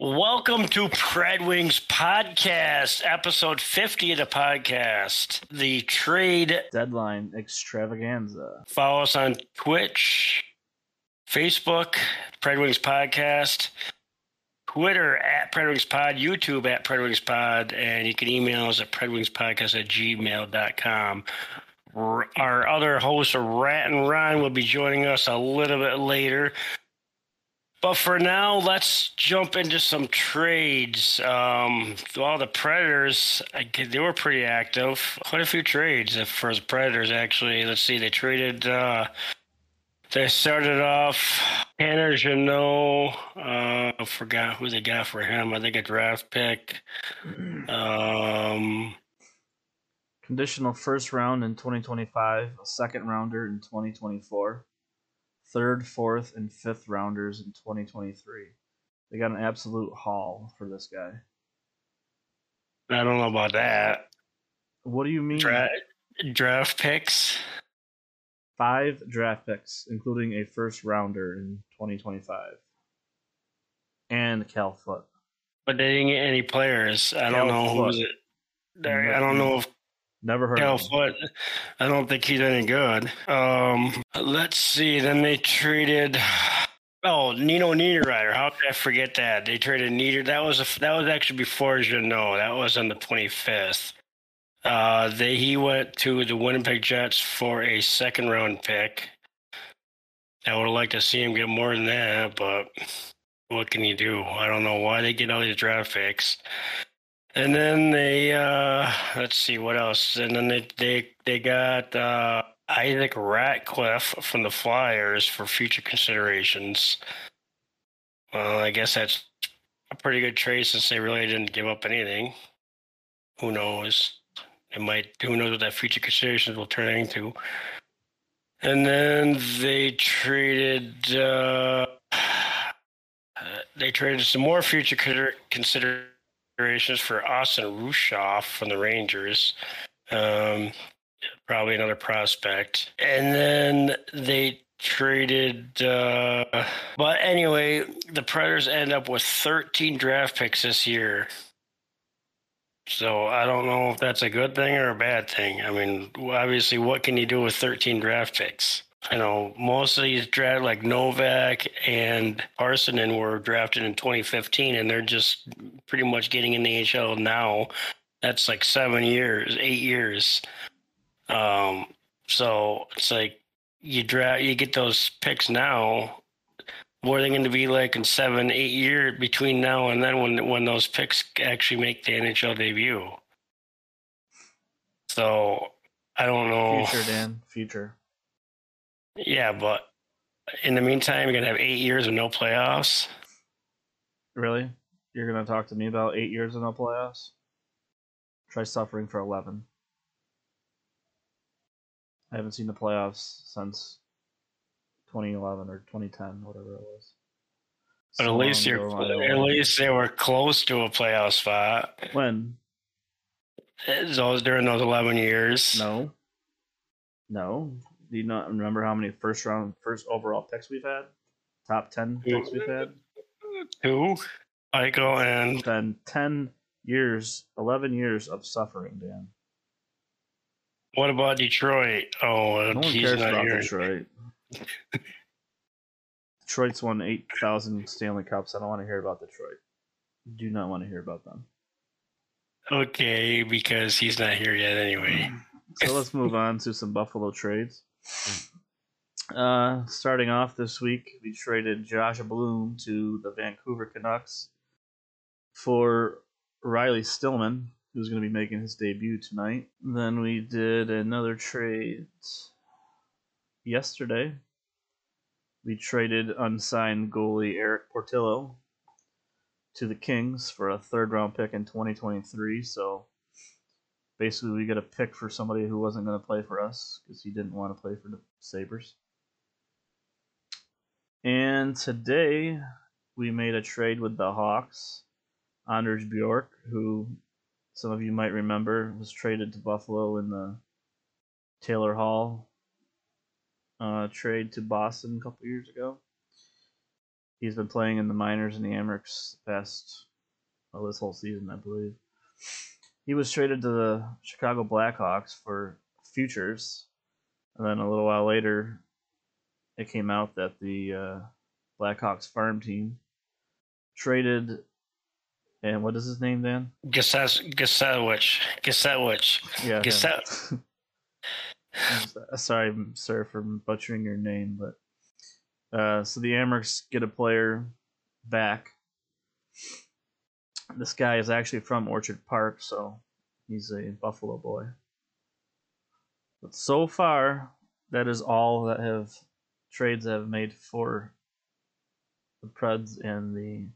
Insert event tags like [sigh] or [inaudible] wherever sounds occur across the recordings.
Welcome to PredWings Podcast, episode 50 of the podcast. The trade. Deadline extravaganza. Follow us on Twitch, Facebook, PredWings Podcast, Twitter at Pred Wings Pod, YouTube at Pred Wings Pod, and you can email us at predwingspodcast at gmail.com. Our other host, Rat and Ron, will be joining us a little bit later. But for now, let's jump into some trades. Um, well, the Predators, they were pretty active. Quite a few trades for the Predators, actually. Let's see, they traded. Uh, they started off Tanner Jeannot. Uh, I forgot who they got for him. I think a draft pick. Um, Conditional first round in 2025, a second rounder in 2024, third, fourth, and fifth rounders in 2023. They got an absolute haul for this guy. I don't know about that. What do you mean? Dra- draft picks. Five draft picks, including a first rounder in 2025, and Cal Foote. But they didn't get any players. I Cal don't know who's Foote. it. I don't know if Never heard of him. Foote. I don't think he's any good. Um, let's see. Then they traded. Oh, Nino Niederreiter. How could I forget that? They traded Nieder. That was a, that was actually before Jeannot. That was on the twenty fifth. Uh, they he went to the Winnipeg Jets for a second round pick. I would have liked to see him get more than that, but what can you do? I don't know why they get all these draft picks. And then they uh let's see what else. And then they they they got uh Isaac Ratcliffe from the Flyers for future considerations. Well, I guess that's a pretty good trade since they really didn't give up anything. Who knows? It might who knows what that future considerations will turn into. And then they traded uh [sighs] they traded some more future consider- considerations for Austin Rueschhoff from the Rangers. Um, probably another prospect. And then they traded. Uh, but anyway, the Predators end up with 13 draft picks this year. So I don't know if that's a good thing or a bad thing. I mean, obviously, what can you do with 13 draft picks? You know, most of these draft like Novak and Arsenin were drafted in 2015, and they're just pretty much getting in the NHL now. That's like seven years, eight years. Um, so it's like you draft, you get those picks now. What are they going to be like in seven, eight years between now and then when when those picks actually make the NHL debut? So I don't know. Future, Dan. Future. Yeah, but in the meantime, you're gonna have eight years of no playoffs. Really? You're gonna talk to me about eight years of no playoffs? Try suffering for eleven. I haven't seen the playoffs since 2011 or 2010, whatever it was. But at least you're at least they were close to a playoff spot. when? Those during those eleven years. No. No. Do you not remember how many first round, first overall picks we've had? Top 10 picks we've had? Two, Michael and Been 10 years, 11 years of suffering, Dan. what about Detroit? Oh, No one he's cares not about here. Detroit. Detroit's won 8,000 Stanley Cups. I don't want to hear about Detroit. Do not want to hear about them. Okay, because he's not here yet anyway. So let's move on to some Buffalo trades. Uh, starting off this week, we traded Josh Bloom to the Vancouver Canucks for Riley Stillman, who's going to be making his debut tonight. Then we did another trade yesterday. We traded unsigned goalie Erik Portillo to the Kings for a third round pick in 2023. So basically, we got a pick for somebody who wasn't going to play for us because he didn't want to play for the Sabres. And today, we made a trade with the Hawks. Anders Bjork, who some of you might remember, was traded to Buffalo in the Taylor Hall uh, trade to Boston a couple years ago. He's been playing in the minors in the Amerks past well this whole season, I believe. He was traded to the Chicago Blackhawks for futures, and then a little while later, it came out that the uh, Blackhawks farm team traded. And what is his name, Dan? Gasewich. Gasewich. Yeah. Gaset. [laughs] Sorry, sir, for butchering your name, but uh, so the Amerks get a player back. This guy is actually from Orchard Park, so he's a Buffalo boy. But so far, that is all that have trades have made for the Preds and the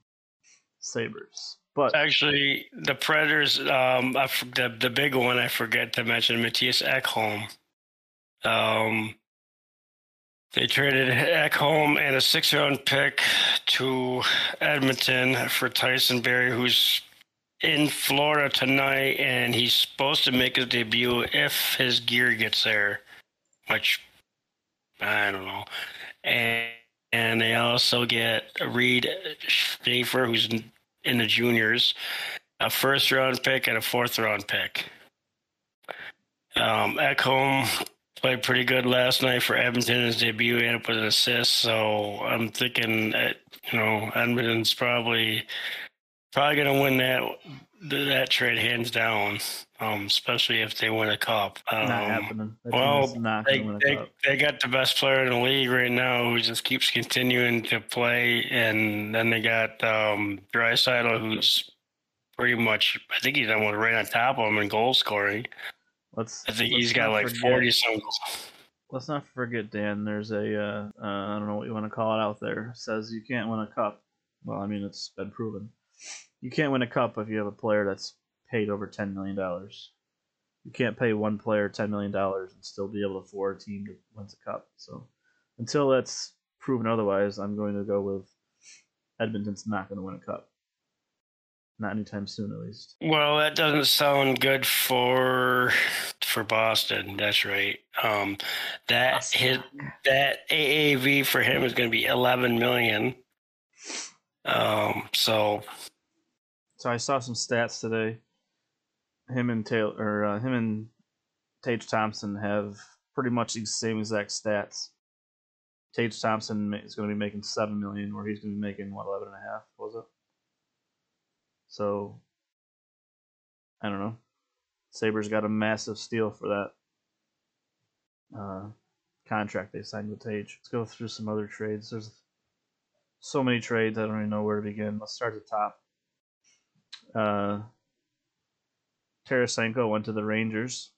Sabres. But actually, the Predators, um, the the big one I forget to mention, Mattias Ekholm. Um, they traded Ekholm and a six round pick to Edmonton for Tyson Barrie, who's in Florida tonight, and he's supposed to make his debut if his gear gets there, which I don't know. And and they also get Reid Schaefer, who's in, in the juniors, a first round pick and a fourth round pick. Um, Ekholm played pretty good last night for Edmonton. His debut ended up with an assist, so I'm thinking that you know Edmonton's probably probably going to win that that trade hands down. Um, especially if they win a cup. Um, not happening. Well, not they, they, they got the best player in the league right now who just keeps continuing to play, and then they got um, Draisaitl, who's pretty much I think he's almost right on top of him in goal scoring. Let's. I think let's he's got not like forget- forty. Let's not forget, Dan. There's a uh, uh, I don't know what you want to call it out there. Says you can't win a cup. Well, I mean it's been proven. You can't win a cup if you have a player that's paid over ten million dollars. You can't pay one player ten million dollars and still be able to afford a team that wins a cup. So until that's proven otherwise, I'm going to go with Edmonton's not going to win a cup. Not anytime soon, at least. Well, that doesn't sound good for for Boston. That's right. Um, that his that AAV for him is going to be eleven million. Um, so So I saw some stats today. Him and Taylor, or uh, him and Tage Thompson have pretty much the same exact stats. Tage Thompson is going to be making seven million, where he's going to be making what eleven and a half, was it? So I don't know. Sabres got a massive steal for that uh, contract they signed with Tage. Let's go through some other trades. There's so many trades I don't even know where to begin. Let's start at the top. Uh, Tarasenko went to the Rangers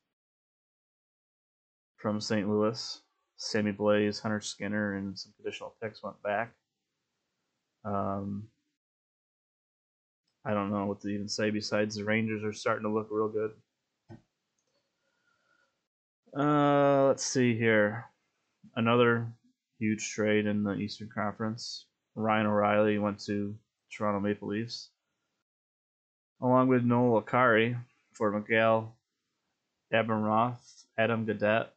from St. Louis. Sammy Blais, Hunter Skinner, and some additional picks went back. Um, I don't know what to even say besides the Rangers are starting to look real good. Uh, let's see here. Another huge trade in the Eastern Conference. Ryan O'Reilly went to Toronto Maple Leafs, along with Noel Acciari for Mikhail Abramov, Adam Gaudette,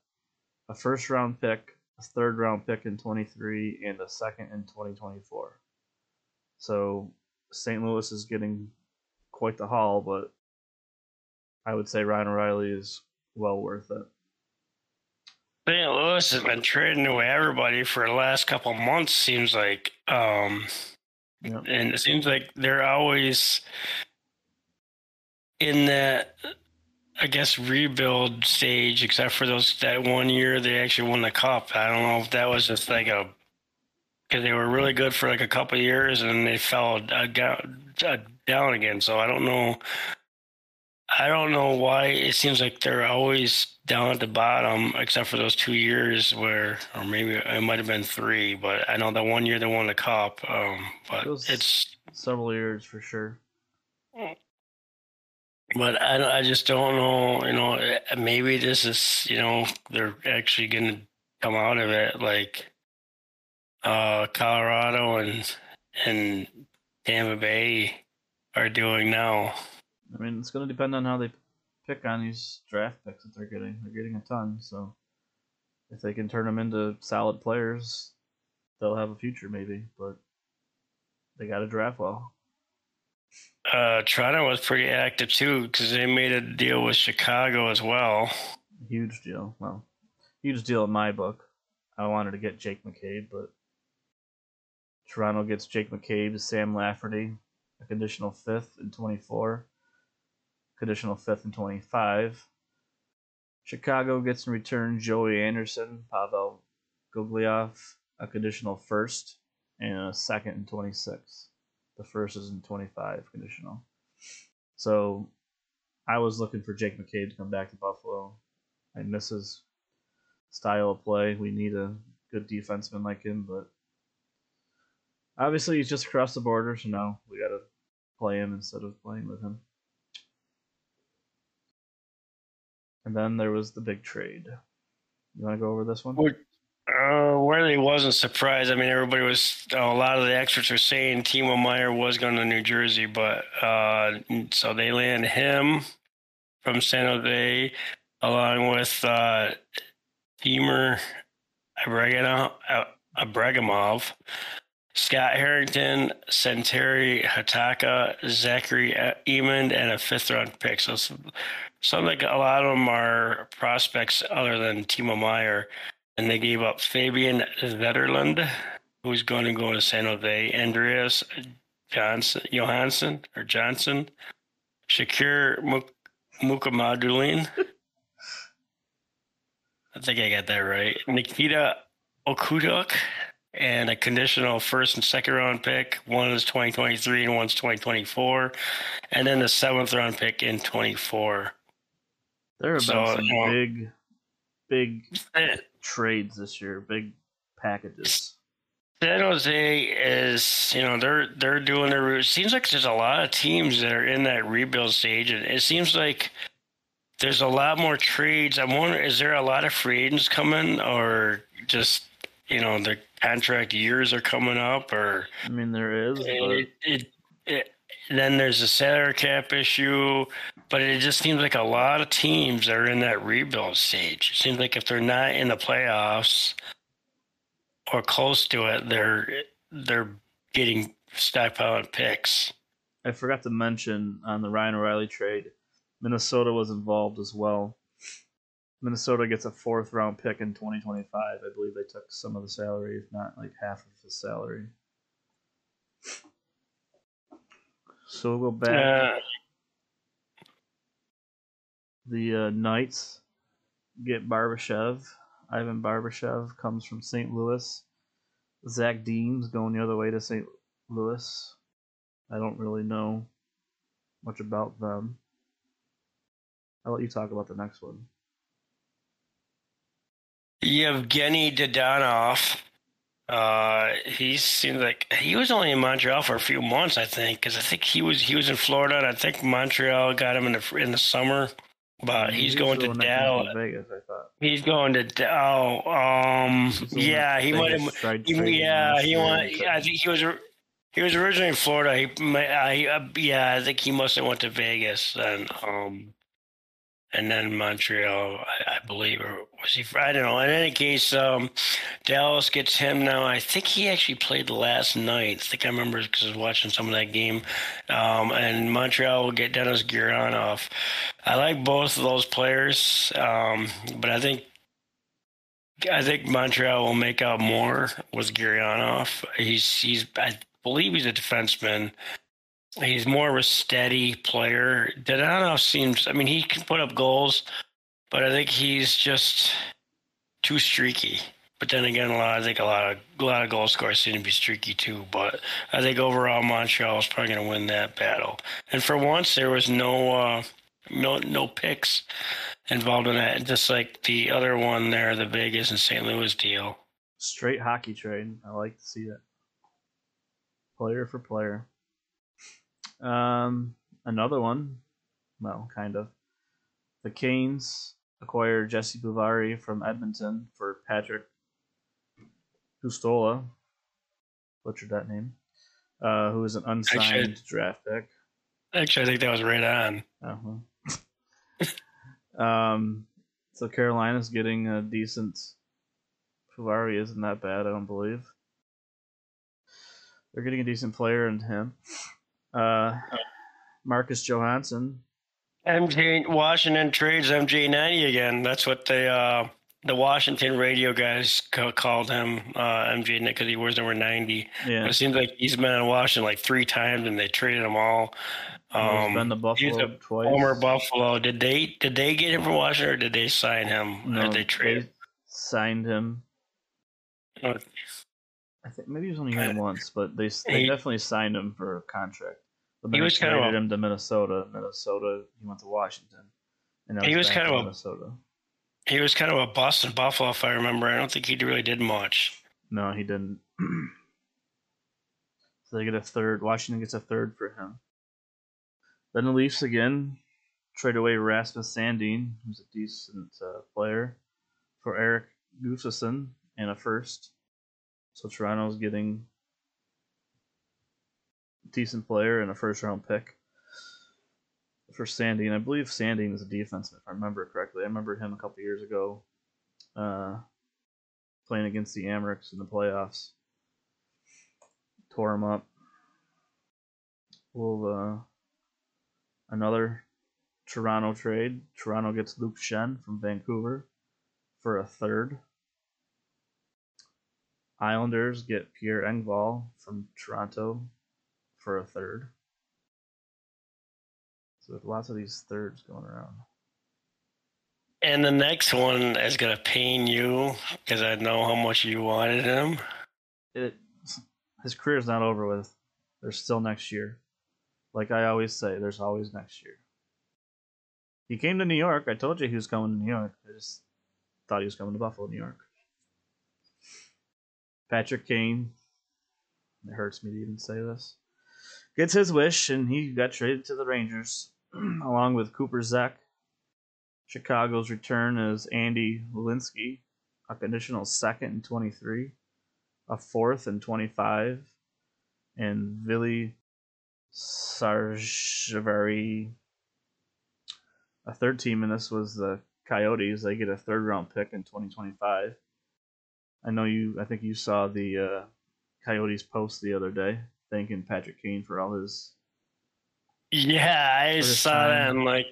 a first round pick, a third round pick in 23, and a second in 2024. So St. Louis is getting quite the haul, but I would say Ryan O'Reilly is well worth it. St. Louis has been trading away everybody for the last couple months. Seems like, um, and it seems like they're always in that, I guess, rebuild stage. Except for those that one year they actually won the cup. I don't know if that was just like a because they were really good for like a couple of years and they fell down, down again. So I don't know. I don't know why it seems like they're always down at the bottom, except for those two years where, or maybe it might have been three. But I know that one year they won the cup. Um, but Those- it's, Several years for sure. but I, I just don't know. You know, eh, maybe this is, you know, they're actually going to come out of it like uh, Colorado and and Tampa Bay are doing now. I mean, it's going to depend on how they pick on these draft picks that they're getting. They're getting a ton, so if they can turn them into solid players, they'll have a future maybe. But they got to draft well. Uh, Toronto was pretty active too because they made a deal with Chicago as well. Huge deal. Well, huge deal in my book. I wanted to get Jake McCabe, but Toronto gets Jake McCabe, Sam Lafferty, a conditional fifth in 24, conditional fifth in 25. Chicago gets in return Joey Anderson, Pavel Gogolev, a conditional first, and a second in 26. The first is in 25 conditional. So I was looking for Jake McCabe to come back to Buffalo. I miss his style of play. We need a good defenseman like him, but obviously he's just across the border, so now we got to play him instead of playing with him. And then there was the big trade. You want to go over this one? Uh, really wasn't surprised. I mean, everybody was, a lot of the experts were saying Timo Meier was going to New Jersey, but uh, so they land him from San Jose along with uh, Timur Ibragimov, Scott Harrington, Santeri Hatakka, Zachary Emond, and a fifth round pick. So some like a lot of them are prospects other than Timo Meier. and they gave up Fabian Zetterlund, who's going to go to San Jose, Andreas Johnson, Johansson or Johnson, Shakir Muk- Mukhamadullin. [laughs] I think I got that right. Nikita Okhotiuk and a conditional first and second round pick. One is 2023 and one's 2024. And then the seventh round pick in 24. There have so, been some know, big, big eh, trades this year, big packages. San Jose is, you know, they're they're doing their. It seems like there's a lot of teams that are in that rebuild stage, and it seems like there's a lot more trades. I'm wondering, is there a lot of free agents coming, or just you know the contract years are coming up, or I mean there is, it, it, it, then there's a salary cap issue. But it just seems like a lot of teams are in that rebuild stage. It seems like if they're not in the playoffs or close to it, they're they're getting stockpiling picks. I forgot to mention on the Ryan O'Reilly trade, Minnesota was involved as well. Minnesota gets a fourth round pick in 2025. I believe they took some of the salary, if not like half of the salary. So we'll go back. Uh, the uh, Knights get Barbashev. Ivan Barbashev comes from St. Louis. Zach Deems going the other way to St. Louis. I don't really know much about them. I'll let you talk about the next one. Yevgeny Dadonov. Uh, he seems like he was only in Montreal for a few months, I think, because I think he was he was in Florida, and I think Montreal got him in the in the summer. But he's, he's going to Dallas. Vegas, I thought. He's going to oh um yeah he have yeah he went I think he was he was originally in Florida. He I, uh, yeah I think he must have went to Vegas and um and then Montreal, I, I, believe, or was he? I don't know. In any case, um, Dallas gets him now. I think he actually played last night. I think I remember because I was watching some of that game. Um, and Montreal will get Denis Gurianov. I like both of those players, um, but I think I think Montreal will make out more with Gurianov. He's he's I believe he's a defenseman. He's more of a steady player. Dadonov seems, I mean, he can put up goals, but I think he's just too streaky. But then again, a lot, I think a lot of a lot of goal scorers seem to be streaky too. But I think overall, Montreal is probably going to win that battle. And for once, there was no uh, no no picks involved in that. Just like the other one there, the Vegas and St. Louis deal. Straight hockey trade. I like to see that. Player for player. Um, another one, well, kind of. The Canes acquired Jesse Puljujarvi from Edmonton for Patrik Puistola, butchered that name, uh, who is an unsigned actually, draft pick. Actually, I think that was right on. Well. [laughs] um, so Carolina's getting a decent. Puljujarvi isn't that bad, I don't believe. they're getting a decent player in him. Uh, Marcus Johansson. MJ Washington trades MJ ninety again. That's what they uh, the Washington radio guys ca- called him uh, MJ because he wears number ninety. Yeah, It seems like he's been in Washington like three times, and they traded him all. he's Um, been to he's Buffalo a twice. former Buffalo. Did they did they get him from Washington or did they sign him? No, or did they trade? signed him. him? I think maybe he was only here once, but they they He- definitely signed him for a contract. But then He was kind of a- him to Minnesota. Minnesota, he went to Washington, and He was kind of a- Minnesota. He was kind of a bust in Buffalo, if I remember. I don't think he really did much. No, he didn't. [clears throat] so they get a third. Washington gets a third for him. Then the Leafs again trade away Rasmus Sandin, who's a decent uh, player, for Erik Gustafsson and a first. So Toronto's getting decent player and a first round pick for Sandin. I believe Sandin is a defenseman, if I remember correctly. I remember him a couple years ago. Uh, playing against the Amerks in the playoffs. Tore him up. We'll uh, another Toronto trade. Toronto gets Luke Schenn from Vancouver for a third. Islanders get Pierre Engvall from Toronto for a third. So lots of these thirds going around. And the next one is gonna pain you because I know how much you wanted him. it his career's not over with. There's still next year. Like I always say, there's always next year. He came to New York. I told you he was coming to New York. I just thought he was coming to Buffalo, New York. Patrick Kane. It hurts me to even say this. Gets his wish, and he got traded to the Rangers, [clears throat] along with Cooper Zech. Chicago's return is Andy Welinski, a conditional second in 23 a fourth and 25, and Vili Saarijarvi. A third team and this was the Coyotes. They get a third round pick in 2025. I know you, I think you saw the uh, Coyotes post the other day thanking Patrick Kane for all his. Yeah, I saw that and like,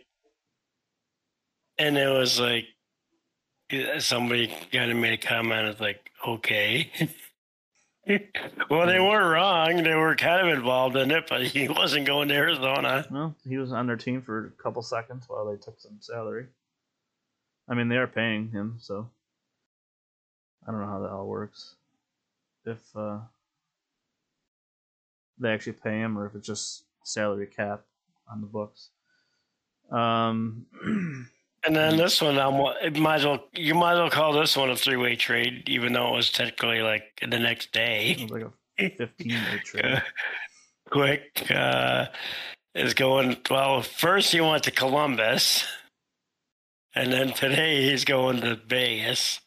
and it was like somebody kind of made a comment. It's like, okay. [laughs] well, they weren't wrong. They were kind of involved in it, but he wasn't going to Arizona. Well, he was on their team for a couple seconds while they took some salary. I mean, they are paying him, so I don't know how that all works. If uh, they actually pay him, or if it's just salary cap on the books. Um, [clears throat] And then this one, I'm, it might as well you might as well call this one a three way trade, even though it was technically like the next day. like a 15 day [laughs] trade. Quick uh, is going well. First, he went to Columbus, and then today he's going to Vegas.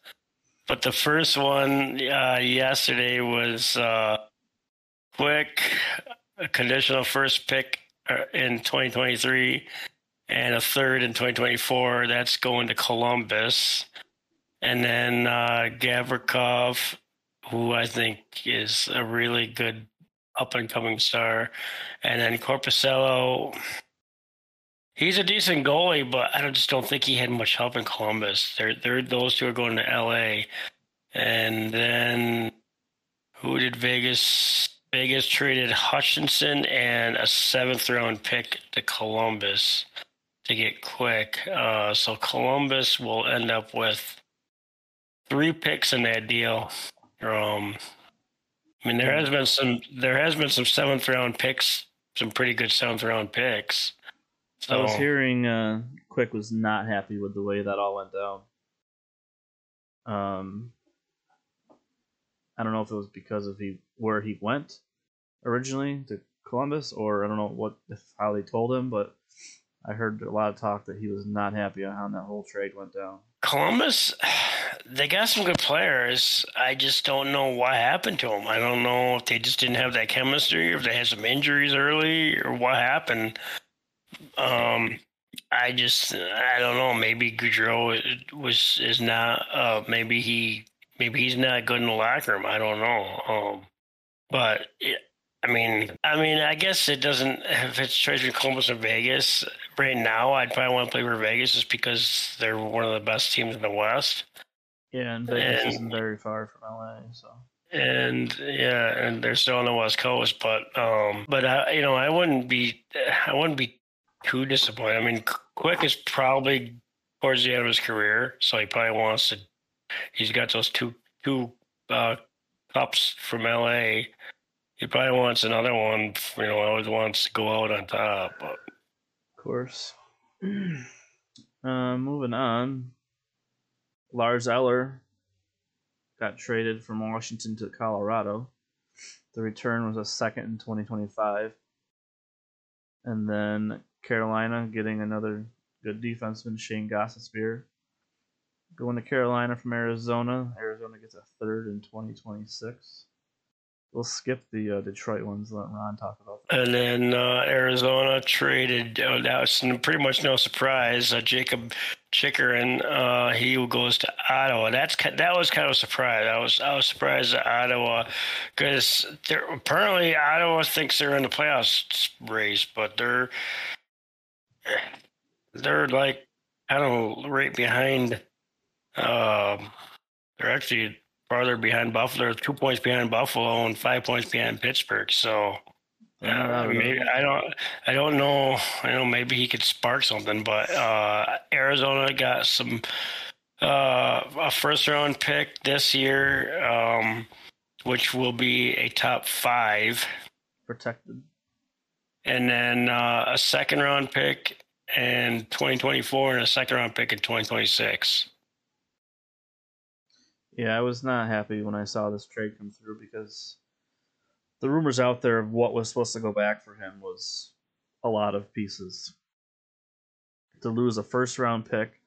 But the first one uh, yesterday was uh, quick, a conditional first pick uh, in 2023 and a third in 2024. That's going to Columbus. And then uh, Gavrikov, who I think is a really good up and coming star. And then Korpisalo, he's a decent goalie, but I just don't think he had much help in Columbus. They're, they're, those two are going to LA. And then who did Vegas? Vegas traded Hutchinson and a seventh round pick to Columbus to get quick. Uh, so Columbus will end up with three picks in that deal. Um, I mean, there has been some there has been some seventh round picks, some pretty good seventh round picks. So, I was hearing uh, Quick was not happy with the way that all went down. Um, I don't know if it was because of he where he went originally to Columbus, or I don't know what if how they told him, but I heard a lot of talk that he was not happy on how that whole trade went down. Columbus, [sighs] they got some good players. I just don't know what happened to them. I don't know if they just didn't have that chemistry, or if they had some injuries early, or what happened. Um, I just, I don't know. Maybe Gaudreau was is not. Uh, maybe he, maybe he's not good in the locker room. I don't know. Um, but it, I mean, I mean, I guess it doesn't. If it's Trajan Columbus or Vegas right now, I'd probably want to play for Vegas just because they're one of the best teams in the West. Yeah, and Vegas And- isn't very far from LA, so and yeah, and they're still on the West Coast. But um, but I, you know, I wouldn't be, I wouldn't be too disappointed. I mean, Quick is probably towards the end of his career, so he probably wants to. He's got those two two uh, cups from LA. He probably wants another one. You know, always wants to go out on top. But of course. [clears throat] uh, moving on. Lars Eller got traded from Washington to Colorado. The return was a second in 2025. And then Carolina getting another good defenseman, Shayne Gostisbehere. Going to Carolina from Arizona. Arizona gets a third in 2026. We'll skip the uh, Detroit ones. Let Ron talk about that. And then uh, Arizona traded. Uh, that was pretty much no surprise. Uh, Jakob Chychrun, uh, he goes to Ottawa. That's that was kind of a surprise. I was I was surprised at Ottawa because apparently Ottawa thinks they're in the playoffs race, but they're they're like I don't know, right behind. Um, they're actually farther behind Buffalo. They're two points behind Buffalo and five points behind Pittsburgh. So. They're not out Uh, of maybe, I don't. I don't know. I know maybe he could spark something, but uh, Arizona got some uh, a first round pick this year, um, which will be a top five, protected. and then uh, a second round pick in 2024 and a second round pick in 2026. Yeah, I was not happy when I saw this trade come through because the rumors out there of what was supposed to go back for him was a lot of pieces. To lose a first round pick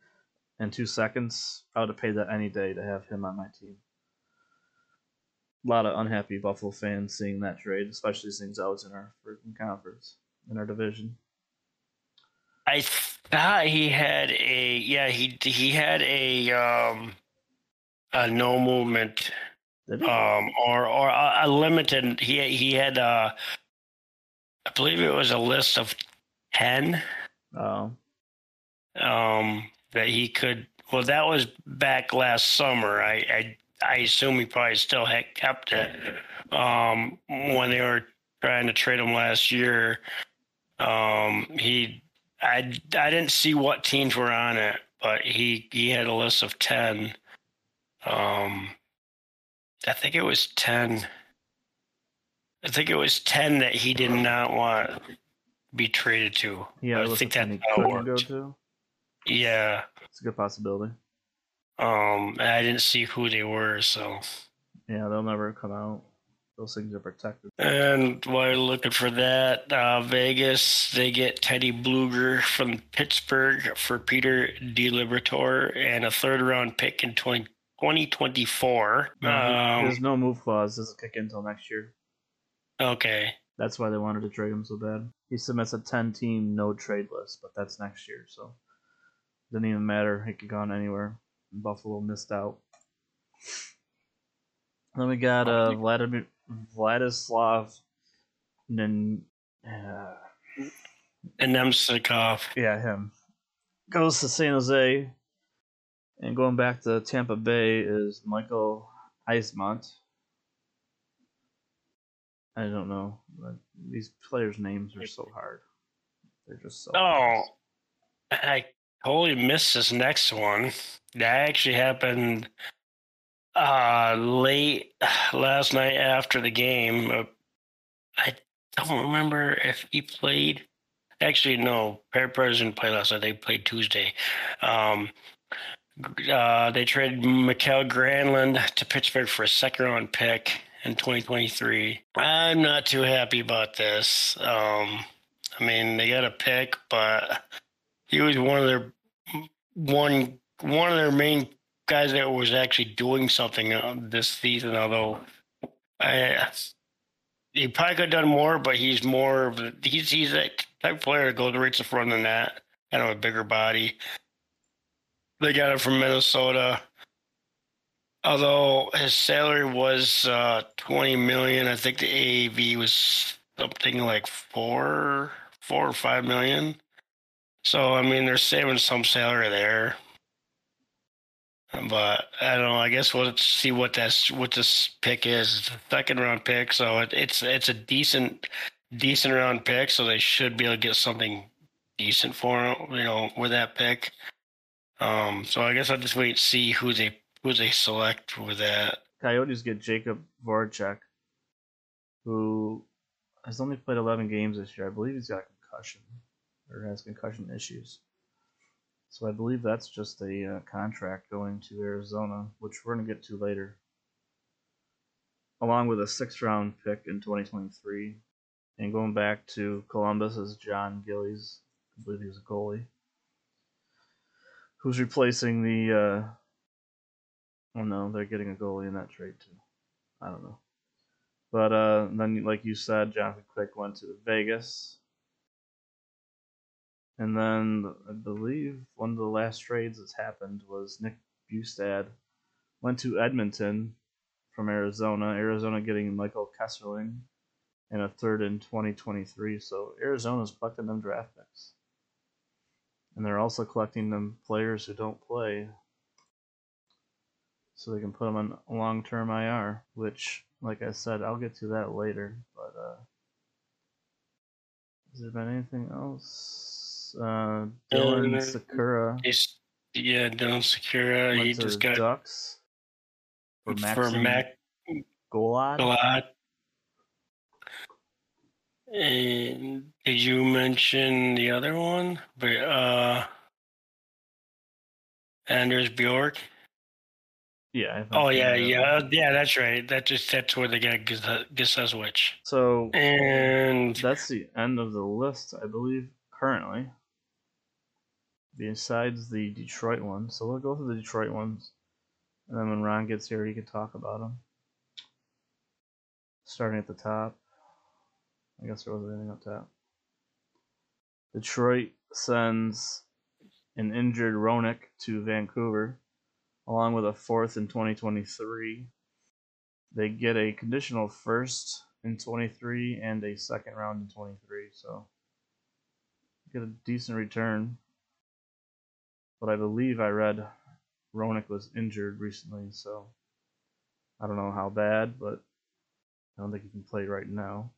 and two seconds, I would have paid that any day to have him on my team. A lot of unhappy Buffalo fans seeing that trade, especially since I was in our freaking conference, in our division. I thought he had a yeah he he had a um a no movement um, or or a, a limited. He he had uh, I believe it was a list of ten oh, um, that he could. Well, that was back last summer. I I, I assume he probably still had kept it um, when they were trying to trade him last year. Um, he I I didn't see what teams were on it, but he he had a list of ten. Um, I think it was ten. I think it was ten that he did not want to be traded to. yeah, I think that's how it worked. Yeah. It's a good possibility. Um, I didn't see who they were, so. Yeah, they'll never come out. Those things are protected. And while looking for that, uh, Vegas, they get Teddy Blueger from Pittsburgh for Peter DiLiberatore and a third round pick in 20, 2024. No, Um, there's no move clause. Doesn't kick in until next year. okay. That's why they wanted to trade him so bad. He submits a 10 team no trade list, but that's next year, so didn't even matter. He could gone anywhere. Buffalo missed out. Then we got uh, Vladimir Vladislav. Then, uh, And Namestnikov. yeah, him goes to San Jose, and going back to Tampa Bay is Michael Eyssimont. I don't know. but These players' names are so hard. They're just so. Oh, I totally missed this next one. That actually happened uh, late [sighs] last night after the game. Uh, I don't remember if he played. Actually, no. Perez didn't play last night. They played Tuesday. Um, uh, they traded Mikael Granlund to Pittsburgh for a second round pick in 2023. I'm not too happy about this. Um, I mean, they got a pick, but he was one of their one one of their main guys that was actually doing something uh, this season. Although I, he probably could have done more, but he's more of he's he's that type of player that goes right to the front of the net, kind of a bigger body. They got him from Minnesota. Although his salary was uh, twenty million, I think the AAV was something like four, four or five million. So I mean, they're saving some salary there. But I don't know. I guess we'll see what that's what this pick is. It's a second round pick, so it, it's it's a decent decent round pick. So they should be able to get something decent for him, you know, with that pick. Um, so I guess I'll just wait and see who they who they select for that. Coyotes get Jakub Voracek, who has only played 11 games this year. I believe he's got concussion or has concussion issues. So I believe that's just a uh, contract going to Arizona, which we're going to get to later. Along with a sixth round pick in 2023. And going back to Columbus is Jon Gillies. I believe he's a goalie. Who's replacing the. Uh, oh no, they're getting a goalie in that trade too. I don't know. But uh, then, like you said, Jonathan Quick went to Vegas. And then I believe one of the last trades that's happened was Nick Bjugstad went to Edmonton from Arizona. Arizona getting Michael Kesselring and a third in 2023. So Arizona's collecting them draft picks. And they're also collecting them players who don't play so they can put them on long term IR, which, like I said, I'll get to that later. But uh, has there been anything else? Uh, Dylan Sakura yeah, Dylan Sakura. He just got Ducks for for Mac lot. And did you mention the other one? But uh, Anders Bjork. Yeah. Oh yeah, yeah, yeah. That's right. That just that's where they got Geseswich. So And that's the end of the list, I believe, currently. Besides the Detroit one, so we'll go through the Detroit ones, and then when Ron gets here, he can talk about them. Starting at the top, I guess there wasn't anything up top. Detroit sends an injured Hronek to Vancouver, along with a fourth in 2023. They get a conditional first in 23 and a second round in 23, so get a decent return. But I believe I read Hronek was injured recently, so I don't know how bad, but I don't think he can play right now.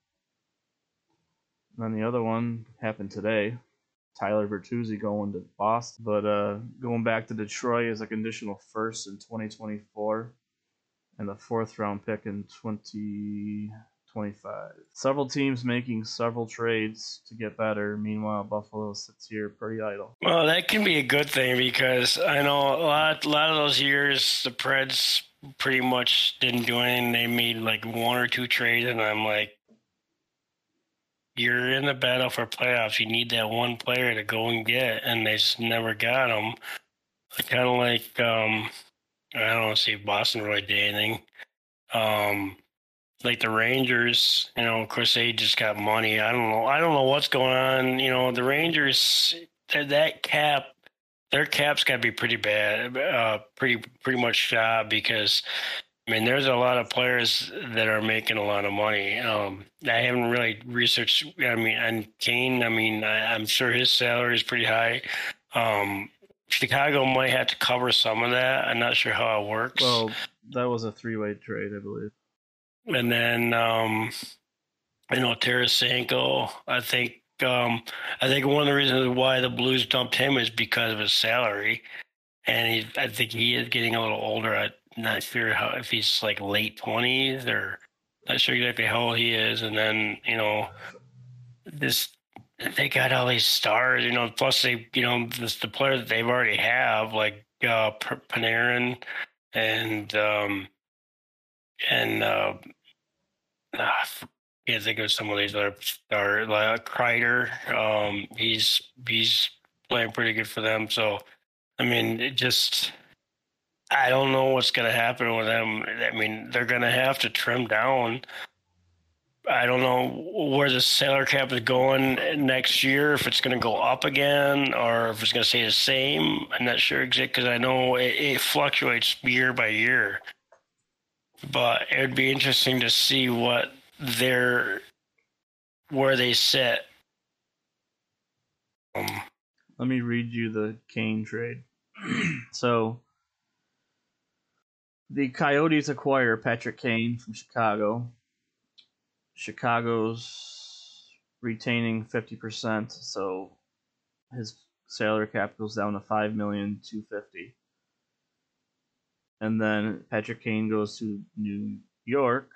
And then the other one happened today. Tyler Bertuzzi going to Boston, but uh, going back to Detroit as a conditional first in 2024 and the fourth round pick in 2025. Several teams making several trades to get better. Meanwhile, Buffalo sits here pretty idle. well, that can be a good thing because I know a lot, a lot of those years the Preds pretty much didn't do anything. They made like one or two trades, and I'm like, you're in the battle for playoffs. You need that one player to go and get, and they just never got him. Kind of like um, I don't see Boston really did anything. Um, like the Rangers, you know, of course they just got money. I don't know. I don't know what's going on. You know, the Rangers, that cap, their cap's got to be pretty bad, uh, pretty pretty much shot because. I mean, there's a lot of players that are making a lot of money. Um, I haven't really researched. I mean, and Kane. I mean, I, I'm sure his salary is pretty high. Um, Chicago might have to cover some of that. I'm not sure how it works. Well, that was a three way trade, I believe. And then um you know Tarasenko, I think um I think one of the reasons why the Blues dumped him is because of his salary. And he I think he is getting a little older. I'm not sure how if he's like late twenties or not sure exactly how old he is. And then, you know, this they got all these stars, you know, plus they you know, this the players that they've already have, like uh Panarin and um and uh, ah, I can't think of some of these other stars like Kreider. Um, he's he's playing pretty good for them. So, I mean, it just I don't know what's going to happen with them. I mean, they're going to have to trim down I don't know where the salary cap is going next year. If it's going to go up again, or if it's going to stay the same. I'm not sure exactly because I know it, it fluctuates year by year. But it would be interesting to see what their where they sit. Um, Let me read you the Kane trade. [clears throat] so the Coyotes acquire Patrick Kane from Chicago. Chicago's retaining 50%, so his salary cap goes down to 5 million 250. And then Patrick Kane goes to New York.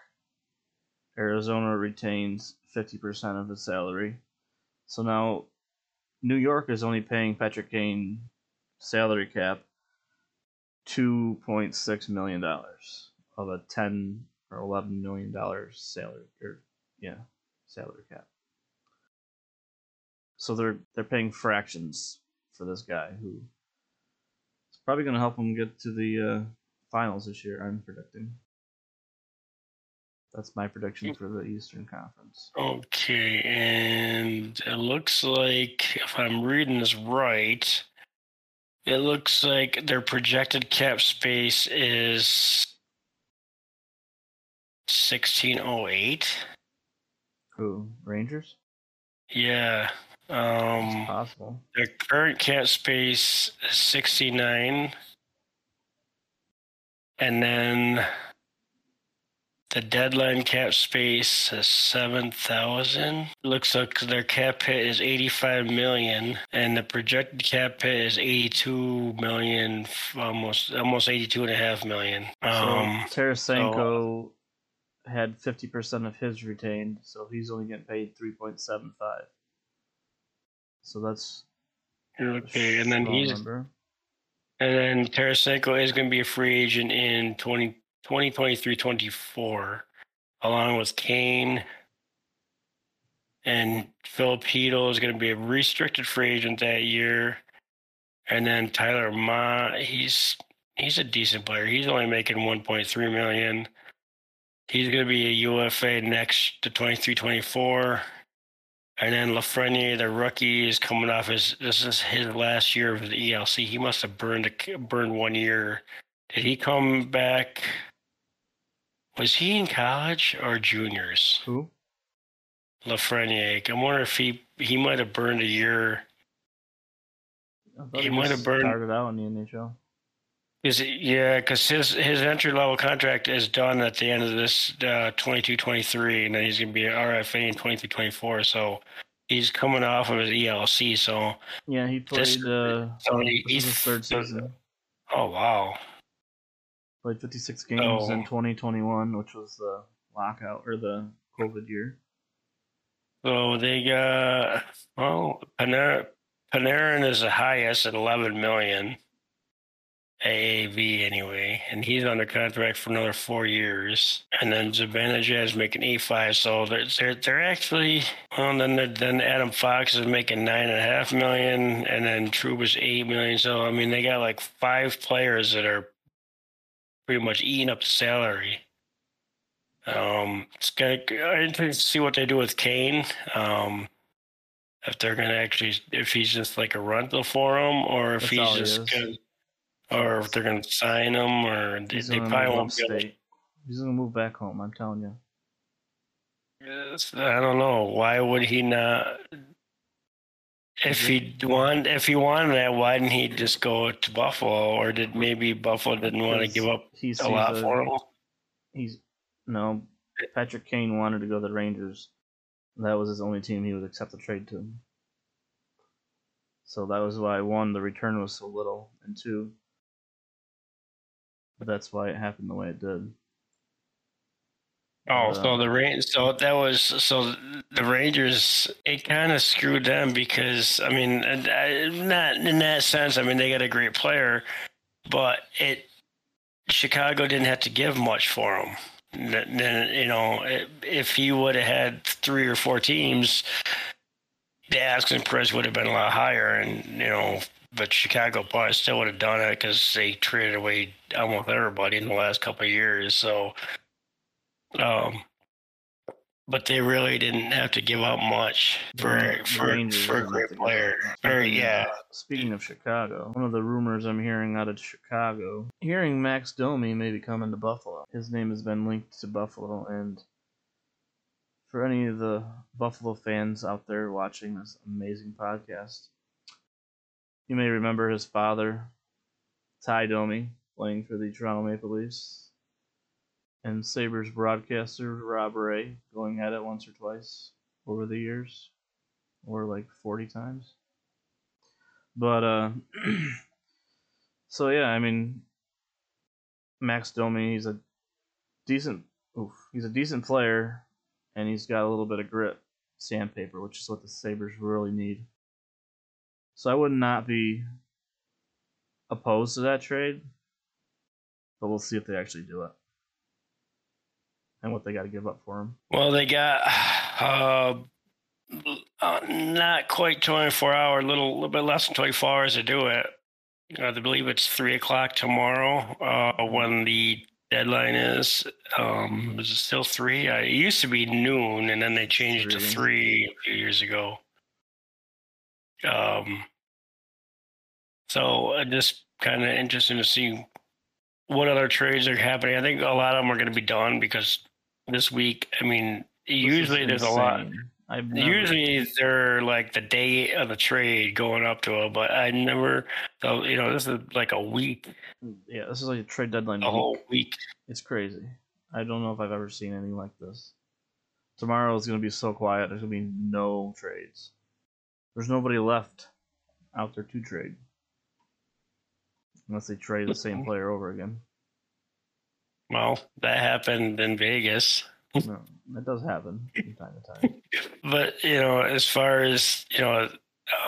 Arizona retains 50% of his salary. So now New York is only paying Patrick Kane salary cap two point six million dollars of a ten or eleven million dollars salary or yeah salary cap. So they're they're paying fractions for this guy who is probably going to help them get to the uh, finals this year. I'm predicting. That's my prediction for the Eastern Conference. Okay, and it looks like if I'm reading this right, it looks like their projected cap space is 1608. Who Rangers? Yeah. Um, It's possible. their current cap space is 69. And then the deadline cap space is 7,000. Looks like their cap hit is 85 million and the projected cap hit is 82 million, almost almost 82 and a half million. Um, so Tarasenko had fifty percent of his retained, so he's only getting paid three point seven five. So that's okay, and then he's number. And then Tarasenko is going to be a free agent in 20, 2023 24, along with Kane. And Filipino is going to be a restricted free agent that year. And then Tyler Motte, he's he's a decent player. He's only making 1.3 million. He's going to be a UFA next to 23 24. And then Lafreniere, the rookie, is coming off his. This is his last year of the ELC. He must have burned a, burned one year. Did he come back? Was he in college or juniors? Who? Lafreniere. I wonder if he he might have burned a year. Thought He might have burned- started out in the NHL. Is it, yeah, because his his entry level contract is done at the end of this uh, 22-23, and then he's going to be RFA in 23-24. So he's coming off of his ELC. So Yeah, he played. This- uh, so he- he's third season. oh wow, Played fifty six games Oh. in twenty twenty one, which was the lockout or the COVID year. So they got well, Panarin, Panarin is the highest at 11 million AAV anyway, and he's under contract for another four years. And then Zibanejad is making eight five, so they're they're, they're actually well. Then then Adam Fox is making nine and a half million, and then Trouba's eight million. So I mean, they got like five players that are pretty much eating up the salary. Um, it's gonna I'm interested to see what they do with Kane. Um, if they're gonna actually, if he's just like a rental for him, or if That's he's all he just gonna, or if they're gonna sign him, or they, they probably won't. Be able, upstate. He's gonna move back home. I'm telling you. I don't know. Why would he not? Mm-hmm. If he want, if he wanted that, why didn't he just go to Buffalo? Or did maybe Buffalo didn't want to give up He a lot a- for him? He's no. Patrick Kane wanted to go to the Rangers. That was his only team he would accept the trade to. So that was why one, the return was so little, and two, that's why it happened the way it did. Oh, Uh, so the rain. So that was so the Rangers. It kind of screwed them because I mean, not in that sense. I mean, they got a great player, but it Chicago didn't have to give much for him. Then, you know, if he would have had three or four teams, the asking price would have been a lot higher, and you know. But Chicago probably still would have done it because they traded away almost everybody in the last couple of years. So, um, but they really didn't have to give up much for for, for a great have to give player. Very yeah. Speaking of Chicago, one of the rumors I'm hearing out of Chicago, hearing Max Domi may be coming to Buffalo. His name has been linked to Buffalo, and for any of the Buffalo fans out there watching this amazing podcast, you may remember his father, Ty Domi, playing for the Toronto Maple Leafs, and Sabres broadcaster Rob Ray going at it once or twice over the years, or like 40 times. But uh [clears throat] so yeah, I mean Max Domi, he's a decent oof, he's a decent player and he's got a little bit of grit, sandpaper, which is what the Sabres really need. So I would not be opposed to that trade, but we'll see if they actually do it. And what they got to give up for him. Well, they got uh, uh, not quite 24 hour, little little bit less than 24 hours to do it. I believe it's three o'clock tomorrow uh, when the deadline is. Um, is it still three? Uh, it used to be noon, and then they changed it to Three. three a few years ago. Um, so uh, just kind of interesting to see what other trades are happening. I think a lot of them are going to be done because this week. I mean, This usually there's a lot. I've never, Usually they're like the day of the trade going up to it, but I never, so, you know, this is like a week, yeah, this is like a trade deadline. a week. whole week. It's crazy. I don't know if I've ever seen anything like this. Tomorrow is going to be so quiet. There's going to be no trades. There's nobody left out there to trade. Unless they trade the same mm-hmm. player over again. Well, that happened in Vegas. No, that does happen from time to time. [laughs] But, you know, as far as, you know,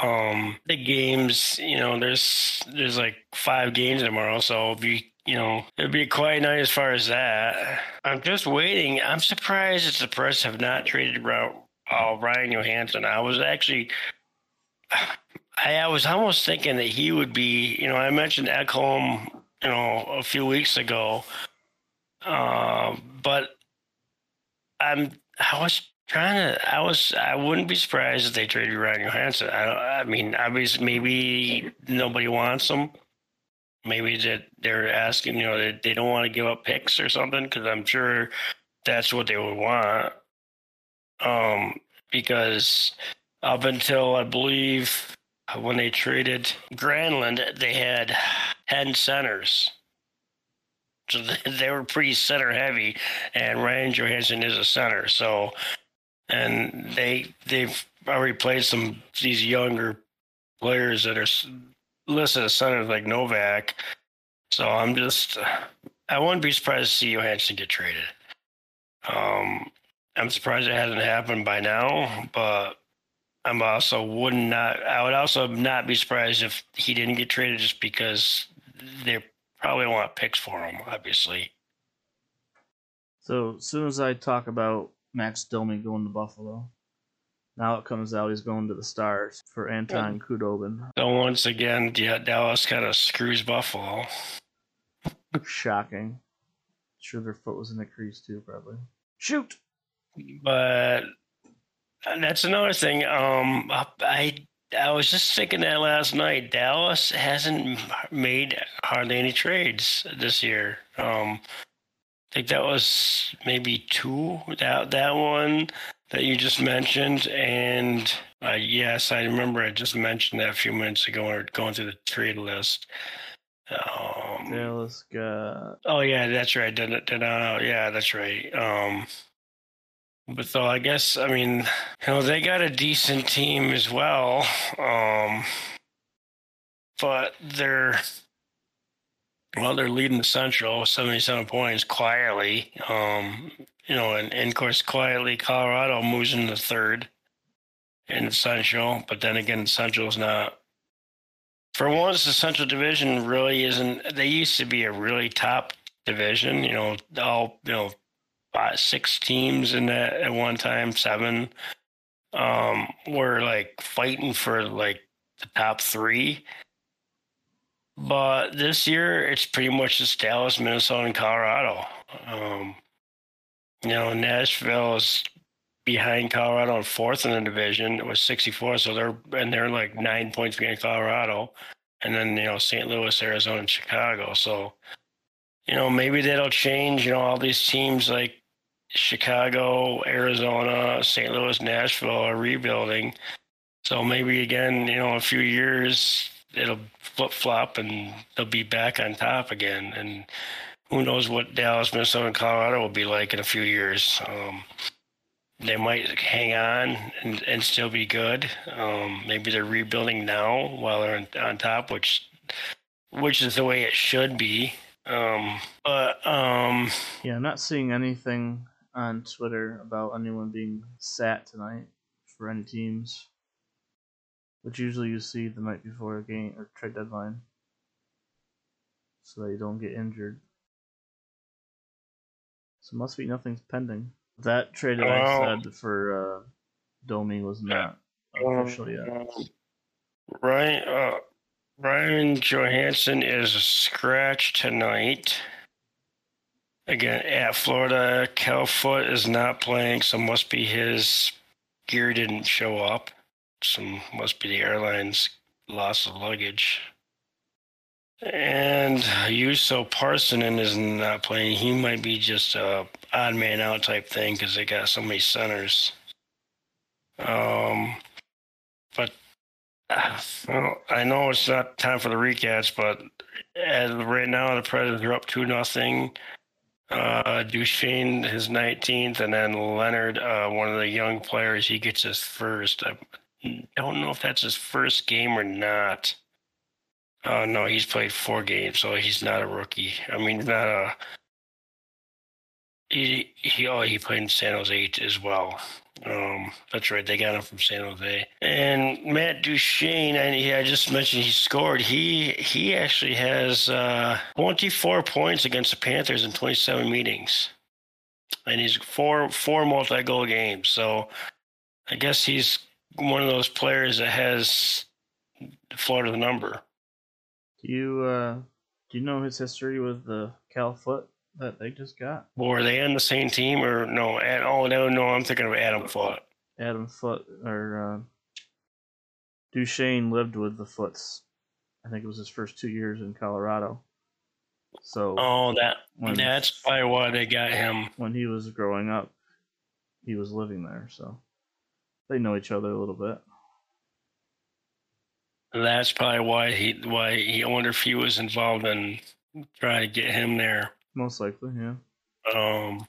um the games, you know, there's there's like five games tomorrow, so it'll be you know, it'll be a quiet night as far as that. I'm just waiting. I'm surprised that the press have not traded Ro- uh, Ryan Johansen. I was actually I, I was almost thinking that he would be, you know, I mentioned Ekholm, you know, a few weeks ago. Uh, but I'm I was trying to I was I wouldn't be surprised if they traded Ryan Johansen. I I mean obviously maybe nobody wants him. Maybe that they're asking, you know, they, they don't want to give up picks or something because I'm sure that's what they would want. Um, because up until I believe when they traded Granlund, they had ten centers. So [laughs] they- were pretty center heavy, and Ryan Johansen is a center. So, and they they've already played some these younger players that are listed as centers like Novak. So I'm just I wouldn't be surprised to see Johansen get traded. Um, I'm surprised it hasn't happened by now, but I'm also would not. I would also not be surprised if he didn't get traded just because they probably want picks for him. Obviously, So as soon as I talk about Max Domi going to Buffalo, now it comes out he's going to the Stars for Anton Khudobin. so once again, yeah, Dallas kind of screws Buffalo. Shocking. Sure, their foot was in the crease too, probably. Shoot. But that's another thing. Um, I I was just thinking that last night. Dallas hasn't made hardly any trades this year. Um, I think that was maybe two. That that one that you just mentioned, and uh, yes, I remember I just mentioned that a few minutes ago. Or going through the trade list. Um, Dallas got Oh yeah, that's right. Did, did, uh, yeah, that's right. Um, but so I guess I mean, you know, they got a decent team as well. Um, but they're well, they're leading the Central, seventy-seven points quietly. Um, you know, and, and of course, quietly, Colorado moves into third in the Central. But then again, the Central is not for once, the Central Division really isn't. They used to be a really top division. You know, all you know, five, six teams in that at one time, seven, um, were like fighting for like the top three. But this year, it's pretty much just Dallas, Minnesota, and Colorado. Um, you know, Nashville is behind Colorado and fourth in the division It was 64. So they're and they're like nine points behind Colorado, and then you know St. Louis, Arizona, and Chicago. So you know maybe that'll change. You know all these teams like Chicago, Arizona, St. Louis, Nashville are rebuilding. So maybe again, you know, a few years it'll flip flop and they'll be back on top again. And who knows what Dallas, Minnesota, and Colorado will be like in a few years. Um, they might hang on and, and still be good. Um, maybe they're rebuilding now while they're on, on, top, which which is the way it should be. Um, but um, yeah, I'm not seeing anything on Twitter about anyone being sat tonight for any teams, which usually you see the night before a game or trade deadline, so that you don't get injured. So must be nothing's pending. That trade that I said for uh, Domi was not official yet. Um, Ryan, uh, Ryan Johansen is a scratch tonight. Again, at Florida, Cal Foote is not playing, so must be his gear didn't show up. Some must be the airline's loss of luggage. And Juuso Parssinen is not playing. He might be just a odd man out type thing because they got so many centers. Um, but uh, well, I know it's not time for the recaps, but as right now the Predators are up two nothing. Uh, Duchene his 19th, and then Leonard, uh, one of the young players, he gets his first. I don't know if that's his first game or not. Uh, no, he's played four games, so he's not a rookie. I mean, not a. He he oh he played in San Jose as well. Um, that's right. They got him from San Jose. And Matt Duchene, and he, I just mentioned he scored. He he actually has uh, 24 points against the Panthers in 27 meetings, and he's four four multi goal games. So I guess he's one of those players that has Florida the number. Do you uh, do you know his history with the Cal Foote? That they just got. Well, were they on the same team or no? At, oh no, no, I'm thinking of Adam Foote. Adam Foote or uh, Duchene lived with the Foots. I think it was his first two years in Colorado. So oh, that when, that's probably why they got him when he was growing up. He was living there, so they know each other a little bit. That's probably why he why he. I wonder if he was involved in trying to get him there. Most likely, yeah. Um,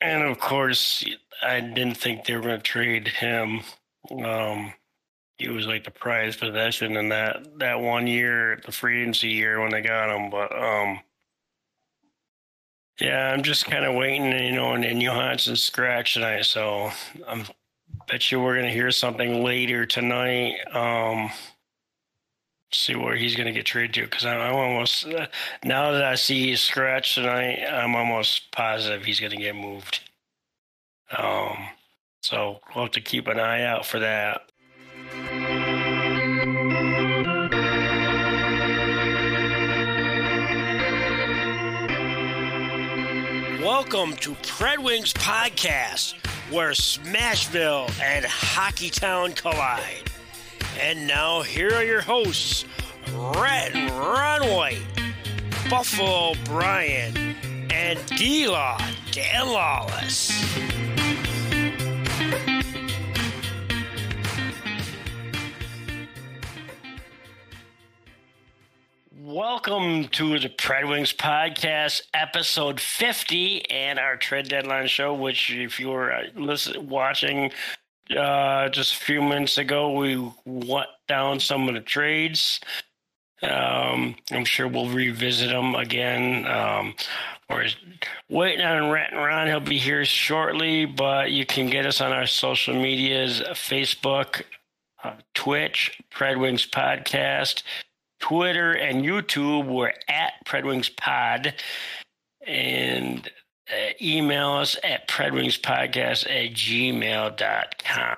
and of course, I didn't think they were going to trade him. Um, he was like the prized possession in that that one year, the free agency year when they got him. But um, yeah, I'm just kind of waiting, you know, and, and Johansen scratch tonight, so I'm bet you we're going to hear something later tonight. Um, see where he's going to get traded to because I'm, I'm, almost uh, now that I see he's scratched tonight, I'm almost positive he's going to get moved. Um, so we'll have to keep an eye out for that. Welcome to PredWings Podcast, where Smashville and Hockeytown collide. And now, here are your hosts, Red White, Buffalo Brian, and D-Law Dan Lawless. Welcome to the PredWings podcast, episode 50, and our trade deadline show. Which, if you were uh, listen, watching uh, just a few minutes ago, we went down some of the trades. Um, I'm sure we'll revisit them again. Um, or waiting on Rat and Ron. He'll be here shortly, but you can get us on our social medias Facebook, uh, Twitch, Predwings Podcast, Twitter, and YouTube. We're at Predwings Pod. And uh, email us at predwingspodcast at gmail.com.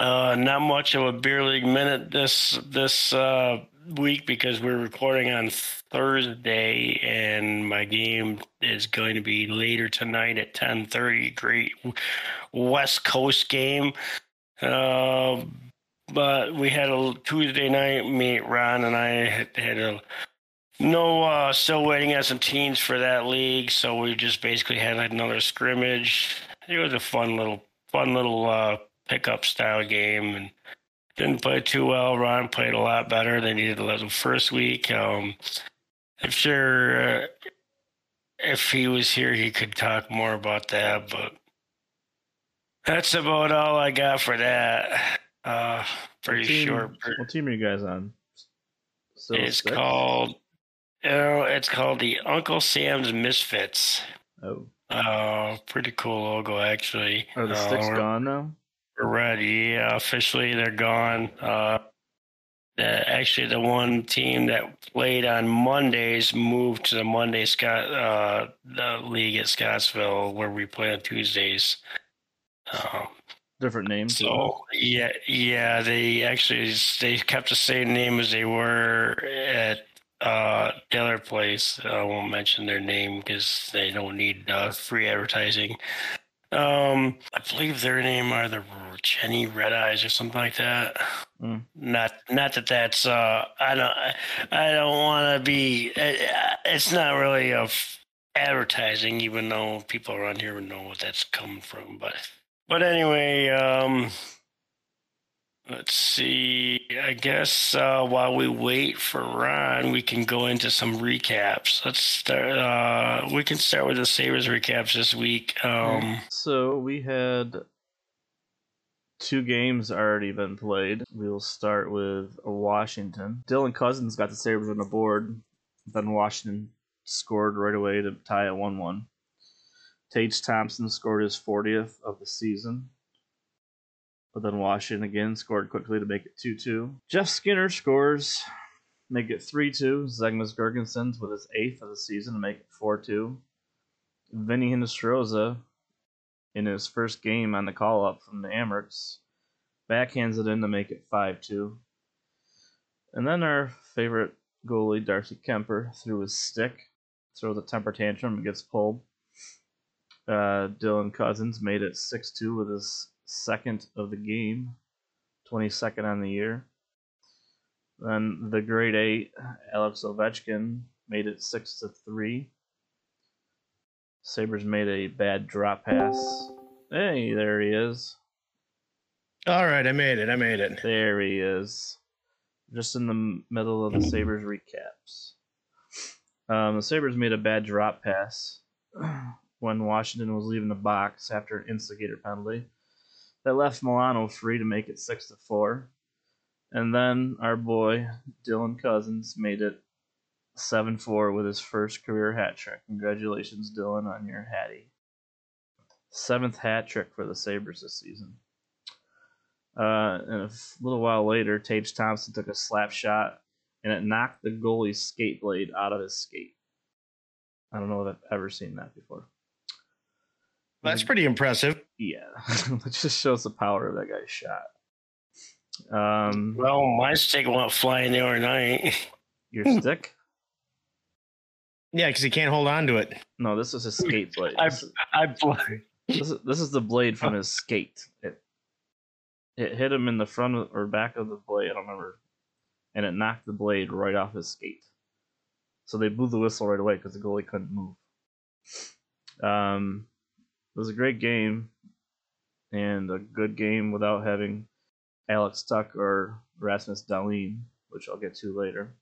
Uh, not much of a beer league minute this this uh, week because we're recording on Thursday, and my game is going to be later tonight at ten thirty. Great West Coast game. Uh, but we had a Tuesday night meet. Ron and I had, had a no, uh, still waiting on some teams for that league. So we just basically had another scrimmage. It was a fun little, fun little uh, pickup style game, and didn't play too well. Ron played a lot better than he did the first week. Um, I'm sure uh, if he was here, he could talk more about that. But that's about all I got for that. Uh, pretty What team- short. What team are you guys on? Still It's six? called. Oh, it's called the Uncle Sam's Misfits. Oh, Uh, pretty cool logo actually. are the Uh, sticks we're- gone now? Ready. Yeah, officially they're gone. Uh, the, actually, the one team that played on Mondays moved to the Monday Scott uh, the league at Scottsville, where we play on Tuesdays. Um, Different names. so yeah, yeah, they actually they kept the same name as they were at uh, the other place. I won't mention their name because they don't need uh, free advertising. Um, I believe their name are the Jenny Red Eyes or something like that. Mm. Not, not that that's. Uh, I don't. I don't want to be. uh, It's not really a f- advertising, even though people around here would know what that's coming from. But, but anyway, um, let's see. I guess uh, while we wait for Ron, we can go into some recaps. Let's start. Uh, we can start with the Sabres recaps this week. Um, So we had two games already been played. We'll start with Washington. Dylan Cozens got the Sabres on the board. Then Washington scored right away to tie at 1 1. Tage Thompson scored his 40th of the season. But then Washington again scored quickly to make it 2 2. Jeff Skinner scores, make it 3 2. Zemgus Girgensons with his 8th of the season to make it 4 2. Vinny Hinostroza in his first game on the call up from the Amerks. Backhands it in to make it 5 2. And then our favorite goalie, Darcy Kuemper, threw his stick, throws a temper tantrum, and gets pulled. Uh, Dylan Cozens made it 6 2 with his second of the game, 22nd on the year. Then the grade 8, Alex Ovechkin, made it 6 to 3. Sabres made a bad drop pass. Hey, there he is. All right, I made it. I made it. There he is. Just in the middle of the Sabres recaps. Um, the Sabres made a bad drop pass [clears throat] when Washington was leaving the box after an instigator penalty. That left Milano free to make it 6 to 4. And then our boy, Dylan Cozens, made it 7 4 with his first career hat trick. Congratulations, Dylan, on your hattie. Seventh hat trick for the Sabres this season. Uh, and a little while later, Tage Thompson took a slap shot and it knocked the goalie's skate blade out of his skate. I don't know if I've ever seen that before. That's pretty impressive. Yeah, [laughs] it just shows the power of that guy's shot. Um, well, my stick went flying the other night. your stick? Yeah, because he can't hold on to it. No, this is his skate blade. I- This, I blew. this is, this is the blade from his skate. It it hit him in the front of, or back of the blade. I don't remember, and it knocked the blade right off his skate. So they blew the whistle right away because the goalie couldn't move. Um, it was a great game, and a good game without having Alex Tuch or Rasmus Dahlin, which I'll get to later.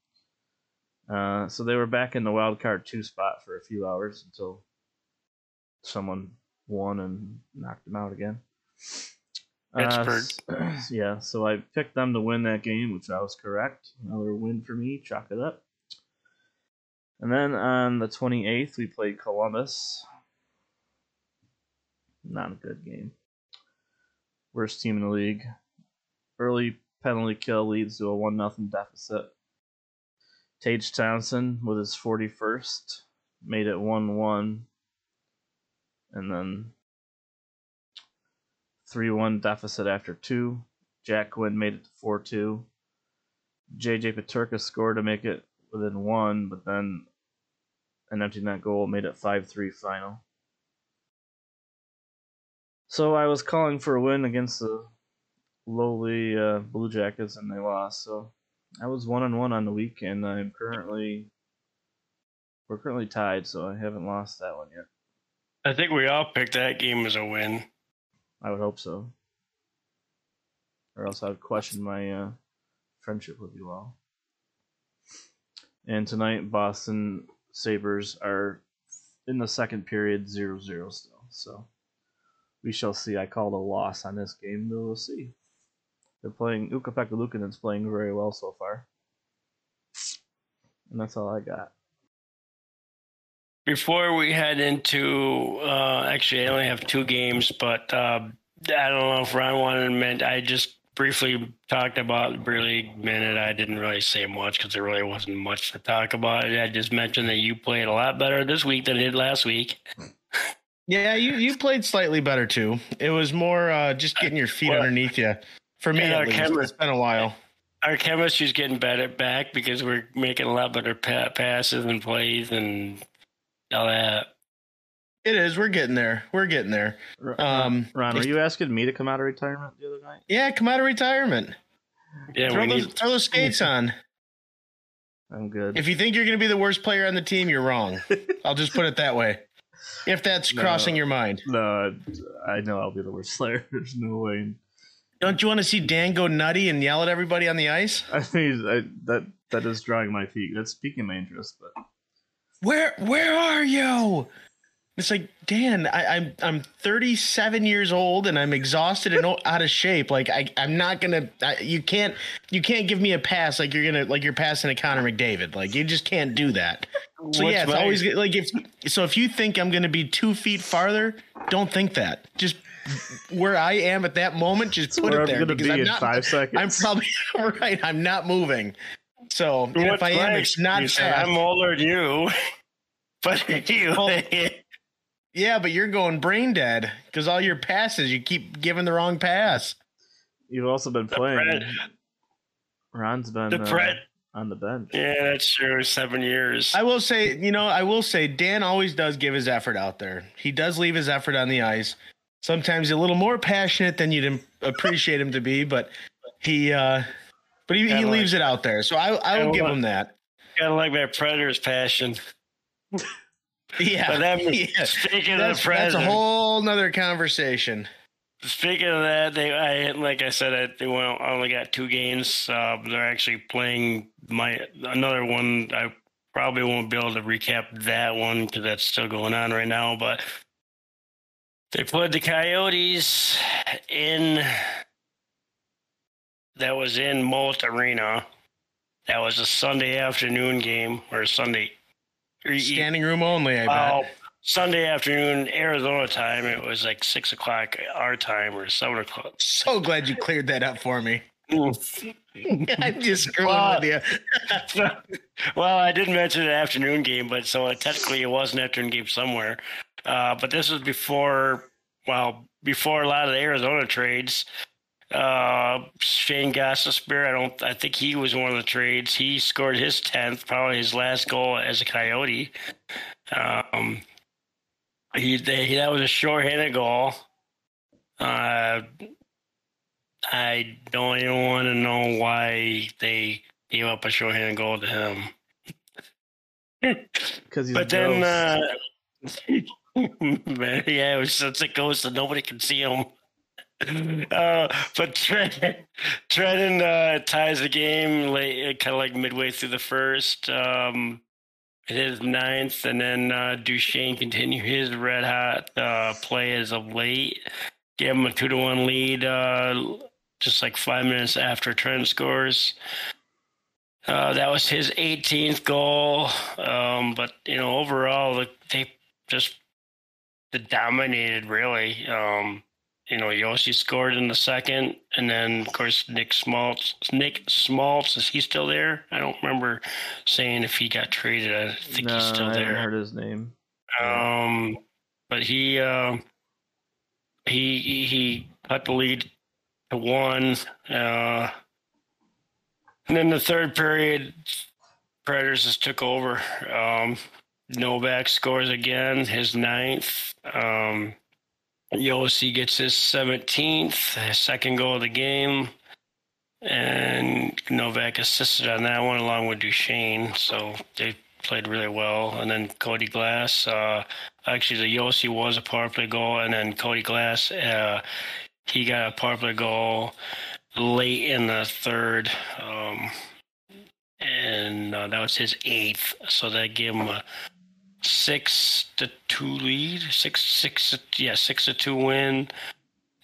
Uh, so they were back in the wild card two spot for a few hours until someone won and knocked them out again. Uh, Pittsburgh. s- [clears throat] yeah, so I picked them to win that game, which I was correct. Another win for me. Chalk it up. And then on the 28th, we played Columbus. Not a good game. Worst team in the league. Early penalty kill leads to a 1 0 deficit. Tage Townsend with his 41st made it 1 1. And then 3 1 deficit after two. Jack Quinn made it to 4 2. JJ Peterka scored to make it within one, but then an empty net goal made it 5 3 final. So I was calling for a win against the lowly uh, Blue Jackets, and they lost. So I was one on one on the week, and I'm currently we're currently tied, so I haven't lost that one yet. I think we all picked that game as a win. I would hope so, or else I would question my uh, friendship with you all. And tonight, Boston Sabres are in the second period 0 0 still. So we shall see. I called a loss on this game, but we'll see. They're playing Ukko-Pekka Luukkonen's playing very well so far. And that's all I got. Before we head into, uh, actually, I only have two games, but uh, I don't know if Ron wanted to mention. I just briefly talked about Beer League minute. I didn't really say much because there really wasn't much to talk about. I just mentioned that you played a lot better this week than you did last week. Yeah, you, you played slightly better too. It was more uh, just getting your feet Well, underneath you. For me, and our least. camera- it's been a while. Our chemistry's getting better back because we're making a lot better pa- passes and plays and all that. It is. We're getting there. We're getting there. Um, Ron, were you asking me to come out of retirement the other night? Yeah, come out of retirement. Yeah, throw, we those, need. throw those skates on. I'm good. If you think you're going to be the worst player on the team, you're wrong. [laughs] I'll just put it that way. If that's No. crossing your mind. no, I know I'll be the worst [laughs] player. There's no way. Don't you want to see Dan go nutty and yell at everybody on the ice? I think I, that that is drawing my feet. That's piquing my interest, but Where where are you? It's like Dan, I, I'm I'm 37 years old and I'm exhausted and out of shape. Like I I'm not gonna. I, you can't you can't give me a pass like you're gonna like you're passing to Connor McDavid. Like you just can't do that. So What's yeah, it's my- always like if so if you think I'm gonna be two feet farther, don't think that. Just where I am at that moment, just put where it I'm there because be I'm in not. five seconds. I'm probably [laughs] right. I'm not moving. So and if I am, it's not excuse? fast. I'm older than you. [laughs] But [laughs] you, Well, Yeah, but you're going brain dead because all your passes, you keep giving the wrong pass. You've also been playing. Fred- Ron's been the uh, on the bench. Yeah, that's true. Seven years. I will say, you know, I will say Dan always does give his effort out there. He does leave his effort on the ice. Sometimes a little more passionate than you'd appreciate him to be, but he uh but he, he leaves it out there. So I I will give like- him that. Kind of like my Predator's passion. Yeah. That, [laughs] yeah. speaking of That's, the that's a whole nother conversation. Speaking of that, they I like I said, I, they went, only got two games. Uh, they're actually playing my another one. I probably won't be able to recap that one because that's still going on right now. But they played the Coyotes in that was in Mullett Arena. That was a Sunday afternoon game or a Sunday. Standing room only, I Oh, bet. Sunday afternoon, Arizona time. It was like six o'clock our time or seven o'clock. So glad you cleared that up for me. Mm. [laughs] I'm just screwing Well, with you. [laughs] well, I did mention an afternoon game, but so technically it was an afternoon game somewhere. Uh, but this was before, well, before a lot of the Arizona trades. Uh, Shayne Gostisbehere, I don't, I think he was one of the trades. He scored his tenth, probably his last goal as a Coyote. Um, he, they, that was a short-handed goal. Uh, I don't even want to know why they gave up a short-handed goal to him. [laughs] Because he's But then, uh, [laughs] man, yeah, it such a ghost that nobody can see him. [laughs] Uh, but Trenin, [laughs] Trenin uh, ties the game late, kind of like midway through the first. Um, it is ninth, and then uh, Duchene continue his red hot uh, play as of late. Give him a two to one lead, uh, just like five minutes after Trent scores. Uh, that was his 18th goal. Um, but you know, overall, they just dominated really. Um, you know, Josi scored in the second, and then of course Nick Schmaltz. Nick Schmaltz is he still there? I don't remember saying if he got traded. I think no, he's still I there. heard his name. Um, but he uh, he he he cut the lead to one. Uh, and then the third period, Predators just took over. Um, Novak scores again, his ninth. Um, Josi gets his 17th, his second goal of the game. And Novak assisted on that one along with Duchene. So they played really well. And then Cody Glass, uh, actually, the Josi was a power play goal. And then Cody Glass, uh, he got a power play goal late in the third. Um, and uh, that was his eighth. So that gave him a six to two lead, six six yeah six to two win.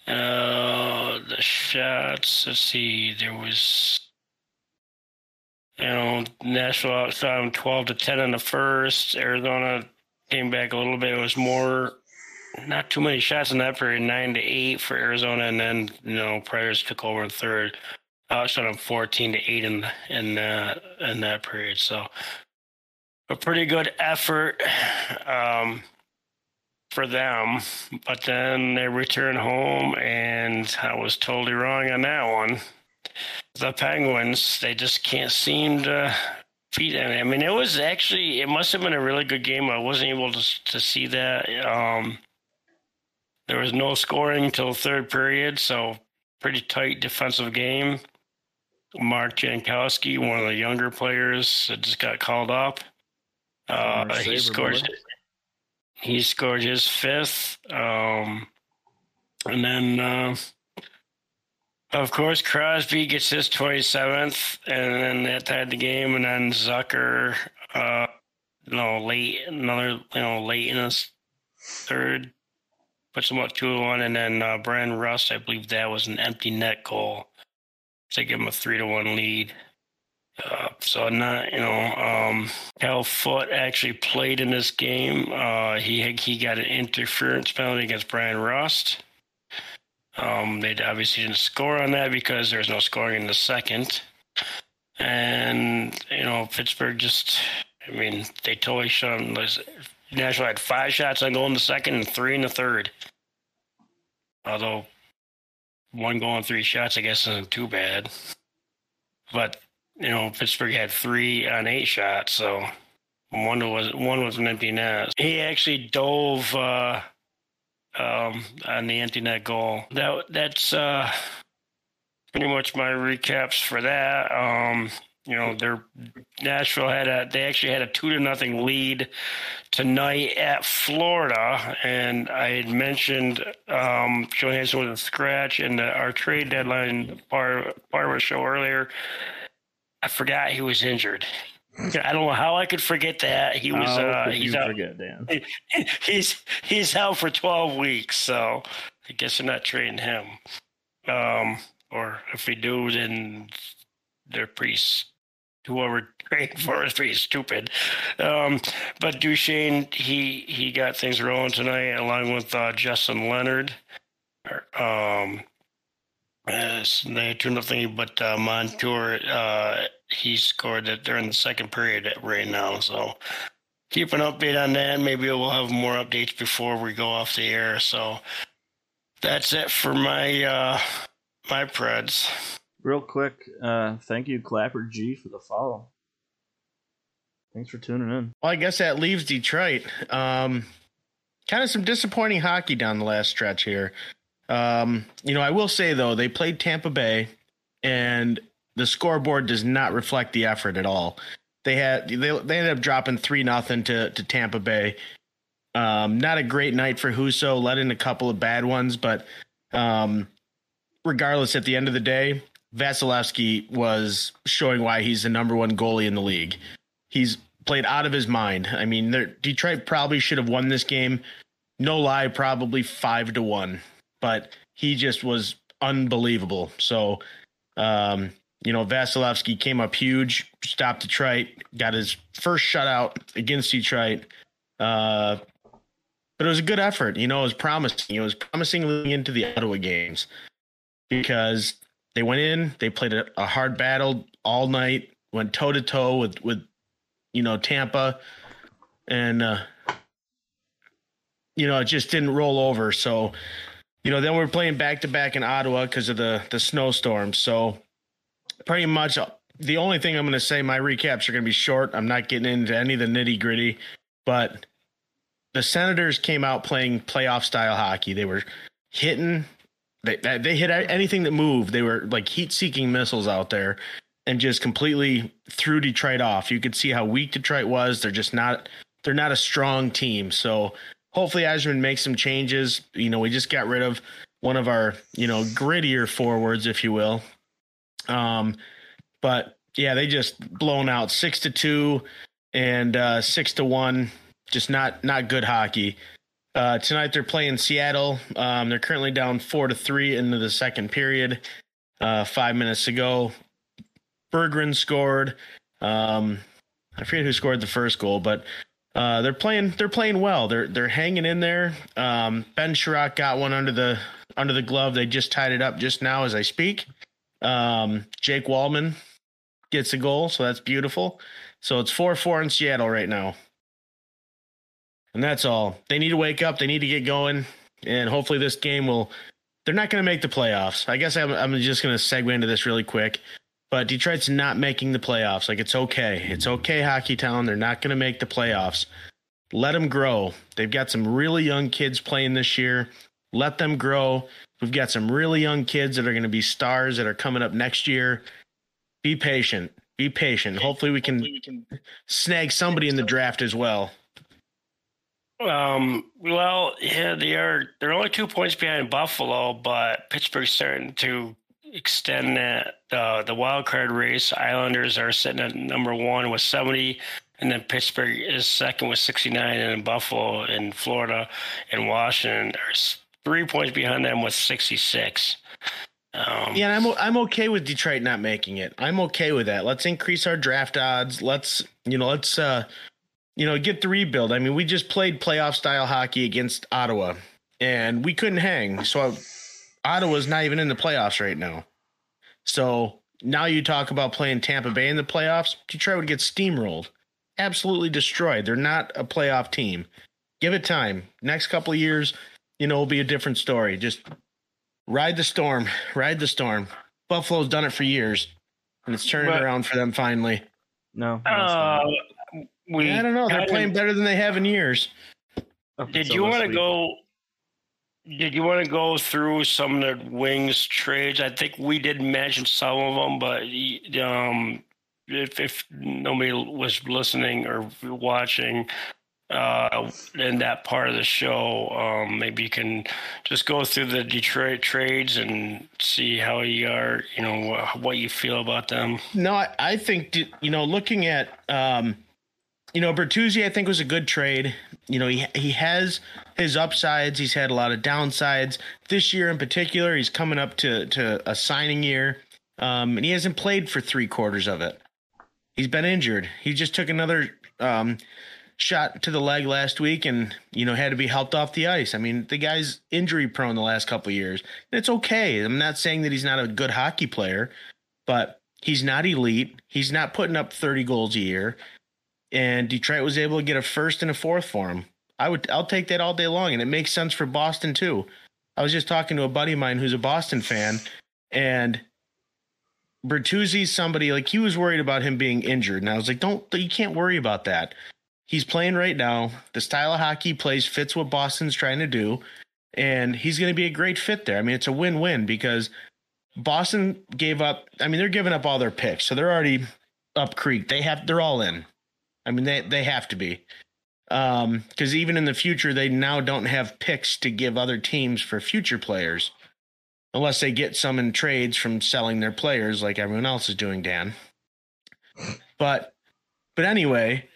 Uh, the shots. Let's see. There was, you know, Nashville outside them twelve to ten in the first. Arizona came back a little bit. It was more, not too many shots in that period. Nine to eight for Arizona, and then you know, Predators took over in third. Outshot them fourteen to eight in in uh, in that period. So a pretty good effort um, for them. But then they return home, and I was totally wrong on that one. The Penguins, they just can't seem to beat them. I mean, it was actually, it must have been a really good game. I wasn't able to, to see that. Um, there was no scoring until third period, so pretty tight defensive game. Mark Jankowski, one of the younger players, just got called up. Uh, he scored. He scored his fifth, um, and then uh, of course Crosby gets his twenty seventh, and then that tied the game. And then Zucker, uh, you know, late another, you know, late in his third, puts him up two to one, and then uh, Brandon Rust, I believe that was an empty net goal to give him a three to one lead. Uh, so not you know, um, Cal Foote actually played in this game. Uh, he he got an interference penalty against Bryan Rust. Um, they obviously didn't score on that because there was no scoring in the second. And you know, Pittsburgh just, I mean, they totally shut them. Nashville had five shots on goal in the second and three in the third. Although one goal and three shots, I guess, isn't too bad. But you know, Pittsburgh had three on eight shots, so one was one was an empty net. He actually dove uh, um, on the empty net goal. That that's uh, pretty much my recaps for that. Um, you know, their Nashville had a they actually had a two to nothing lead tonight at Florida, and I had mentioned um, Johansen with a scratch in the, our trade deadline part part of our show earlier. I forgot he was injured. I don't know how I could forget that he was. Uh, he's out. forget, Dan? He's he's out for twelve weeks, so I guess they're not trading him. Um, or if they do, then they're pretty. Whoever traded for is pretty stupid. Um, but Duchene, he he got things rolling tonight, along with uh, Justin Leonard. Um, Yes, they two nothing, but uh, Montour uh, he scored it during the second period right now. So keep an update on that. Maybe we'll have more updates before we go off the air. So that's it for my uh, my Preds. Real quick, uh, thank you, Clapper G, for the follow. Thanks for tuning in. Well, I guess that leaves Detroit. Um, kind of some disappointing hockey down the last stretch here. Um, you know, I will say though, they played Tampa Bay, and the scoreboard does not reflect the effort at all. They had they they ended up dropping three nothing to to Tampa Bay. Um, not a great night for Husso. Let in a couple of bad ones, but um, regardless, at the end of the day, Vasilevskiy was showing why he's the number one goalie in the league. He's played out of his mind. I mean, Detroit probably should have won this game. No lie, probably five to one. But he just was unbelievable. So, um, you know, Vasilevskiy came up huge, stopped Detroit, got his first shutout against Detroit. Uh, but it was a good effort. You know, it was promising. It was promising leading into the Ottawa games because they went in, they played a, a hard battle all night, went toe to toe with with you know Tampa, and uh, you know it just didn't roll over. So you know, then we're playing back to back in Ottawa because of the the snowstorm. So pretty much uh, the only thing I'm going to say, my recaps are going to be short. I'm not getting into any of the nitty gritty, but the Senators came out playing playoff style hockey. They were hitting, they, they hit anything that moved. They were like heat seeking missiles out there and just completely threw Detroit off. You could see how weak Detroit was. They're just not, they're not a strong team. So hopefully Yzerman makes some changes. You know, we just got rid of one of our, you know, grittier forwards, if you will. Um, but yeah, they just blown out six to two and uh, six to one. Just not not good hockey. Uh, tonight they're playing Seattle. Um, they're currently down four to three into the second period. Uh, five minutes ago, Berggren scored. Um, I forget who scored the first goal, but uh, they're playing. They're playing well. They're they're hanging in there. Um, ben Chiarot got one under the under the glove. They just tied it up just now as I speak. Um, Jake Walman gets a goal, so that's beautiful. So it's 4 4 in Seattle right now. And that's all. They need to wake up. They need to get going. And hopefully, this game will. They're not going to make the playoffs. I guess I'm, I'm just going to segue into this really quick. But Detroit's not making the playoffs. Like, it's okay. It's okay, Hockey Town. They're not going to make the playoffs. Let them grow. They've got some really young kids playing this year. Let them grow. We've got some really young kids that are going to be stars that are coming up next year. Be patient. Be patient. Hopefully, we can, we can snag somebody in the draft as well. Um. Well, yeah, they are. They're only two points behind Buffalo, but Pittsburgh's starting to extend that uh, the wild card race. Islanders are sitting at number one with seventy, and then Pittsburgh is second with sixty nine, and then Buffalo and Florida and Washington are three points behind them with sixty six. Um, yeah, I'm I'm okay with Detroit not making it. I'm okay with that. Let's increase our draft odds. Let's you know let's uh you know get the rebuild. I mean, we just played playoff style hockey against Ottawa, and we couldn't hang. So Ottawa's not even in the playoffs right now. So now you talk about playing Tampa Bay in the playoffs. Detroit would get steamrolled, absolutely destroyed. They're not a playoff team. Give it time. Next couple of years, you know, will be a different story. Just Ride the storm. [laughs] Ride the storm. Buffalo's done it for years, and it's turning but, around for them finally. No. Uh, we I don't know. They're playing better than they have in years. Did you want to go? Did you want to go through some of the wings trades? I think we did mention some of them, but um, if if nobody was listening or watching, uh, in that part of the show. Um, maybe you can just go through the Detroit trades and see how you are, you know, what you feel about them. No, I, I think, you know, looking at, um, you know, Bertuzzi, I think was a good trade. You know, he he has his upsides. He's had a lot of downsides. This year in particular, he's coming up to to a signing year, um, and he hasn't played for three quarters of it. He's been injured. He just took another um, shot to the leg last week and you know had to be helped off the ice. I mean, the guy's injury prone the last couple years. It's okay. I'm not saying that he's not a good hockey player, but he's not elite. He's not putting up 30 goals a year. And Detroit was able to get a first and a fourth for him. I would I'll take that all day long and it makes sense for Boston too. I was just talking to a buddy of mine who's a Boston fan and Bertuzzi's somebody like he was worried about him being injured and I was like don't you can't worry about that he's playing right now. The style of hockey he plays fits what Boston's trying to do, and he's going to be a great fit there. I mean, it's a win-win because Boston gave up. I mean, they're giving up all their picks, so they're already up creek. They have. They're all in. I mean, they they have to be. Um, because even in the future, they now don't have picks to give other teams for future players, unless they get some in trades from selling their players, like everyone else is doing. Dan, but but anyway,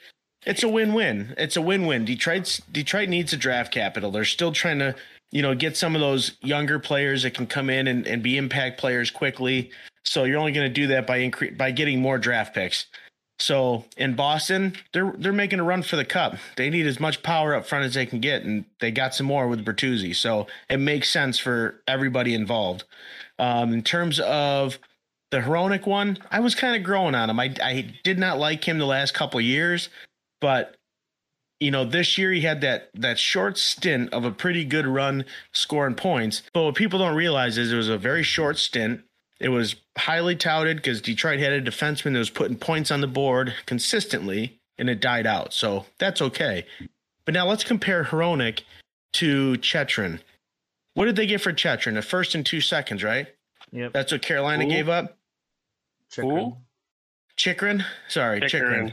it's a win-win. It's a win-win. Detroit's Detroit needs a draft capital. They're still trying to, you know, get some of those younger players that can come in and, and be impact players quickly. So you're only going to do that by incre- by getting more draft picks. So in Boston, they're they're making a run for the cup. They need as much power up front as they can get, and they got some more with Bertuzzi. So it makes sense for everybody involved. Um, in terms of the Hronek one, I was kind of growing on him. I I did not like him the last couple years but you know, this year he had that that short stint of a pretty good run scoring points. But what people don't realize is it was a very short stint. It was highly touted because Detroit had a defenseman that was putting points on the board consistently, and it died out. So that's okay. But now let's compare Hronek to Chetrin. What did they get for Chetrin? A first and two seconds, right? Yep. That's what Carolina Who? gave up. Chychrun. Chychrun? Sorry, Chychrun. Chychrun.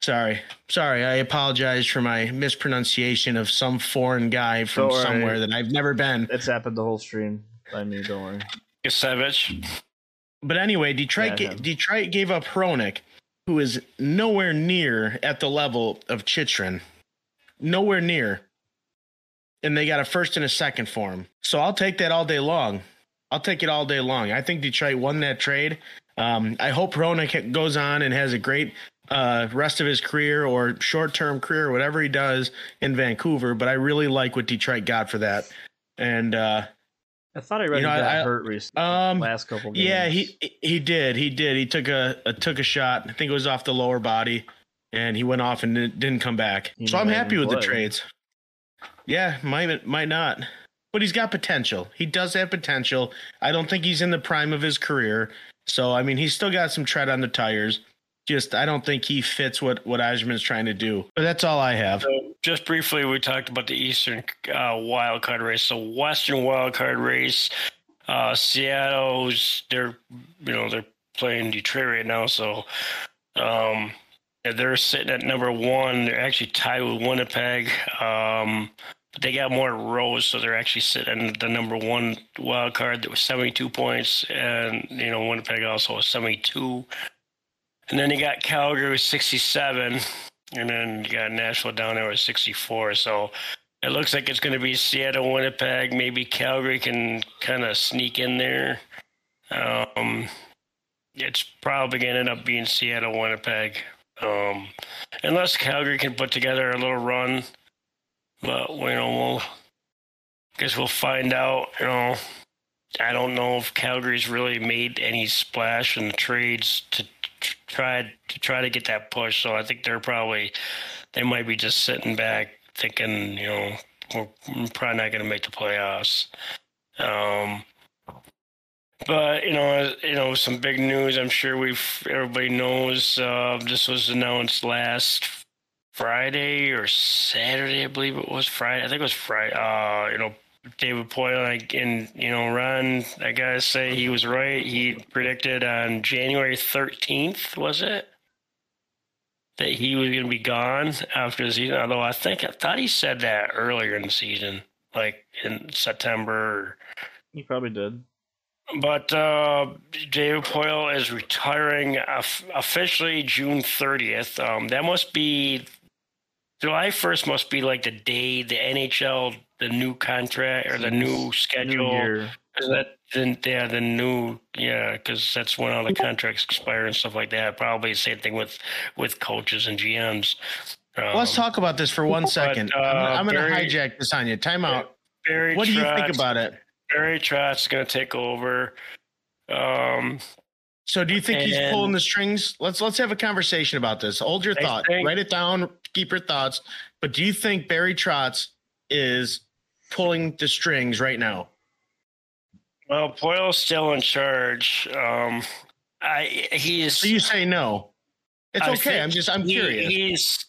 Sorry. Sorry. I apologize for my mispronunciation of some foreign guy from Don't somewhere that I've never been. It's happened the whole stream by me. Don't worry. Yasevich. But anyway, Detroit Yeah, ga- him. Detroit gave up Hronek, who is nowhere near at the level of Chitrin. Nowhere near. And they got a first and a second for him. So I'll take that all day long. I'll take it all day long. I think Detroit won that trade. Um, I hope Hronek goes on and has a great uh, rest of his career or short term career, whatever he does in Vancouver. But I really like what Detroit got for that. And uh, I thought I read You know, he got I- hurt recently. um, last couple games. Yeah, he he did. He did. He took a, a took a shot. I think it was off the lower body, and he went off and didn't come back. So I'm happy with the trades. Yeah, might might not, but he's got potential. He does have potential. I don't think he's in the prime of his career. So I mean, he's still got some tread on the tires. Just I don't think he fits what what Yzerman's trying to do. But that's all I have. So just briefly, we talked about the Eastern uh, wild card race. So Western wild card race, uh, Seattle's they're you know they're playing Detroit right now, so um, they're sitting at number one. They're actually tied with Winnipeg. Um, they got more rows, so they're actually sitting the number one wild card that was 72 points, and you know Winnipeg also was 72. And then you got Calgary with 67. And then you got Nashville down there with 64. So it looks like it's going to be Seattle, Winnipeg. Maybe Calgary can kind of sneak in there. Um, it's probably going to end up being Seattle, Winnipeg. Um, unless Calgary can put together a little run. But, you know, we'll, guess we'll find out. You know, I don't know if Calgary's really made any splash in the trades to try to try to get that push. So I think they're probably they might be just sitting back thinking, you know, we're probably not going to make the playoffs. Um, but you know, you know, some big news. I'm sure we've everybody knows. Uh, this was announced last Friday or Saturday, I believe it was Friday. I think it was Friday. Uh, you know, David Poile like, and you know, Ron. I gotta say he was right. He predicted on January 13th, was it? That he was going to be gone after the season. Although I think I thought he said that earlier in the season, like in September. He probably did. but uh, David Poile is retiring officially June 30th. Um, that must be July 1st. Must be like the day the NHL, the new contract or the new New schedule. Is that then? Yeah, the new yeah, because that's when all the contracts expire and stuff like that. Probably the same thing with with coaches and GMs. Um, Let's talk about this for one second. uh, I'm, I'm going to hijack this on you. Timeout. Barry What do you think about it? Barry Trotz is going to take over. Um, So do you think he's pulling the strings? Let's let's have a conversation about this. Hold your I thought. think- Write it down. Keep your thoughts. But do you think Barry Trotz is pulling the strings right now? well, Poile's still in charge. Um, I he's So you say no. It's I okay. I'm just I'm he- curious. He's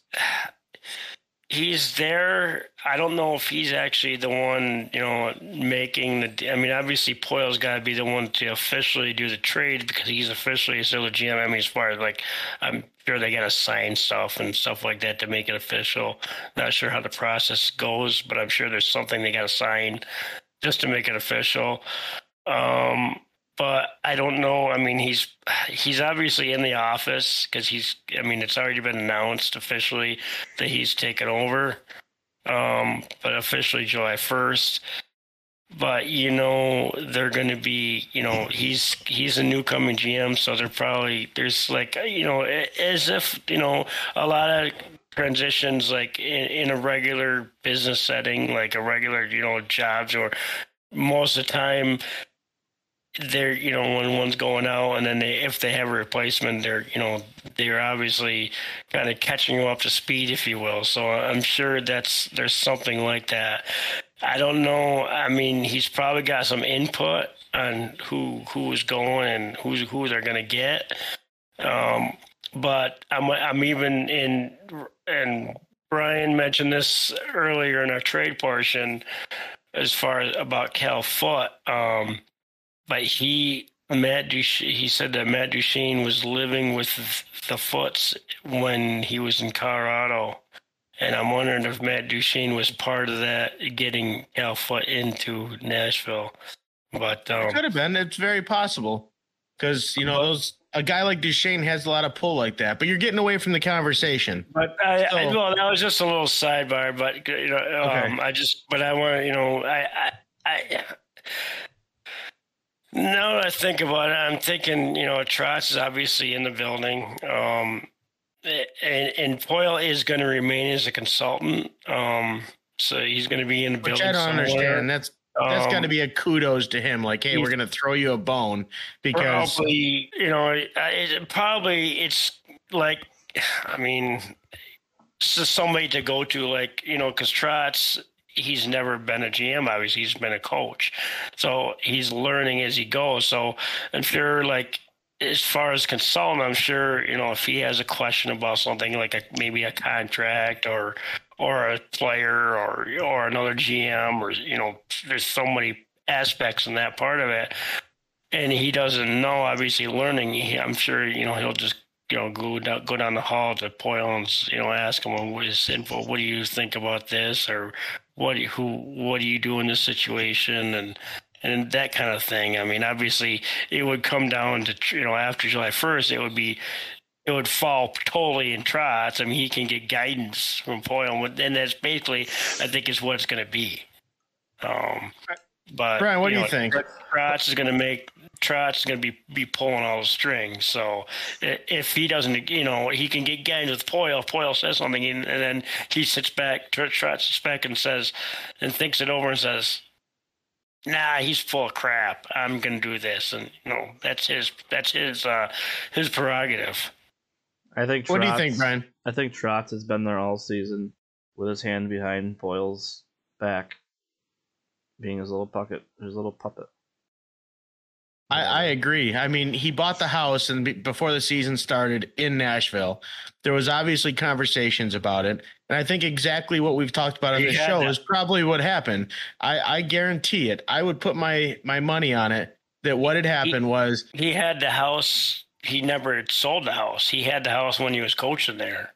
he's there. I don't know if he's actually the one, you know, making the. I mean, obviously, Poile's got to be the one to officially do the trade because he's officially still a GM. I mean, as far as like, I'm sure they got to sign stuff and stuff like that to make it official. Not sure how the process goes, but I'm sure there's something they got to sign just to make it official. Um, but I don't know. I mean, he's he's obviously in the office because he's. I mean, it's already been announced officially that he's taken over, um, but officially July first. But you know, they're going to be. You know, he's he's a new coming GM, so they're probably there's like you know as if you know a lot of transitions like in, in a regular business setting, like a regular you know jobs or most of the time they're you know when one's going out and then they, if they have a replacement they're you know they're obviously kind of catching you up to speed if you will. So i'm sure that's there's something like that. I don't know i mean he's probably got some input on who who is going and who's who they're going to get. Um, but i'm i'm even in and brian mentioned this earlier in our trade portion as far as about Cal Foote. Um, but he Matt Duchene, he said that Matt Duchene was living with the Footes when he was in Colorado, and I'm wondering if Matt Duchene was part of that getting Cal Foote into Nashville. But um, it could have been. It's very possible because you know those a guy like Duchene has a lot of pull like that. But you're getting away from the conversation. But I, so, I well, that was just a little sidebar. But you know, um, okay. I just, but I want you know, I, I, I now that I think about it, I'm thinking, you know, Trotz is obviously in the building. Um, and, and Poile is going to remain as a consultant. Um, so he's going to be in the Which building. I don't somewhere. understand. That's that's um, got to be a kudos to him. Like, hey, we're going to throw you a bone because probably, you know, it, it, probably it's like, [sighs] I mean, it's just somebody to go to, like you know, because Trotz he's never been a GM. Obviously, he's been a coach, so he's learning as he goes. So I'm sure, like as far as consultant, I'm sure you know if he has a question about something like a, maybe a contract or or a player or or another GM or you know, there's so many aspects in that part of it, and he doesn't know. Obviously, learning, he, I'm sure you know he'll just you know, go down, go down the hall to Poile and you know ask him what is info. What do you think about this, or what do you, who what do you do in this situation and and that kind of thing. I mean, obviously, it would come down to you know after July first, it would be it would fall totally in Trotz. I mean, he can get guidance from Poile, and that's basically I think is what it's going to be. Um, but Brian, what you do know, you think? Trotz is going to make Trotz is going to be be pulling all the strings. So if he doesn't, you know, he can get games with Poile. If Poile says something, and then he sits back, Trotz sits back and says, and thinks it over and says, "Nah, he's full of crap. I'm going to do this." And you know, that's his that's his uh, his prerogative. I think. Trotz, what do you think, Brian? I think Trotz has been there all season with his hand behind Poile's back, being his little puppet, his little puppet. I, I, agree. I mean, he bought the house, and be, before the season started in Nashville, there was obviously conversations about it, and I think exactly what we've talked about on this show is probably what happened. I, I guarantee it. I would put my my money on it that what had happened he, was he had the house. He never sold the house. He had the house when he was coaching there.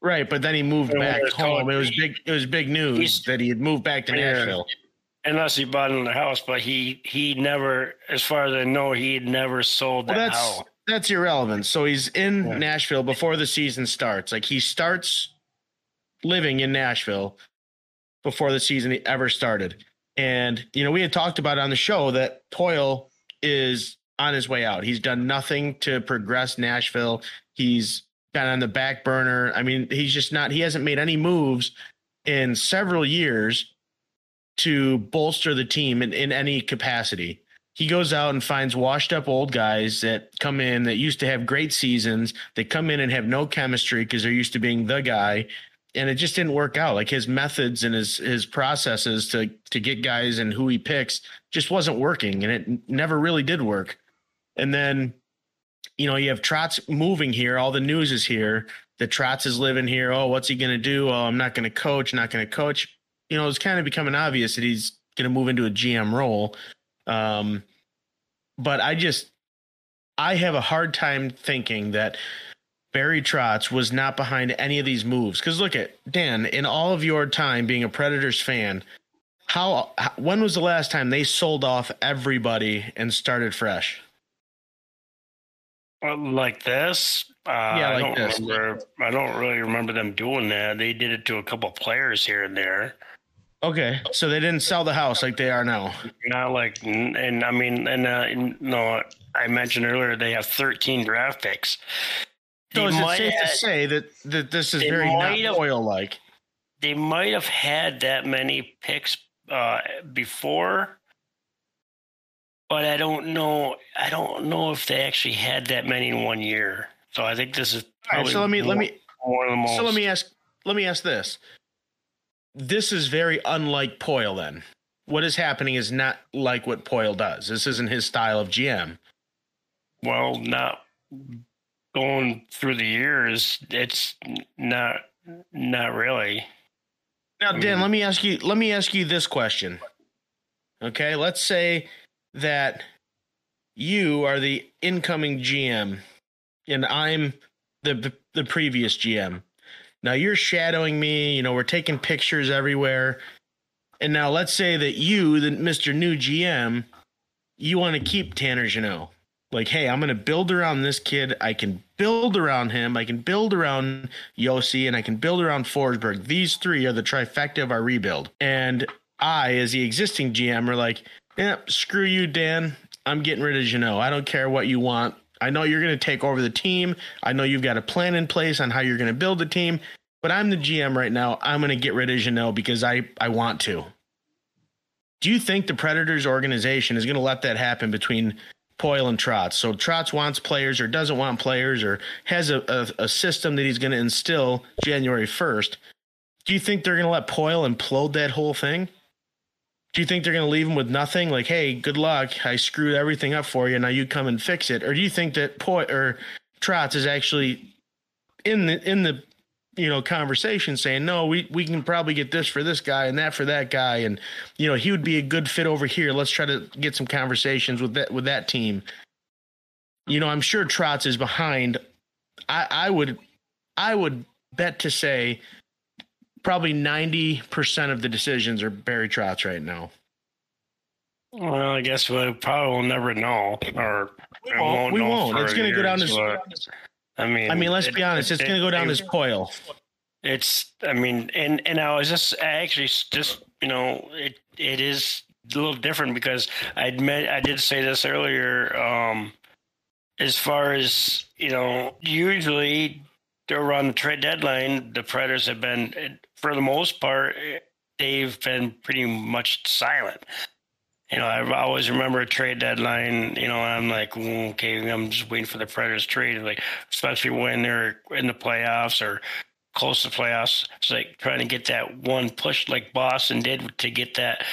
Right, but then he moved back home. It was big. It was big news that he had moved back to Nashville unless he bought another house, but he he never, as far as I know, he had never sold that well, that's, house. That's irrelevant. So he's in yeah. Nashville before the season starts. Like he starts living in Nashville before the season ever started. And you know, we had talked about on the show that Poile is on his way out. He's done nothing to progress Nashville. He's been on the back burner. I mean, he's just not. He hasn't made any moves in several years to bolster the team in, in any capacity. He goes out and finds washed up old guys that come in that used to have great seasons. They come in and have no chemistry because they're used to being the guy. And it just didn't work out. Like his methods and his his processes to to get guys and who he picks just wasn't working, and it never really did work. And then, you know, you have Trotz moving here. All the news is here. The Trotz is living here. Oh, what's he to do? Oh, I'm not to coach. Not to coach you know, it's kind of becoming obvious that he's going to move into a GM role. Um, but I just, I have a hard time thinking that Barry Trotz was not behind any of these moves. Because look at Dan, in all of your time being a Predators fan, how, when was the last time they sold off everybody and started fresh? like this? Uh, yeah, like I don't this. remember. I don't really remember them doing that. They did it to a couple players here and there. Okay, so they didn't sell the house like they are now. Not like, and I mean, and uh, no, I mentioned earlier they have 13 draft picks. So is it safe have, to say that that this is very not oil like? They might have had that many picks uh, before, but I don't know. I don't know if they actually had that many in one year. So I think this is. All right, so let me let me one of most. so let me ask let me ask this. This is very unlike Poile then. What is happening is not like what Poile does. This isn't his style of GM. Well, not going through the years. It's not not really. Now, Dan, let me ask you let me ask you this question. Okay, let's say that you are the incoming GM and I'm the the, the previous GM. Now you're shadowing me, you know, we're taking pictures everywhere. And now let's say that you, the Mr. New GM, you want to keep Tanner Jeannot. Like, hey, I'm going to build around this kid. I can build around him. I can build around Josi and I can build around Forsberg. These three are the trifecta of our rebuild. And I, as the existing GM, are like, yeah, screw you, Dan. I'm getting rid of Jeannot. I don't care what you want. I know you're going to take over the team. I know you've got a plan in place on how you're going to build the team. But I'm the GM right now. I'm going to get rid of Jeannot because I, I want to. Do you think the Predators organization is going to let that happen between Poile and Trotz? So Trotz wants players or doesn't want players or has a, a, a system that he's going to instill January 1st. Do you think they're going to let Poile implode that whole thing? Do you think they're going to leave him with nothing? Like, hey, good luck. I screwed everything up for you. Now you come and fix it. Or do you think that Poile or Trotz is actually in the in the you know conversation saying no we we can probably get this for this guy and that for that guy and you know he would be a good fit over here let's try to get some conversations with that with that team you know i'm sure trotz is behind i i would i would bet to say probably 90% of the decisions are barry trotz right now Well, I guess we probably will never know, or we won't, we know won't. it's going to go down but, I mean, i mean let's it- be honest it's it- going to go down it- as Poile. It's, I mean, and and I was just I actually just you know it it is a little different because I admit I did say this earlier. Um, as far as you know, usually around the trade deadline, the Predators have been, for the most part, they've been pretty much silent. You know, I always remember a trade deadline. You know, I'm like, "Mm, okay, I'm just waiting for the Predators trade, like especially when they're in the playoffs or close to playoffs. It's like trying to get that one push, like Boston did to get that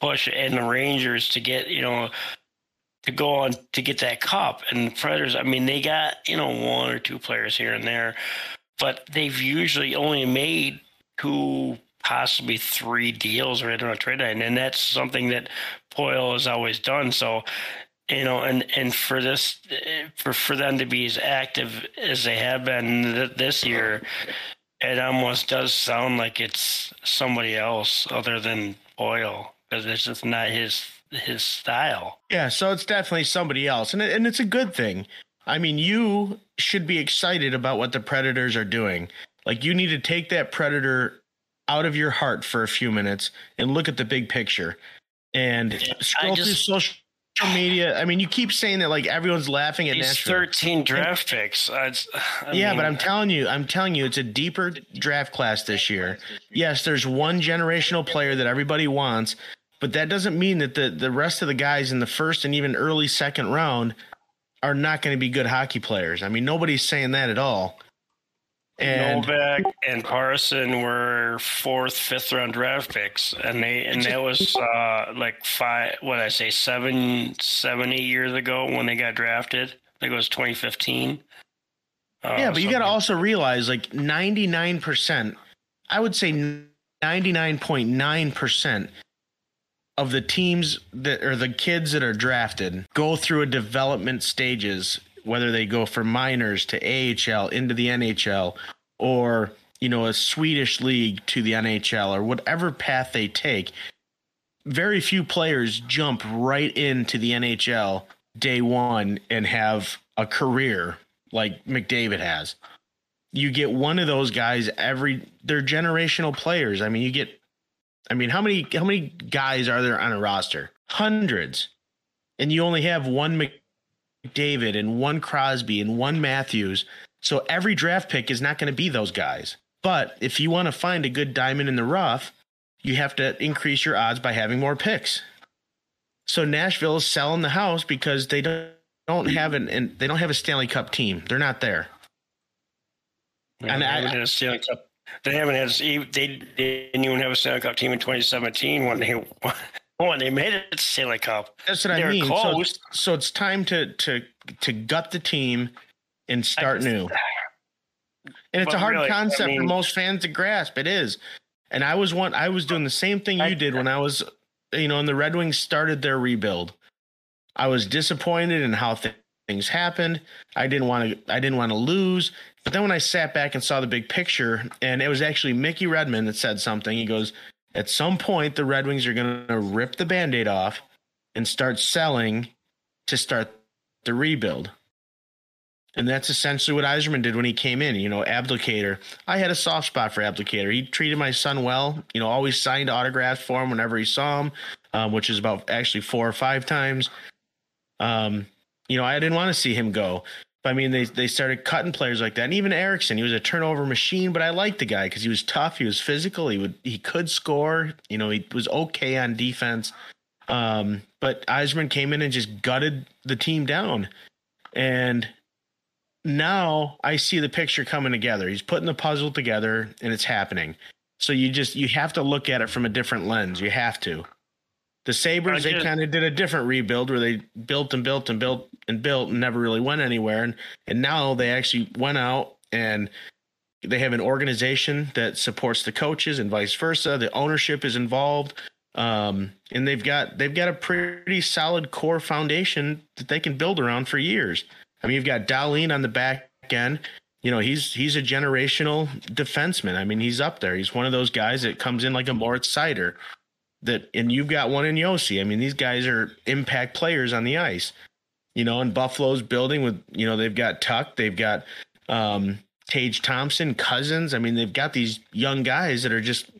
push, and the Rangers to get you know to go on to get that cup. And the Predators, I mean, they got you know one or two players here and there, but they've usually only made two, possibly three deals right on a trade line, and that's something that Poile has always done. So you know, and and for this, for for them to be as active as they have been th- this year, it almost does sound like it's somebody else other than Poile because it's just not his his style. Yeah, so it's definitely somebody else, and it, and it's a good thing. I mean, you should be excited about what the Predators are doing. Like, you need to take that Predator out of your heart for a few minutes and look at the big picture. And scroll just- through social media. I mean, you keep saying that like everyone's laughing at Nashville. thirteen draft picks. I, I yeah, mean, but I'm telling you, I'm telling you, it's a deeper draft class this year. Yes, there's one generational player that everybody wants, but that doesn't mean that the the rest of the guys in the first and even early second round are not going to be good hockey players. I mean, nobody's saying that at all. And Novak and Parson were fourth, fifth round draft picks, and they and that was uh, like five. What I say, seven, seven, eight years ago when they got drafted. I think it was 2015. Uh, yeah, but you got to also realize like 99%, I would say 99.9% of the teams that or the kids that are drafted go through a development stages, whether they go from minors to AHL into the NHL or, you know, a Swedish league to the NHL or whatever path they take. Very few players jump right into the NHL day one and have a career like McDavid has. You get one of those guys every they're generational players. I mean, you get I mean, how many how many guys are there on a roster? Hundreds. And you only have one McDavid and one Crosby and one Matthews. So every draft pick is not going to be those guys. But if you want to find a good diamond in the rough, you have to increase your odds by having more picks. So Nashville is selling the house because they don't don't have an and they don't have a Stanley Cup team. They're not there. And And they I- haven't had a Stanley Cup. They haven't had. They didn't even have a Stanley Cup team in 2017 when they Oh, when they made it to Stanley Cup. That's what They I mean. So, so it's time to to to gut the team and start just- new. And it's a hard really, I concept for most fans to grasp. It is. And I was one I was doing the same thing you did when I was you know, when the Red Wings started their rebuild. I was disappointed in how th- things happened. I didn't want to I didn't want to lose. But then when I sat back and saw the big picture, and it was actually Mickey Redmond that said something. He goes, At some point the Red Wings are gonna rip the band-aid off and start selling to start the rebuild. And that's essentially what Yzerman did when he came in. You know, Abdelkader. I had a soft spot for Abdelkader. He treated my son well. You know, always signed autographs for him whenever he saw him, um, which is about actually four or five times. Um, you know, I didn't want to see him go. I mean, they they started cutting players like that. And even Ericsson, he was a turnover machine, but I liked the guy because he was tough. He was physical. He would he could score. You know, he was okay on defense. Um, but Yzerman came in and just gutted the team down. And now I see the picture coming together. He's putting the puzzle together and it's happening. So you just you have to look at it from a different lens. You have to. The Sabres, they kind of did a different rebuild where they built and built and built and built and never really went anywhere. And and now they actually went out and they have an organization that supports the coaches and vice versa. The ownership is involved. Um, and they've got they've got a pretty solid core foundation that they can build around for years. I mean, you've got Dahlin on the back end. You know, he's he's a generational defenseman. I mean, he's up there. He's one of those guys that comes in like a Moritz Seider. That and you've got one in Josi. I mean, these guys are impact players on the ice. You know, and Buffalo's building with you know they've got Tuch, they've got um, Tage Thompson, Cozens. I mean, they've got these young guys that are just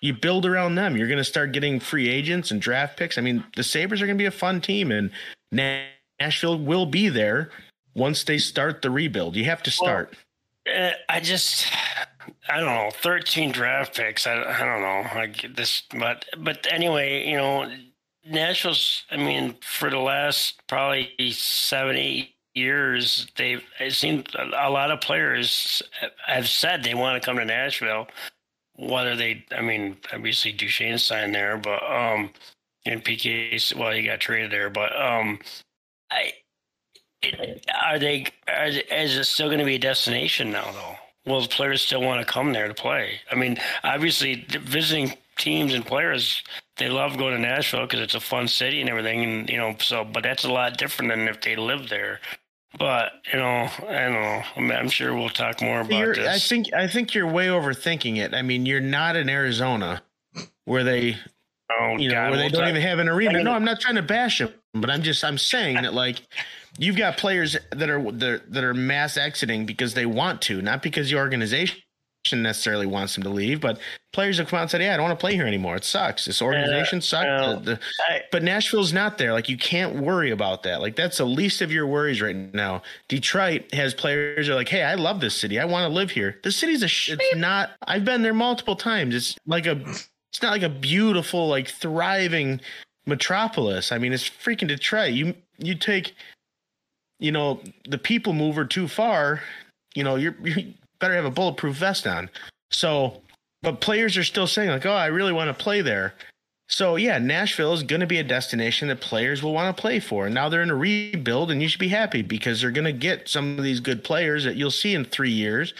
you build around them. You're going to start getting free agents and draft picks. I mean, the Sabres are going to be a fun team, and Nashville will be there once they start the rebuild. You have to start. Uh, I just, I don't know, thirteen draft picks. I, I don't know. I get this, but but anyway, you know, Nashville's. I mean, for the last probably seven, eight years, they've. It seems a, lot of players have said they want to come to Nashville. Whether they, I mean, obviously Duchene signed there, but um, and PK, well, he got traded there, but um, I. Are they? Are, is it still going to be a destination now? Though, will the players still want to come there to play? I mean, obviously, visiting teams and players they love going to Nashville because it's a fun city and everything, and you know. So, but that's a lot different than if they live there. But you know, I don't know. I mean, I'm sure we'll talk more about You're, this. I think I think you're way overthinking it. I mean, you're not in Arizona where they oh, you know, God, where they we'll don't talk- even have an arena. I- No, I'm not trying to bash them, but I'm just I'm saying that like you've got players that are that are, mass exiting because they want to, not because the organization necessarily wants them to leave, but players have come out and said, "Yeah, I don't want to play here anymore. It sucks. This organization sucks." well, The- the- I- but Nashville's not there. Like you can't worry about that. Like that's the least of your worries right now. Detroit has players who are like, "Hey, I love this city. I want to live here." The city's a. Sh- it's not. I've been there multiple times. It's like a. It's not like a beautiful, like thriving metropolis. I mean, it's freaking Detroit. You you take, you know, the people mover too far. You know, you're [laughs] you better have a bulletproof vest on. So, but players are still saying like, "Oh, I really want to play there." So yeah, Nashville is going to be a destination that players will want to play for. And now they're in a rebuild, and you should be happy because they're going to get some of these good players that you'll see in three years.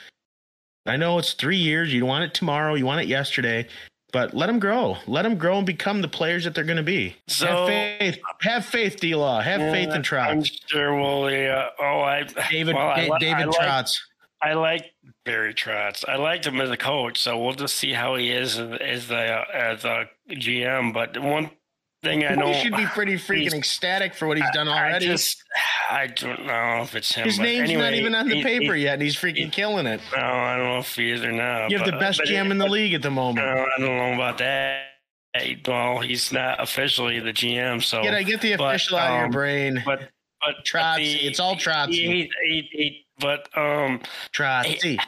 I know it's three years. You want it tomorrow. You want it yesterday. But let them grow. Let them grow and become the players that they're going to be. So- have faith. Have faith, D Law. Have faith in I'm sure we'll. Uh, oh, I David well, I David I like- Trotz. I like Barry Trotz. I liked him as a coach, so we'll just see how he is as, as the as a GM. But one thing I know, He should be pretty [sighs] freaking ecstatic for what he's done already. I just I don't know if it's him. His but name's not even on the he- paper he- yet, and he's freaking killing it. No, I don't know if he is or not. You have the best but GM in the but, league at the moment. I don't know about that. Well, he's not officially the GM, so Get, I get the but, official out of your um, brain. but but Trotsy. the- It's all. He, he, he, but um, Trotsy.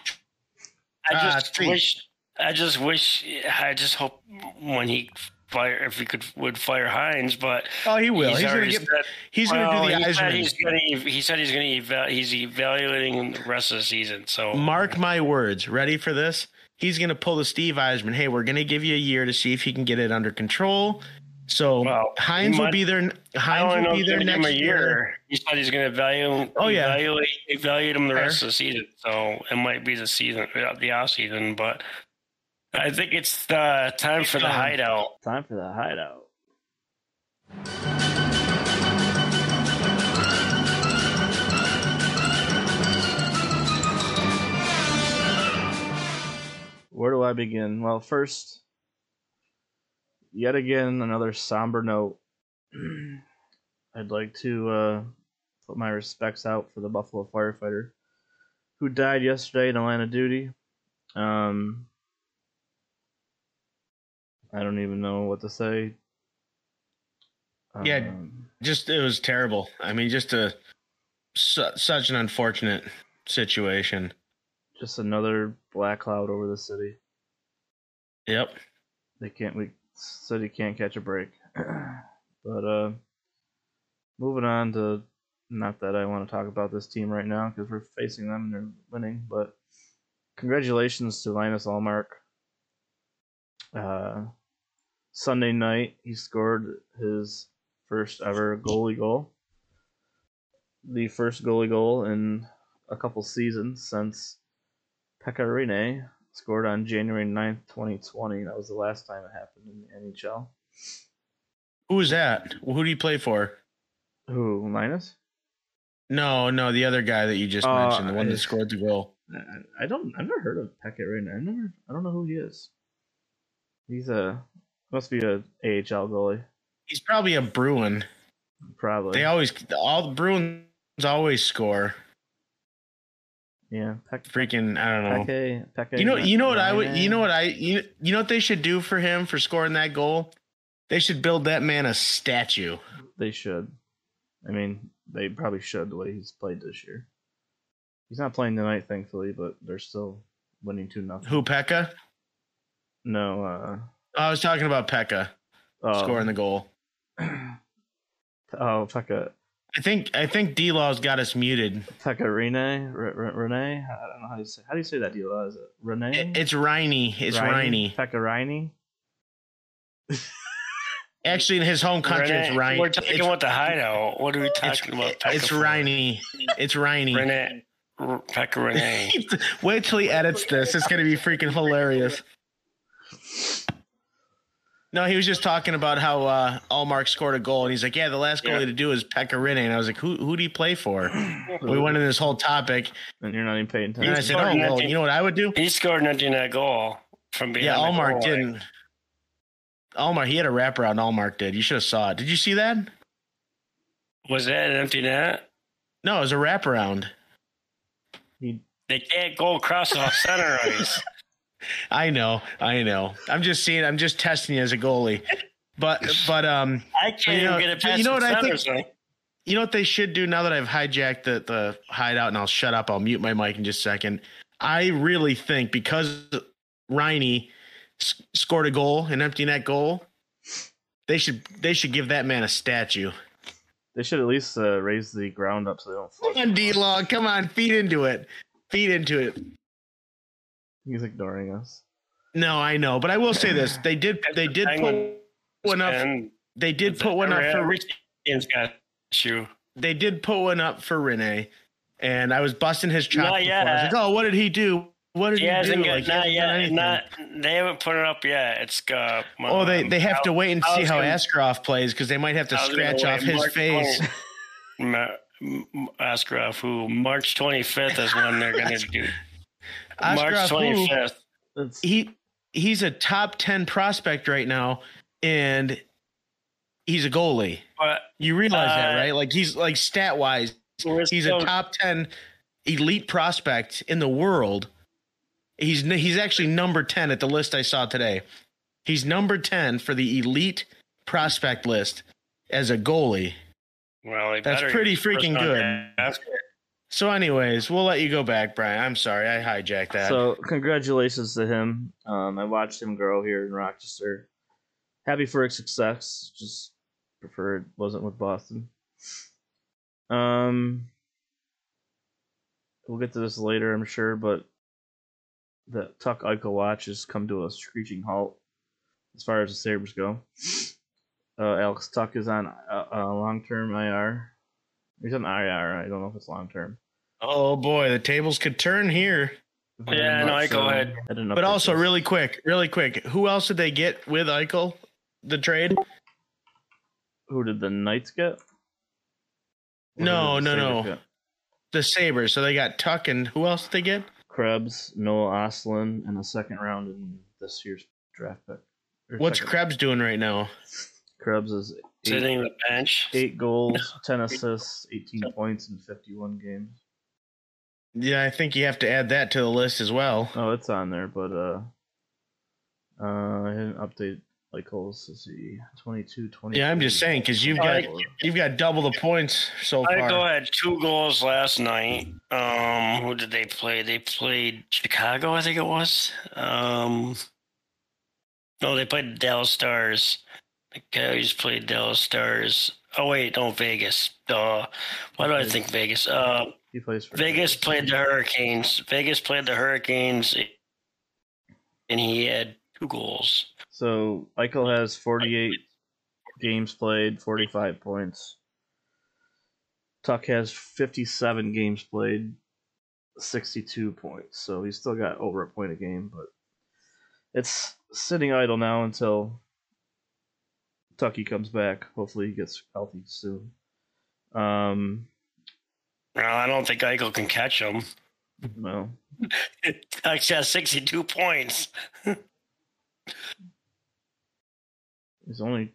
I Ah, just wish. I just wish. I just hope when he fire if he could would fire Hynes, but Oh, he will. he's, He's, gonna already get. said, He's well, gonna do the he said he's gonna he said he's gonna eval- he's evaluating the rest of the season. So Mark my words. Ready for this? He's gonna pull the Steve Yzerman. Hey, we're gonna give you a year to see if he can get it under control. So Well, Hynes he will be there. Hynes will be there gonna give him next a year. He said he's going to evaluate, Oh, yeah. evaluate, evaluate him the Fair. rest of the season. So it might be the season, uh, the off season, but I think it's the time for the hideout. Time for the hideout. Where do I begin? Well, first, yet again, another somber note. [clears throat] I'd like to uh, put my respects out for the Buffalo firefighter who died yesterday in a line of duty. Um, I don't even know what to say. Yeah. Um, Just it was terrible. I mean, just a su- such an unfortunate situation. just another black cloud over the city. Yep. They can't. We city can't catch a break. [clears throat] but uh, moving on to not that I want to talk about this team right now because we're facing them and they're winning. But congratulations to Linus Ullmark. Uh, Sunday night he scored his first ever goalie goal. The first goalie goal in a couple seasons since Pekka scored on January 9th, 2020. That was the last time it happened in the NHL. Who was that? Who do you play for? Who, Linus? No, no, the other guy that you just Oh, mentioned, the one I- that scored the goal. I, I don't. I've never heard of Pekka Rinne. I never. I don't know who he is. He's a must be a AHL goalie, He's probably a Bruin. probably. They always all the Bruins always score. yeah, Pek, Freaking, I don't know. Pekka. Pekka. You know, you know what I would, you know what I, you, you know what they should do for him for scoring that goal? They should build that man a statue. They should. I mean, they probably should the way he's played this year. He's not playing tonight, thankfully, but they're still winning two nothing. Who Pekka? No. Uh, I was talking about Pekka oh, scoring the goal. [clears throat] Oh, Pekka. I think I think D Law's got us muted. Pekka Rene, R- R- Renee. I don't know how you say. How do you say that? deal? Is it Renee? It- it's Riney. It's Riney. Pekka Riney. [laughs] Actually, in his home country, it's Renee, Riney. We're talking It's, about the hideout. What are we it's, talking about? it's Pekka for? Riney. It's Riney. Renee, Pekka [laughs] Renee. Wait till he edits this. It's gonna be freaking hilarious. [laughs] No, he was just talking about how uh, Ullmark scored a goal, and he's like, "Yeah, the last goalie Yeah. to do is Pekka And I was like, "Who who do you play for?" we went into this whole topic, And you're not even paying and attention. I said, "Oh, scored well, nothing. you know what I would do?" He scored an empty net goal from behind. Yeah, the Ullmark goal line. didn't. Ullmark, he had a wraparound. Ullmark did. You should have saw it. Did you see that? Was that an empty net? No, it was a wraparound. He, They can't go across the center ice. I know, I know. I'm just seeing. I'm just testing you as a goalie. But but um, I can't you know- even get it but past you know what I think- zone. You know what they should do now that I've hijacked the, the hideout and I'll shut up. I'll mute my mic in just a second. I really think because Riney s- scored a goal, an empty net goal, they should they should give that man a statue. they should at least uh, raise the ground up so they don't Come on, D Law, come on, feed into it, feed into it. He's ignoring us. No, I know, but I will say this: they did they did put one up. They did put one up for Rich Ian's got you. they did put one up for Renee, and I was busting his chops. Not before. I was like, "Oh, what did he do? What did He he, do?" hasn't got Like, he not hasn't yet. Not they haven't put it up yet. It's uh, Oh, they they have to wait and I see how gonna- Askarov plays because they might have to I was gonna scratch off his March face. 20 [laughs] Ma- M- Askarov, who March 25th is when they're going [laughs] to do. March 25th. That's, he he's a top ten prospect right now, and he's a goalie. But You realize that, Uh, right? Like he's like stat wise, he's a top ten elite prospect in the world. He's he's actually number ten at the list I saw today. He's number ten for the elite prospect list as a goalie. Well, That's pretty freaking good. So, anyways, we'll let you go back, Brian. I'm sorry I hijacked that. so congratulations to him. Um, I watched him grow here in Rochester. happy for his success. Just prefer it wasn't with Boston. Um, we'll get to this later, I'm sure, but the Tuch Eichel watch has come to a screeching halt as far as the Sabres go. Uh, Alex Tuch is on a, a long-term IR. He's on IR. I don't know if it's long-term. Oh boy, the tables could turn here. Very Yeah, no, much I go so. ahead. But also, this. really quick, really quick, who else did they get with Eichel? The trade? who did the Knights get? Or who No, did no, no. Get? The Sabres. So they got Tuch and who else did they get? Krebs, Noah Östlund, and a second round in this year's draft pick. Or What's second- Krebs doing right now? Krebs is eight, Sitting on the bench. eight goals, ten assists, eighteen points in fifty-one games. Yeah, I think you have to add that to the list as well. Oh, it's on there, but uh, uh, I didn't update Michael's. Let's see, 22, 23. Yeah, I'm just saying because you've I- got you've got double the points so I far. go had two goals last night. Um, who did they play? They played Chicago, I think it was. Um, no, they played the Dallas Stars. The Coyotes played Dallas Stars. Oh wait, no, Vegas. Uh, why do I think Vegas? Uh, He plays for Vegas played the Hurricanes. Vegas played the Hurricanes, and he had two goals. So Eichel has 48 games played, 45 points. Tuch has 57 games played, 62 points. So he's still got over a point a game, but it's sitting idle now until Tucky comes back. Hopefully he gets healthy soon. Um, No, I don't think Eichel can catch him. well, [laughs] Tuch's 62 points. [laughs] he's only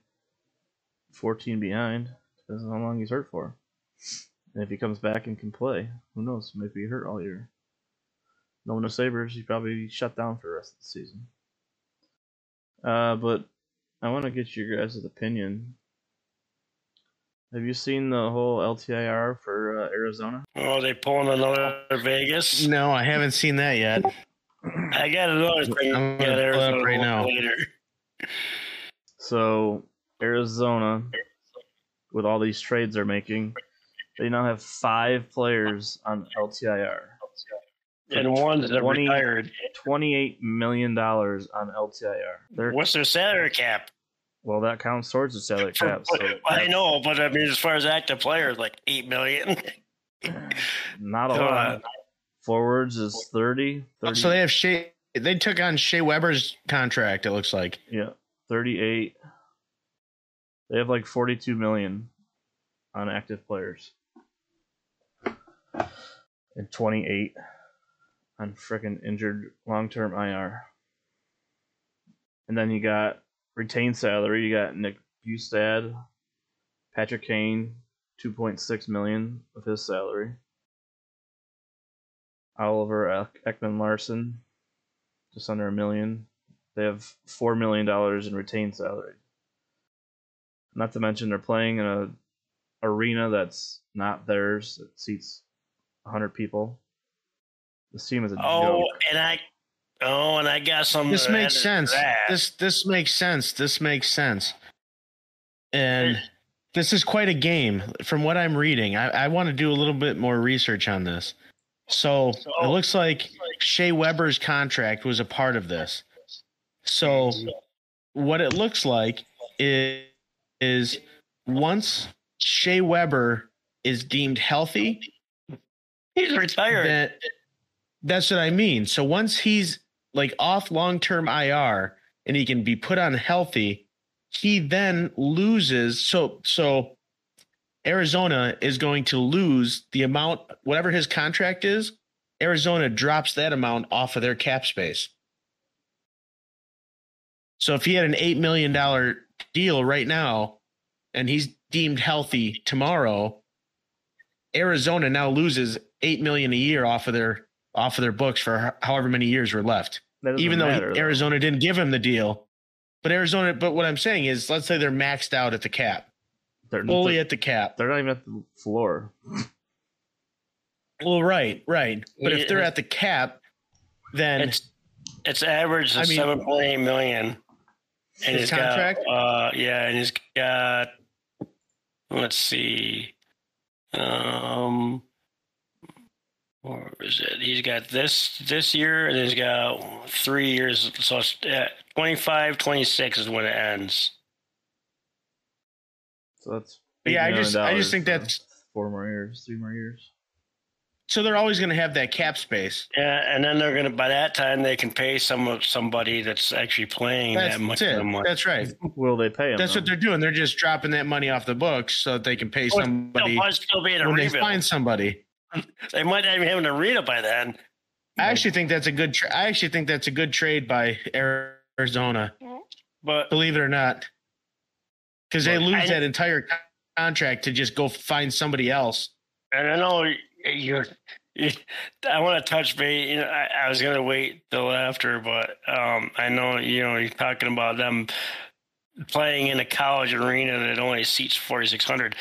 14 behind. Depends on how long he's hurt for. And if he comes back and can play, who knows? Maybe he hurt all year. Knowing the Sabres, he's probably shut down for the rest of the season. Uh, but I want to get your guys' opinion. Have you seen the whole LTIR for uh, Arizona? Oh, they pulling another Vegas. No, I haven't seen that yet. I got another thing. I'm gonna Yeah, there's pull it up right now. Later. So Arizona, with all these trades they're making, they now have five players on LTIR. And one's that 20 retired. Twenty-eight million dollars on LTIR. They're, What's their salary cap? Well, that counts towards the salary cap. [laughs] So I know, but I mean, as far as active players, like eight million. [sighs] not a Come uh, lot. Forwards is 30, 30 So they have Shea. They took on Shea Weber's contract. It looks like. yeah, 38. They have like 42 million on active players. And 28 on freaking injured long-term IR. And then you got retained salary. You got Nick Bjugstad, Patrick Kane, 2.6 million of his salary. Oliver Ek- Ekman-Larsson, just under a million. They have four million dollars in retained salary. Not to mention they're playing in a arena that's not theirs. It seats hundred people. This team is a Oh, joke. and I, oh, and I got some. This makes sense. This this makes sense. This makes sense. And this is quite a game. From what I'm reading, I, I want to do a little bit more research on this. So it looks like Shea Weber's contract was a part of this. So what it looks like is, is once Shea Weber is deemed healthy, He's retired. that that's what I mean. So once he's like off long term IR and he can be put on healthy, he then loses. So so Arizona is going to lose the amount whatever his contract is. Arizona drops that amount off of their cap space. So if he had an eight million dollar deal right now, and he's deemed healthy tomorrow, Arizona now loses eight million a year off of their off of their books for however many years were left. Even though he- matter, though. Arizona didn't give him the deal, but Arizona. But what I'm saying is, let's say they're maxed out at the cap, they're, fully they're, at the cap. they're not even at the floor. Well, right, right. But if they're at the cap, then It's it's average of I mean- seven point eight million. and His he's contract? got uh, yeah, and he's got let's see, um, or is it? He's got this this year, and he's got three years. So it's, uh, 25, 26 is when it ends. So that's Yeah, I just- I just think that's- four more years, three more years. So they're always going to have that cap space. Yeah, and then they're gonna by that time they can pay some of somebody that's actually playing That's, that much that's it. money. That's right. Will they pay him? That's though? what they're doing. They're just dropping that money off the books so that they can pay Well, somebody Still, still be in a when they find somebody. [laughs] They might not even have an arena by then. I actually think that's a good. Tra- I actually think that's a good trade by Arizona. But Believe it or not, because they lose I- that entire contract to just go find somebody else. and I know you're. You, I want to touch base. You know, I, I was gonna wait till after, but um, I know you know you're talking about them playing in a college arena that only seats 4,600.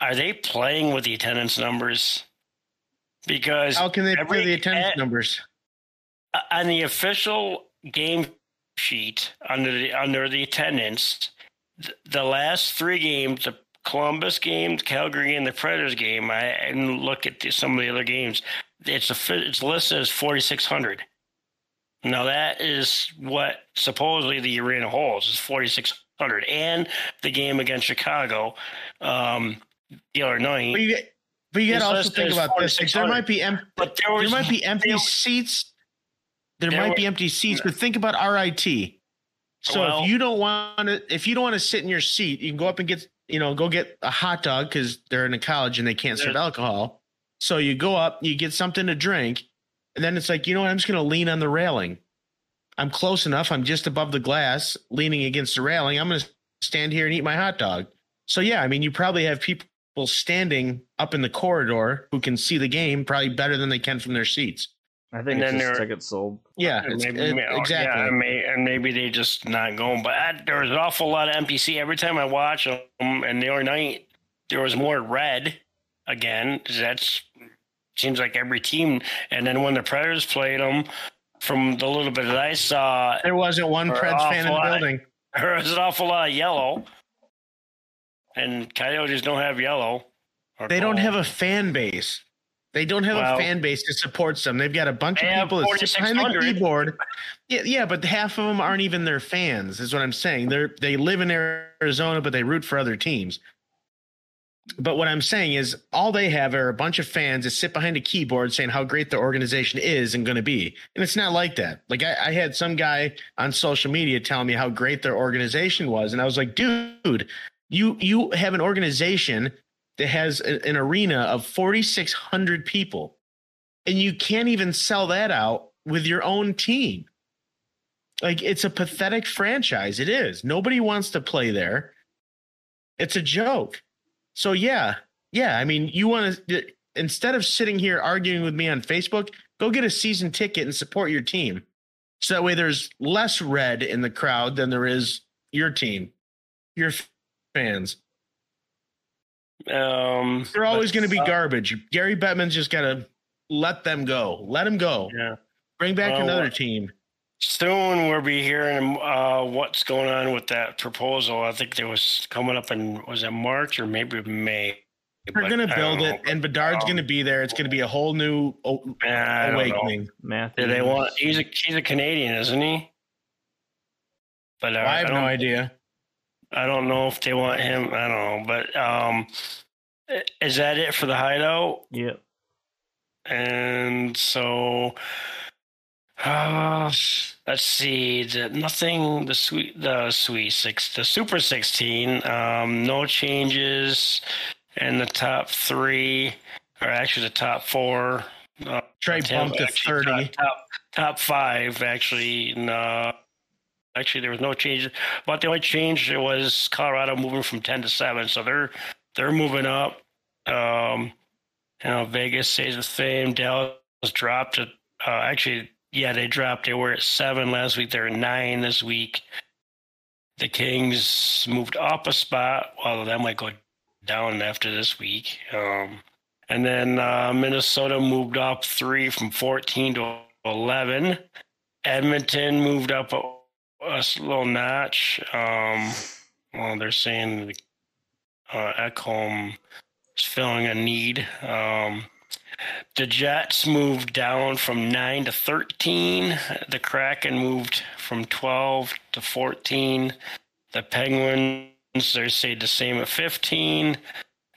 Are they playing with the attendance numbers? Because How can they every- play the attendance eh, numbers? Uh, on the official game sheet under the under the attendance, th- the last three games, the Columbus game, the Calgary, and the Predators game, I and look at the, some of the other games. It's a it's listed as forty six hundred. Now that is what supposedly the arena holds is forty six hundred, and the game against Chicago um, night. But you, but you gotta also think about this. Like, there might be em- But there there might be empty there- seats. There, there might were- be empty seats, but think about RIT. So Well- if you don't want to, if you don't want to sit in your seat, you can go up and get, you know, go get a hot dog because they're in a college and they can't serve alcohol. So you go up, you get something to drink, and then it's like, you know what? I'm just going to lean on the railing. I'm close enough. I'm just above the glass, leaning against the railing. I'm going to stand here and eat my hot dog. So yeah, I mean, you probably have people standing up in the corridor who can see the game probably better than they can from their seats. I think And then just tickets sold. Yeah, maybe, it- may- exactly. Yeah, and, may, and maybe they just not going. But I, there was an awful lot of MPC every time I watch them. And the other night there was more red again. That's seems like every team. And then when the Predators played them, from the little bit that I saw, There wasn't one Or Preds fan in the awful lot. building. [laughs] there was an awful lot of yellow. And Coyotes don't have yellow. They don't have a fan base. They don't have Well- a fan base that supports them. They've got a bunch of people that sit behind the 4,600. keyboard. Yeah, yeah, but half of them aren't even their fans. Is what I'm saying. They're they live in Arizona, but they root for other teams. But what I'm saying is, all they have are a bunch of fans that sit behind a keyboard saying how great the organization is and going to be. And it's not like that. Like I, I had some guy on social media telling me how great their organization was, and I was like, dude, you you have an organization that has a- an arena of 4,600 people, and you can't even sell that out with your own team. Like it's a pathetic franchise. It is. Nobody wants to play there. It's a joke. So yeah, yeah. I mean, you want to instead of sitting here arguing with me on Facebook, go get a season ticket and support your team. So that way, there's less red in the crowd than there is your team, your fans. Um, They're always going to be uh, garbage. Gary Bettman's just got to let them go. Let them go. Yeah. Bring back Well, another team. Soon we'll be hearing uh, what's going on with that proposal. I think there was coming up in was it March or maybe May. They're going to build don't it, and Bedard's Um, going to be there. It's going to be a whole new o- know. I don't know. awakening. Matthews. Do they want? He's a he's a Canadian, isn't he? But uh, I have don't, no idea. I don't know if they want him. I don't know. But um, is that it for the hideout? Yep. And so, uh, let's see. The, nothing. The sweet. The sweet six. The super sixteen. Um, no changes. And the top three, or actually the top four. Uh, Trey bumped to 30. Top, top top five actually. No, actually there was no change. But the only change was Colorado moving from ten to seven, so they're they're moving up. Um, you know, Vegas stays the same. Dallas dropped it. Uh, actually, yeah, they dropped. They were at seven last week. They're nine this week. The Kings moved up a spot. Well, that might go down after this week. Um, and then uh, Minnesota moved up three from 14 to 11. Edmonton moved up a, little notch. Um, well, they're saying uh, Ekholm is filling a need. Um, the Jets moved down from 9 to 13. The Kraken moved from 12 to 14. The Penguins, they stayed the same at 15.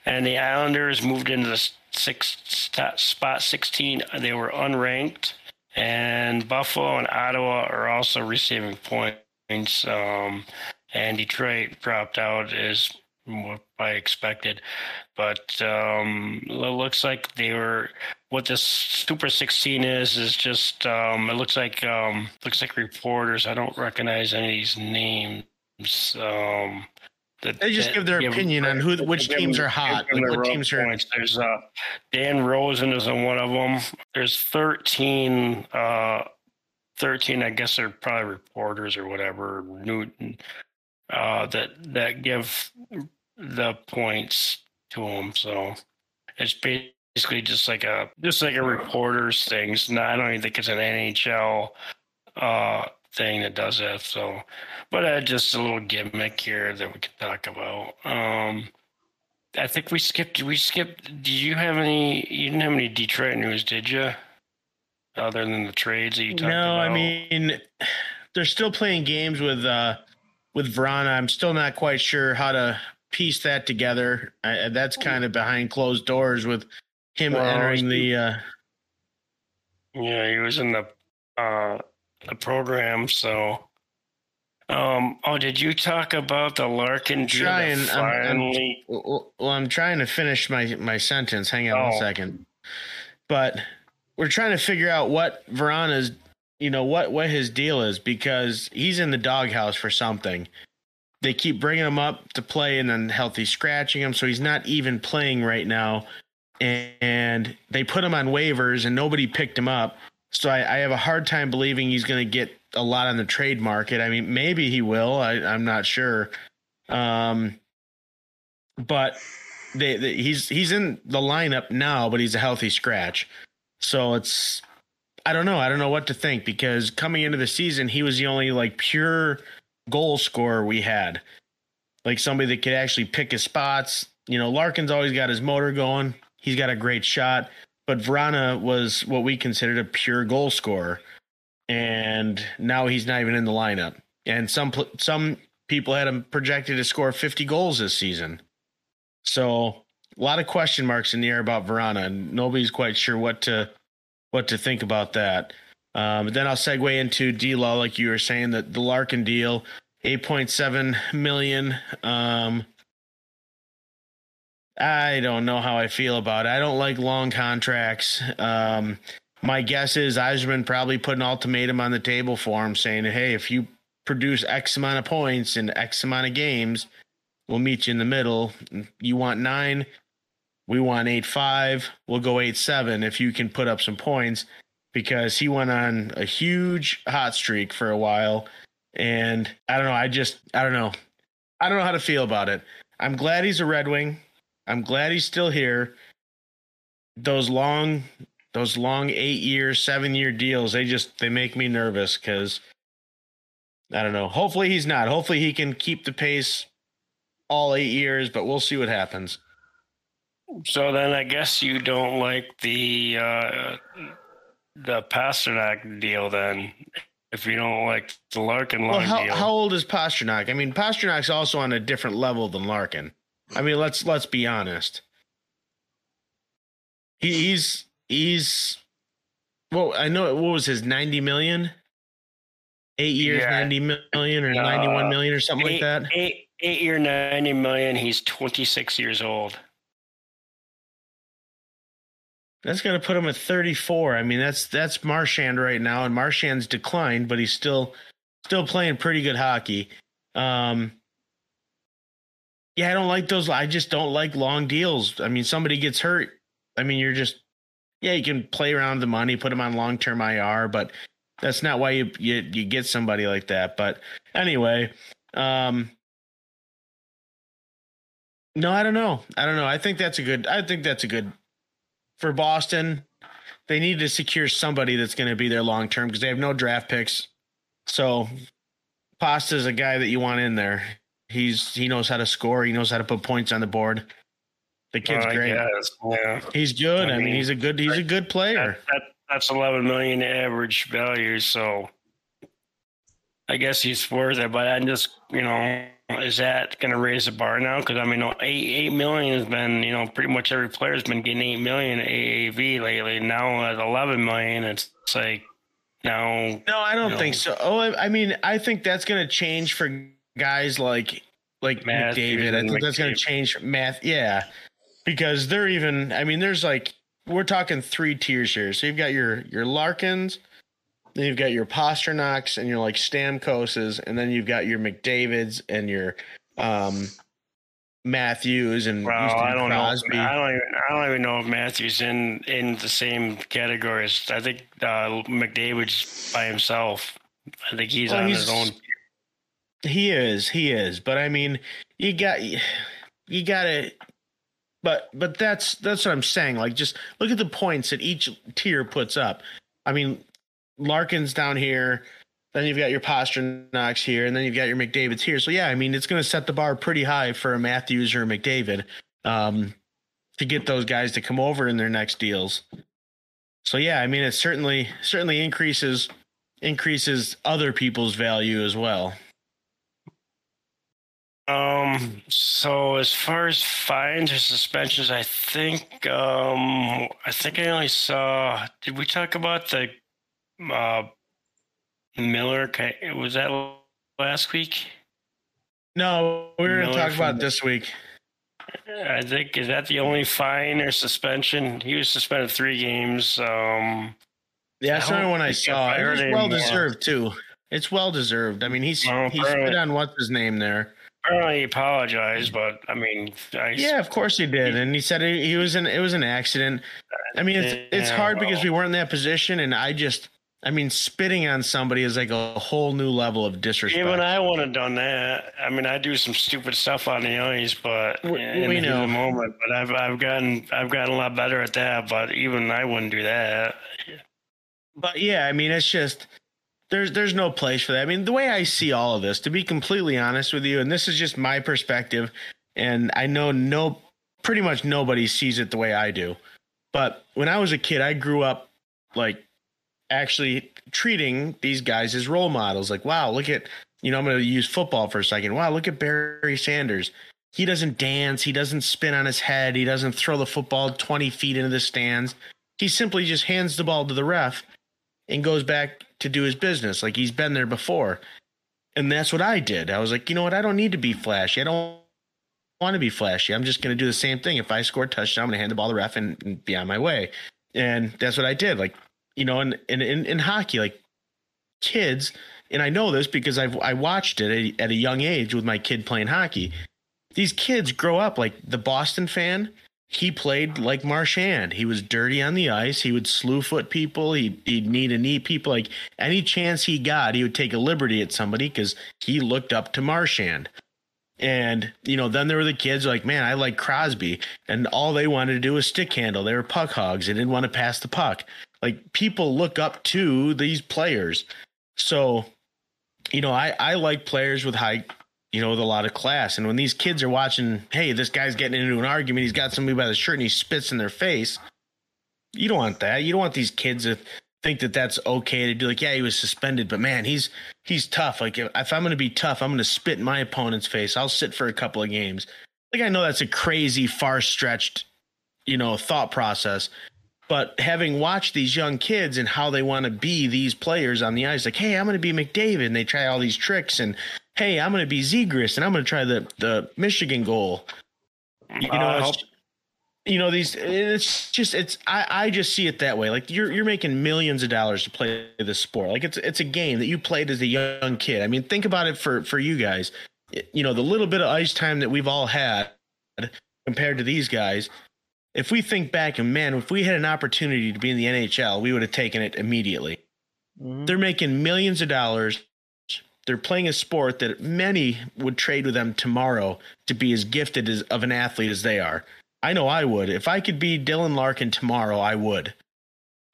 And the Islanders moved into the six, spot 16. They were unranked. And Buffalo and Ottawa are also receiving points. Um, and Detroit dropped out as what I expected. But um, it looks like they were what this Super 16 is is just um, it looks like um, looks like reporters. I don't recognize any of these names. Um, that, they just give their give, opinion on who which teams are hot, like what teams are. Points. There's uh, Dan Rosen is in one of them. There's 13. Uh, 13, I guess they're probably reporters or whatever. Newton uh, that that give the points to them. So it's basically just like a just like a reporter's things. I don't even think it's an NHL uh, thing that does that. So, but uh, just a little gimmick here that we can talk about. Um, I think we skipped. We skipped. Did you have any? You didn't have any Detroit news, did you? Other than the trades that you talked no, about. No, I mean they're still playing games with uh with Vrana. I'm still not quite sure how to piece that together. I, that's kind of behind closed doors with him well, entering the. Uh, yeah, he was in the uh, the program. So, um, oh, did you talk about the Larkin? Trying, finally... I'm, I'm, well, I'm trying to finish my my sentence. Hang on oh. second. But we're trying to figure out what Vrana's, you know, what what his deal is because he's in the doghouse for something they keep bringing him up to play and then healthy scratching him, so he's not even playing right now. And they put him on waivers, and nobody picked him up. So I, I have a hard time believing he's going to get a lot on the trade market. I mean, maybe he will. I, am not sure. Um, but they, they, he's he's in the lineup now, but he's a healthy scratch. So it's I don't know. I don't know what to think because coming into the season, he was the only like pure goal scorer we had. Like somebody that could actually pick his spots. You know, Larkin's always got his motor going. He's got a great shot. But Vrana was what we considered a pure goal scorer. And now he's not even in the lineup. And some some people had him projected to score 50 goals this season. So a lot of question marks in the air about Vrana, and nobody's quite sure what to what to think about that. Um, then I'll segue into D Law, like you were saying, that the Larkin deal, eight point seven million. Um, I don't know how I feel about it. I don't like long contracts. Um, my guess is Yzerman probably put an ultimatum on the table for him, saying, "Hey, if you produce X amount of points in X amount of games, we'll meet you in the middle. You want nine, we want eight five. We'll go eight seven if you can put up some points." because he went on a huge hot streak for a while. And I don't know. I just, I don't know. I don't know how to feel about it. I'm glad he's a Red Wing. I'm glad he's still here. Those long, those long eight year, seven year deals, they just, they make me nervous because I don't know. Hopefully he's not. Hopefully he can keep the pace all eight years, but we'll see what happens. So then I guess you don't like the uh, the Pastrnak deal then. If you don't like the Larkin well, how, deal. how old is Pastrnak? I mean, Pastrnak's also on a different level than Larkin. I mean, let's let's be honest. He, he's he's well, I know what was his ninety million, eight years, yeah. ninety million, or uh, ninety-one million, or something eight, like that. Eight eight year ninety million. He's twenty-six years old. That's going to put him at 34. I mean, that's that's Marchand right now, and Marchand's declined, but he's still still playing pretty good hockey. Um, yeah, I don't like those. I just don't like long deals. I mean, somebody gets hurt. I mean, you're just yeah, you can play around the money, put them on long term IR, but that's not why you, you you get somebody like that. But anyway, um, no, I don't know. I don't know. I think that's a good. I think that's a good for Boston, they need to secure somebody that's going to be there long term because they have no draft picks. So Pasta's a guy that you want in there. He's he knows how to score. He knows how to put points on the board. The kid's I great. guess, yeah. He's good. I I mean, mean, he's a good. He's a good player. That, that, that's 11 million average value. So I guess he's worth it. But I'm just, you know, is that going to raise the bar now? Because I mean, eight eight million has been, you know, pretty much every player's been getting eight million AAV lately. Now at 11 million, it's, like no, No, I don't No. think so. Oh, I I mean, I think that's going to change for guys like like Matthews McDavid. I think that's going to change math. Yeah, because they're even. I mean, there's like we're talking three tiers here. So you've got your your Larkins, then you've got your Pastrnaks and your like Stamkoses, and then you've got your McDavids and your um Matthews and Well, Houston I don't Crosby. know. I don't even. I don't even know if Matthews in in the same categories. I think uh, McDavid's by himself. I think he's Well, on he's- his own. He is, he is. But I mean, you got you got to but but that's that's what I'm saying. Like just look at the points that each tier puts up. I mean, Larkin's down here, then you've got your Pastrnak here, and then you've got your McDavid's here. So yeah, I mean, it's going to set the bar pretty high for a Matthews or a McDavid um, to get those guys to come over in their next deals. So yeah, I mean, it certainly certainly increases increases other people's value as well. Um. So as far as fines or suspensions, I think um I think I only saw. Did we talk about the uh Miller? Was that last week? No, we were going to talk about this week. I think is that the only fine or suspension? He was suspended three games. Um. Yeah, that's the only one I saw. It was well deserved too. It's well deserved. I mean, he's Well, he apparently- spit on what's his name there. Apparently, he apologized, but I mean, I, Yeah, of course he did, and he said he, he was an it was an accident. I mean, it's it's hard because we weren't in that position, and I just, I mean, spitting on somebody is like a whole new level of disrespect. Even I wouldn't have done that. I mean, I do some stupid stuff on the ice, but We- in we the know. the moment. But I've I've gotten I've gotten a lot better at that. But even I wouldn't do that. But yeah, I mean, it's just there's there's no place for that. I mean, the way I see all of this, to be completely honest with you, and this is just my perspective, and I know no pretty much nobody sees it the way I do. But when I was a kid, I grew up like actually treating these guys as role models. Like, wow, look at you know, I'm going to use football for a second. Wow, look at Barry Sanders. He doesn't dance. He doesn't spin on his head. He doesn't throw the football 20 feet into the stands. He simply just hands the ball to the ref and goes back to do his business like he's been there before. And that's what I did. I was like, you know what? I don't need to be flashy. I don't want to be flashy. I'm just going to do the same thing. If I score a touchdown, I'm going to hand the ball to the ref and, and be on my way. And that's what I did. Like, you know, in, in, in, hockey, like kids, and I know this because I've I watched it at, at a young age with my kid playing hockey. These kids grow up like the Boston fan. He played like Marchand. He was dirty on the ice. He would slew foot people. He, he'd knee to knee people. Like any chance he got, he would take a liberty at somebody because he looked up to Marchand. And, you know, then there were the kids like, man, I like Crosby. And all they wanted to do was stick handle. They were puck hogs. They didn't want to pass the puck. Like people look up to these players. So, you know, I, I like players with high, you know, with a lot of class. And when these kids are watching, hey, this guy's getting into an argument, he's got somebody by the shirt and he spits in their face. You don't want that. You don't want these kids to think that that's okay to do. Like, yeah, he was suspended, but man, he's he's tough. Like, if, if I'm going to be tough, I'm going to spit in my opponent's face. I'll sit for a couple of games. Like, I know that's a crazy, far stretched, you know, thought process. But having watched these young kids and how they want to be these players on the ice, like, hey, I'm going to be McDavid, and they try all these tricks, and hey, I'm going to be Zegras, and I'm going to try the the Michigan goal. You know, hope- you know these. It's just it's. I I just see it that way. Like you're you're making millions of dollars to play this sport. Like it's it's a game that you played as a young kid. I mean, think about it for for you guys. You know, the little bit of ice time that we've all had compared to these guys if we think back and man, if we had an opportunity to be in the NHL, we would have taken it immediately. Mhm. They're making millions of dollars. They're playing a sport that many would trade with them tomorrow to be as gifted as of an athlete as they are. I know I would. If I could be Dylan Larkin tomorrow, I would.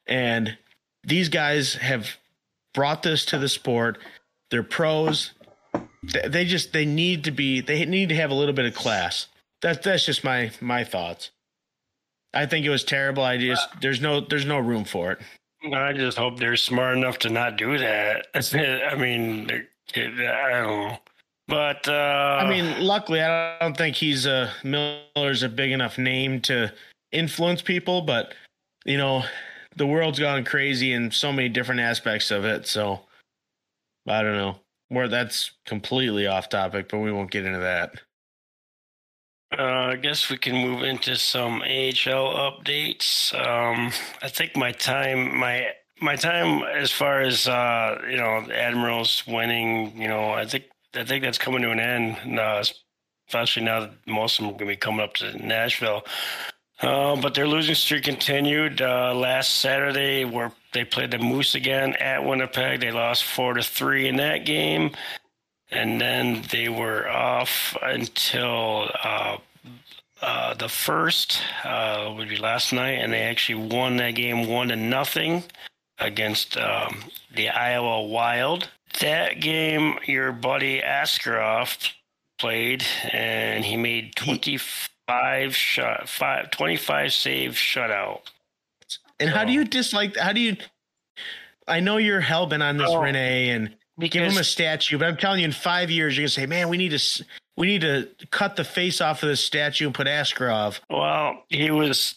And these guys have brought this to the sport. They're pros. they just they need to be they need to have a little bit of class. That's that's just my my thoughts. I think it was terrible. I just there's no there's no room for it. I just hope they're smart enough to not do that. [laughs] I mean, it, I don't know. But uh, I mean, luckily, I don't think he's a Miller's a big enough name to influence people. But you know, the world's gone crazy in so many different aspects of it. So I don't know. Where that's completely off topic, but we won't get into that. Uh, I guess we can move into some AHL updates. Um, I think my time, my my time as far as uh, you know, Admirals winning, you know, I think I think that's coming to an end. Uh, especially now that most of them are going to be coming up to Nashville. Uh, but their losing streak continued uh, last Saturday, where they played the Moose again at Winnipeg. They lost four to three in that game and then they were off until uh, uh, the first uh, would be last night, and they actually won that game one to nothing against um, the Iowa Wild. That game, your buddy Askarov played, and he made 25 shot, five, 25 save shutout. And how do you dislike? How do you? I know you're hell bent on this, Oh. Rinne, and give him a statue. But I'm telling you, in five years, you're gonna say, "Man, we need to we need to cut the face off of this statue and put Askarov." Well, he was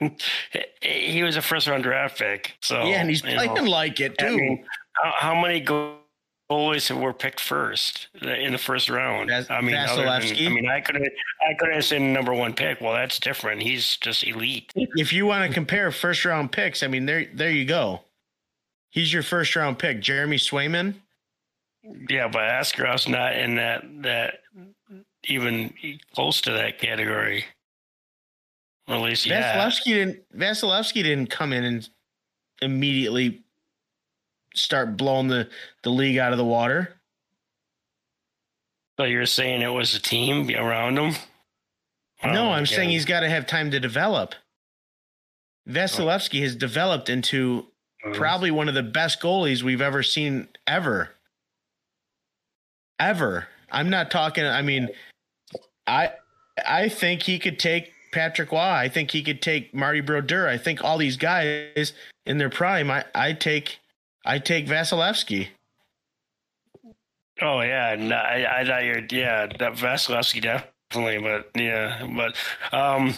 [laughs] he was a first round draft pick. So yeah, and he's playing know, like it I too. mean, how, how many goalies were picked first in the first round? I mean, than-? I mean, I could I could have said number one pick. Well, that's different. He's just elite. if you want to compare first round picks, I mean, there there you go. He's your first round pick, Jeremy Swayman. Yeah, but Askarov's not in that that even close to that category. Or at least, yeah. Vasilevskiy didn't Vasilevskiy didn't come in and immediately start blowing the, the league out of the water. So you're saying it was a team around him? no, Oh, I'm yeah. saying he's got to have time to develop. Vasilevskiy has developed into Mhm. probably one of the best goalies we've ever seen ever. Ever. I'm not talking I mean I I think he could take Patrick Roy. I think he could take Marty Brodeur. I think all these guys in their prime, I I take I take Vasilevskiy. Oh yeah, no, I, I thought you're yeah that Vasilevskiy definitely, but yeah, but um,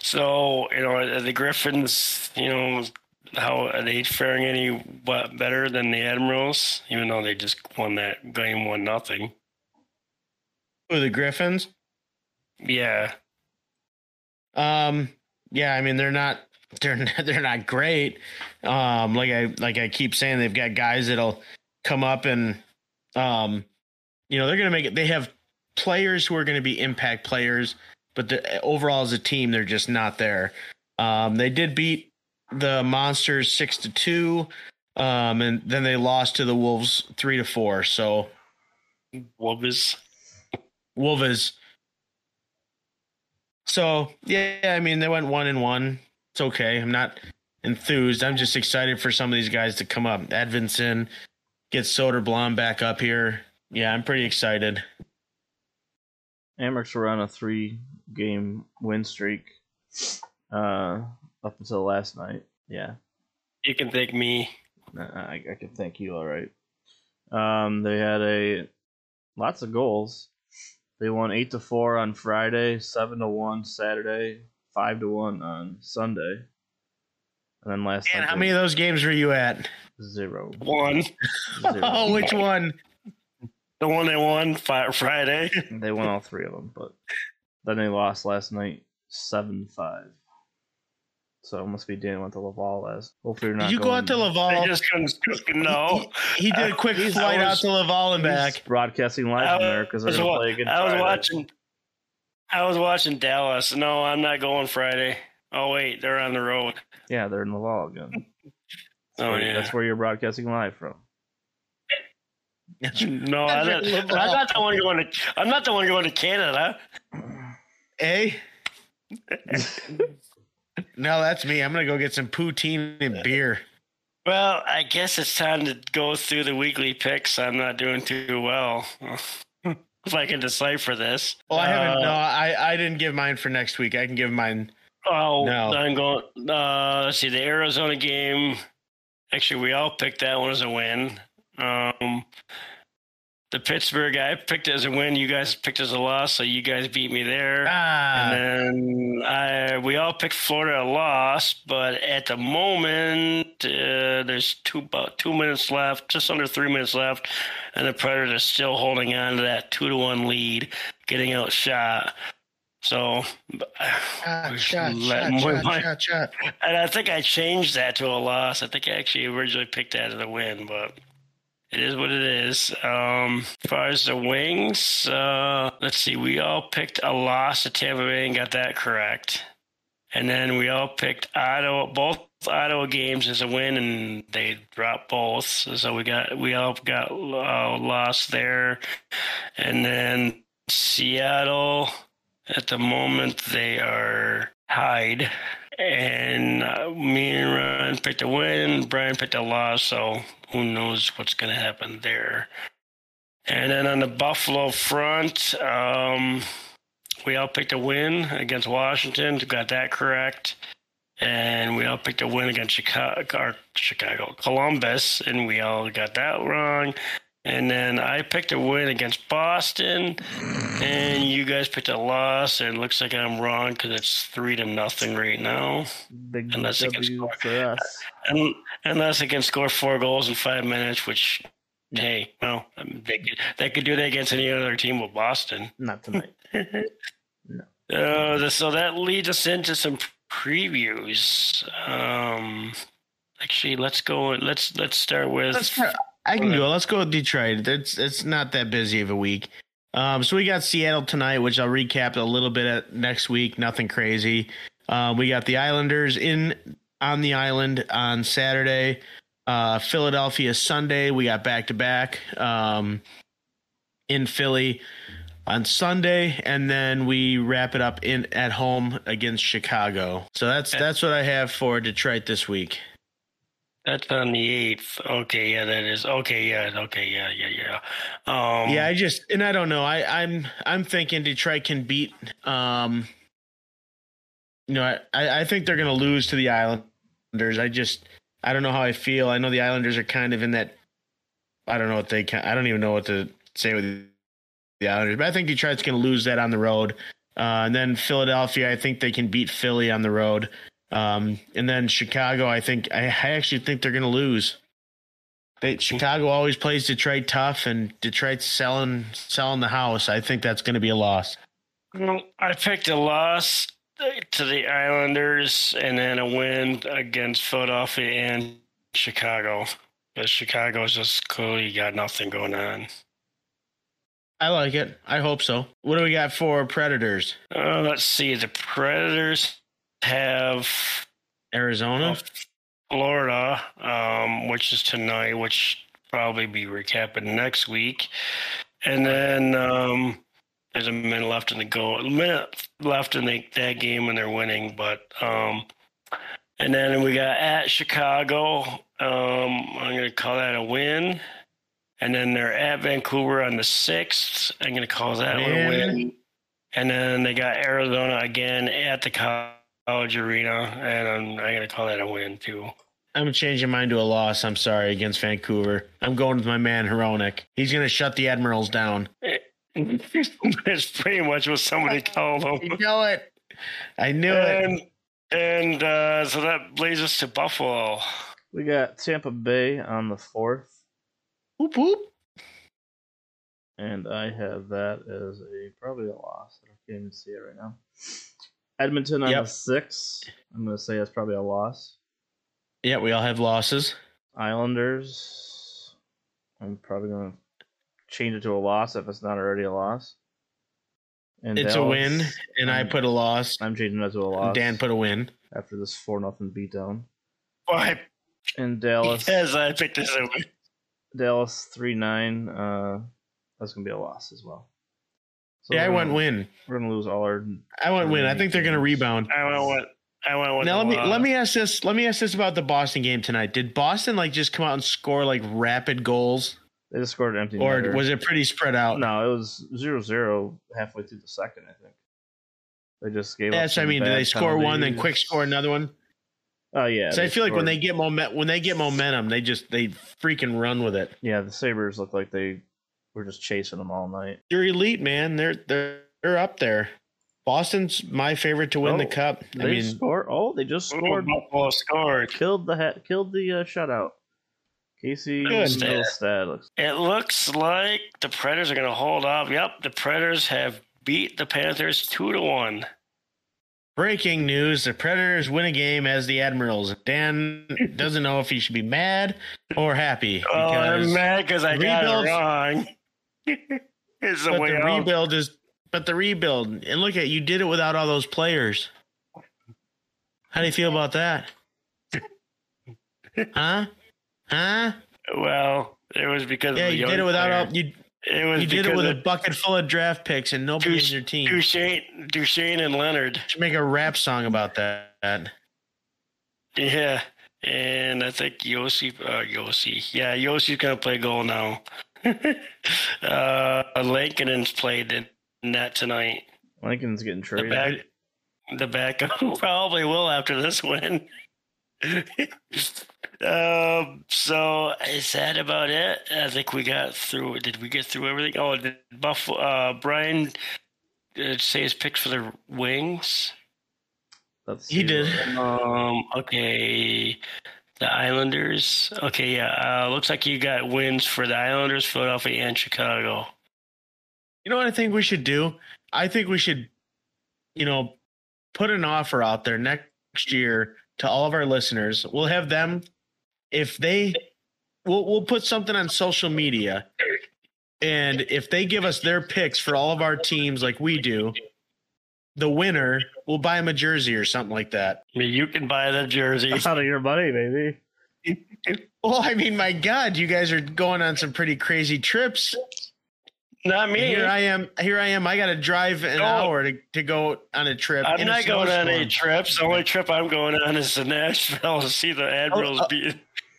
so you know the Griffins, you know how are they faring any what better than the Admirals, even though they just won that game one nothing. Who the Griffins? Yeah, Um, yeah, I mean they're not [laughs] they're not, they're not great. Um, like I like I keep saying, they've got guys that'll come up and um, you know they're gonna make it. They have players who are going to be impact players, but the, overall as a team, they're just not there. Um, they did beat the Monsters six to two, um, and then they lost to the Wolves three to four. So Wolves. Wolves. So yeah, I mean they went one and one. It's okay. I'm not enthused. I'm just excited for some of these guys to come up. Edvinsson, get Soderblom back up here. Yeah, I'm pretty excited. Amerks were on a three game win streak uh, up until last night. Yeah, You can thank me. I, I can thank you. All right. Um, they had a lots of goals. They won eight to four on Friday, seven to one Saturday, five to one on Sunday, and then last And night how they- many of those games were you at? zero. One, zero. [laughs] Oh, which one? the one they won Fi- Friday. They won all three of them, but then they lost last night seven five. So it must be Dan went to Laval last. Hopefully, you're not. Did you go out to going- They Laval? just couldn't no. He did a [laughs] quick He's- flight I out to Laval and back. broadcasting live I from there because they're was gonna play again. I was Friday. watching. I was watching Dallas. No, I'm not going Friday. Oh wait, they're on the road. Yeah, they're in Laval again. [laughs] That's Oh where, yeah. that's where you're broadcasting live from. [laughs] No, I'm not, I'm not the one going to. I'm not the one going to Canada. Eh? No, that's me. I'm gonna go get some poutine and beer. Well, I guess it's time to go through the weekly picks. I'm not doing too well. [laughs] if I can decipher this. Oh, I haven't. Uh, no, I I didn't give mine for next week. I can give mine. Oh, No. I'm going. Uh, let's see the Arizona game. Actually, we all picked that one as a win. Um, the Pittsburgh, I picked as a win. You guys picked as a loss, so you guys beat me there. Ah, And then I, we all picked Florida a loss, but at the moment, uh, there's two about two minutes left, just under three minutes left, and the Predators are still holding on to that two to one lead, getting outshot. So, shot, we [sighs] shot, shot, shot, shot, shot. and I think I changed that to a loss. I think I actually originally picked that as a win, but it is what it is. Um, as far as the wings, uh, let's see. We all picked a loss at Tampa Bay and got that correct. And then we all picked Ottawa, both Ottawa games as a win, and they dropped both. So we got we all got uh, lost there. And then Seattle, at the moment, they are tied. And uh, me and Ron picked a win. Brian picked a loss. So who knows what's going to happen there. And then on the Buffalo front, um, we all picked a win against Washington. Got that correct. And we all picked a win against Chicago, Chicago, Columbus, and we all got that wrong. And then I picked a win against Boston, and you guys picked a loss. And it looks like I'm wrong because it's three to nothing right now. Big Unless it gets W scored. for us. And unless they can score four goals in five minutes, which, hey, well, um, they could, they could do that against any other team with Boston. Not [laughs] tonight. Uh, so that leads us into some previews. Um, actually, let's go. Let's let's start with. Let's try- I can go. Let's go with Detroit. It's it's not that busy of a week. Um, so we got Seattle tonight, which I'll recap a little bit at next week. Nothing crazy. Uh, we got the Islanders in on the island on Saturday. Uh, Philadelphia Sunday. We got back to back um, in Philly on Sunday, and then we wrap it up in at home against Chicago. So that's that's what I have for Detroit this week. That's on the eighth. Okay, yeah, that is okay. Yeah, okay, yeah, yeah, yeah. Um, Yeah, I just and I don't know. I, I'm I'm thinking Detroit can beat. Um, you know, I I think they're gonna lose to the Islanders. I just I don't know how I feel. I know the Islanders are kind of in that. I don't know what they can. I don't even know what to say with the Islanders, but I think Detroit's gonna lose that on the road. Uh, and then Philadelphia, I think they can beat Philly on the road. Um, and then Chicago, I think I, I actually think they're gonna lose. They, Chicago always plays Detroit tough, and Detroit's selling selling the house. I think that's going to be a loss. Well, I picked a loss to the Islanders and then a win against Philadelphia and Chicago. But Chicago's just clearly got nothing going on. I like it. I hope so. What do we got for Predators? Uh, let's see. The Predators have Arizona. Florida, um, which is tonight, which probably be recapping next week. And then um, there's a minute left in the go, a minute left in the, that game, and they're winning. But um, and then we got at Chicago. Um, I'm going to call that a win. And then they're at Vancouver on the sixth. I'm going to call that one a win. And then they got Arizona again at the college arena, and I'm, I'm going to call that a win too. I'm changing mine to a loss. I'm sorry against Vancouver. I'm going with my man Hronek. He's going to shut the Admirals down. [laughs] It's pretty much what somebody told I them. know it. I knew it. And and uh, so that leads us to Buffalo. We got Tampa Bay on the fourth, Whoop whoop. and I have that as a probably a loss. I can't even see it right now. Edmonton on Yep. the sixth. I'm gonna say that's probably a loss. Yeah, we all have losses. Islanders. I'm probably gonna change it to a loss if it's not already a loss. And It's a win, and I I'm- put a loss. I'm changing that to a loss. Dan put a win. after this four nothing beatdown. Why? And Dallas, Because I picked this a win. Dallas three nine. Uh, that's gonna be a loss as well. So Yeah, I we're gonna- win. We're gonna lose all our. I went win. I think they're going to rebound. I went with I went with Now let me uh, let me ask this. Let me ask this about the Boston game tonight. Did Boston like just come out and score like rapid goals, They just scored an empty or netter. was it pretty spread out? No, it was 0-0 halfway through the second. I think they just gave. up That's what I mean. Did they score one, then quick score another one? Oh yeah. So I they feel like when they get moment, when they get momentum, they just they freaking run with it. yeah the Sabres look like they were just chasing them all night. They're elite, man. They're they're they're up there. Boston's my favorite to win the Oh, cup. I They mean, scored. Oh, they just Ooh, scored. Buffalo scored. Killed the ha- killed the uh, shutout. Casey Good. Mittelstadt. It looks like the Predators are going to hold off. Yep, the Predators have beat the Panthers two to one. breaking news: the Predators win a game as the Admirals. Dan doesn't know if he should be mad or happy Oh, I'm mad because I got it wrong. [laughs] it's the but way the out. rebuild is but the rebuild and look at you did it without all those players. How do you feel about that? [laughs] Huh? Huh? Well, it was because Yeah, of the you did it without all you. It was You did it with a bucket full of draft picks and nobody in your team. Duchene, Duchene and Leonard. should make a rap song about that. Yeah, and I think Josi, uh, Josi, yeah, Josi's gonna play goal now. [laughs] uh, Lankinen's played in net tonight. Lankinen's getting The traded. back, the backup [laughs] probably will after this win. [laughs] um, so is that about it? I think we got through. Did we get through everything? Oh, did Buffalo, uh, Brian uh, say his picks for the Wings? Let's He did. Um. Okay. The Islanders. Okay. Yeah. Uh, looks like you got wins for the Islanders, Philadelphia, and Chicago. You know what I think we should do? I think we should, you know, put an offer out there next year to all of our listeners. We'll have them if they we'll we'll put something on social media. And if they give us their picks for all of our teams like we do, the winner will buy him a jersey or something like that. I mean, you can buy the jerseys. out of your money, baby. Well, [laughs] I mean, my God, you guys are going on some pretty crazy trips. Not And me. here I am. Here I am. I got to drive an No. hour to, to go on a trip. I'm in a not going on any trips. The only trip I'm going on is to Nashville to see the Admirals Oh, uh, beat.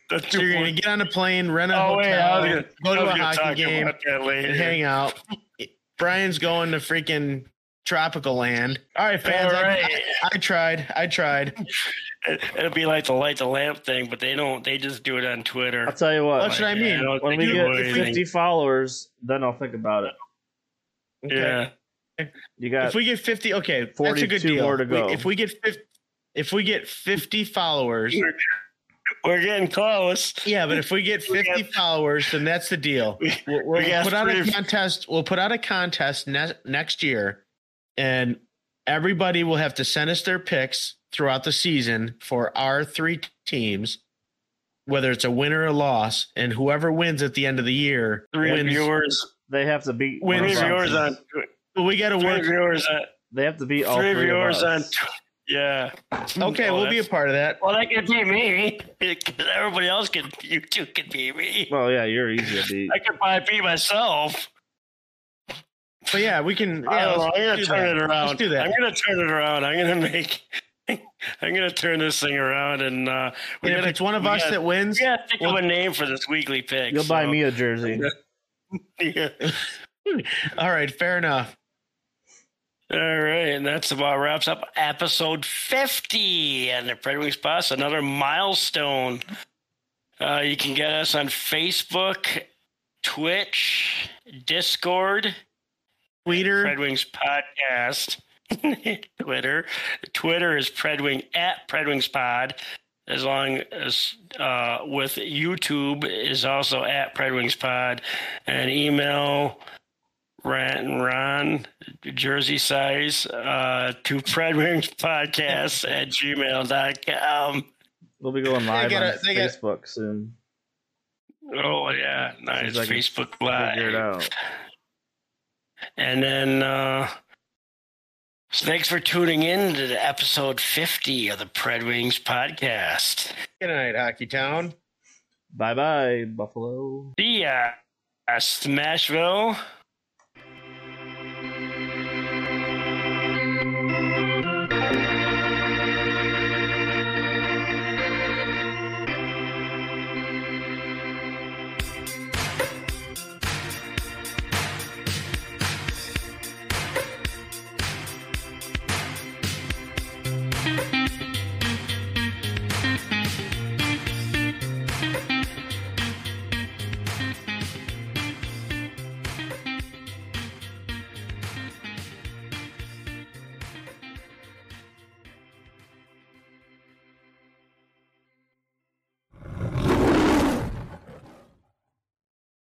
The So you're gonna get on a plane, rent a oh hotel, was gonna, go to a hockey game, about that later. and hang out. Brian's going to freaking tropical land. All right, fans. All I- I, I tried. I tried. [laughs] It, it'll be like the light the lamp thing, but they don't. They just do it on Twitter. I'll tell you what. That's what I mean. don't when we get anything. 50 followers, then I'll think about it. Yeah. You got If we get fifty, okay, that's a 42 good deal. more to go. if we get fifty, if we get fifty followers, We're getting close. yeah, but if we get We fifty got- followers, then that's the deal. [laughs] We, We'll, we we'll got put out a contest. We'll put out a contest ne- next year, and everybody will have to send us their picks throughout the season for our three teams, whether it's a win or a loss, and whoever wins at the end of the year three wins. viewers. they have to beat Win Three of viewers on. But we got to Three work. viewers on. They have to beat all Three three viewers of on. us. Yeah. Okay, Oh, we'll be a part of that. Well, that could be me. Because everybody else can. You two can be me. Well, yeah, you're easy to [laughs] beat. I could probably be myself. But yeah, we can. I don't know. I'm gonna turn that. it around. Let's do that. I'm gonna turn it around. I'm gonna make. [laughs] I'm gonna turn this thing around, and uh, we And if gotta- it's one of us gotta- that wins, we gotta think of a name for this weekly pick. You'll buy me a jersey. [laughs] Yeah. [laughs] all right, fair enough. All right, and that's about wraps up episode 50 and the Pred Wings Boss, another milestone. Uh, you can get us on Facebook, Twitch, Discord, Tweeter. Pred Wings Podcast, [laughs] Twitter. Twitter is Predwing at Predwings Pod, as long as uh, with YouTube is also at Predwings Pod, and email Rant and Ron, Jersey size, uh, to Predwings Podcast [laughs] at gmail.com. We'll be going live gotta- on they gotta- Facebook soon. Oh, yeah, nice. As I can Facebook Live. Figure it out. And then uh thanks for tuning in to the episode 50 of the Pred Wings podcast. Good night, Hockey Town. Bye bye, Buffalo. See ya, Smashville.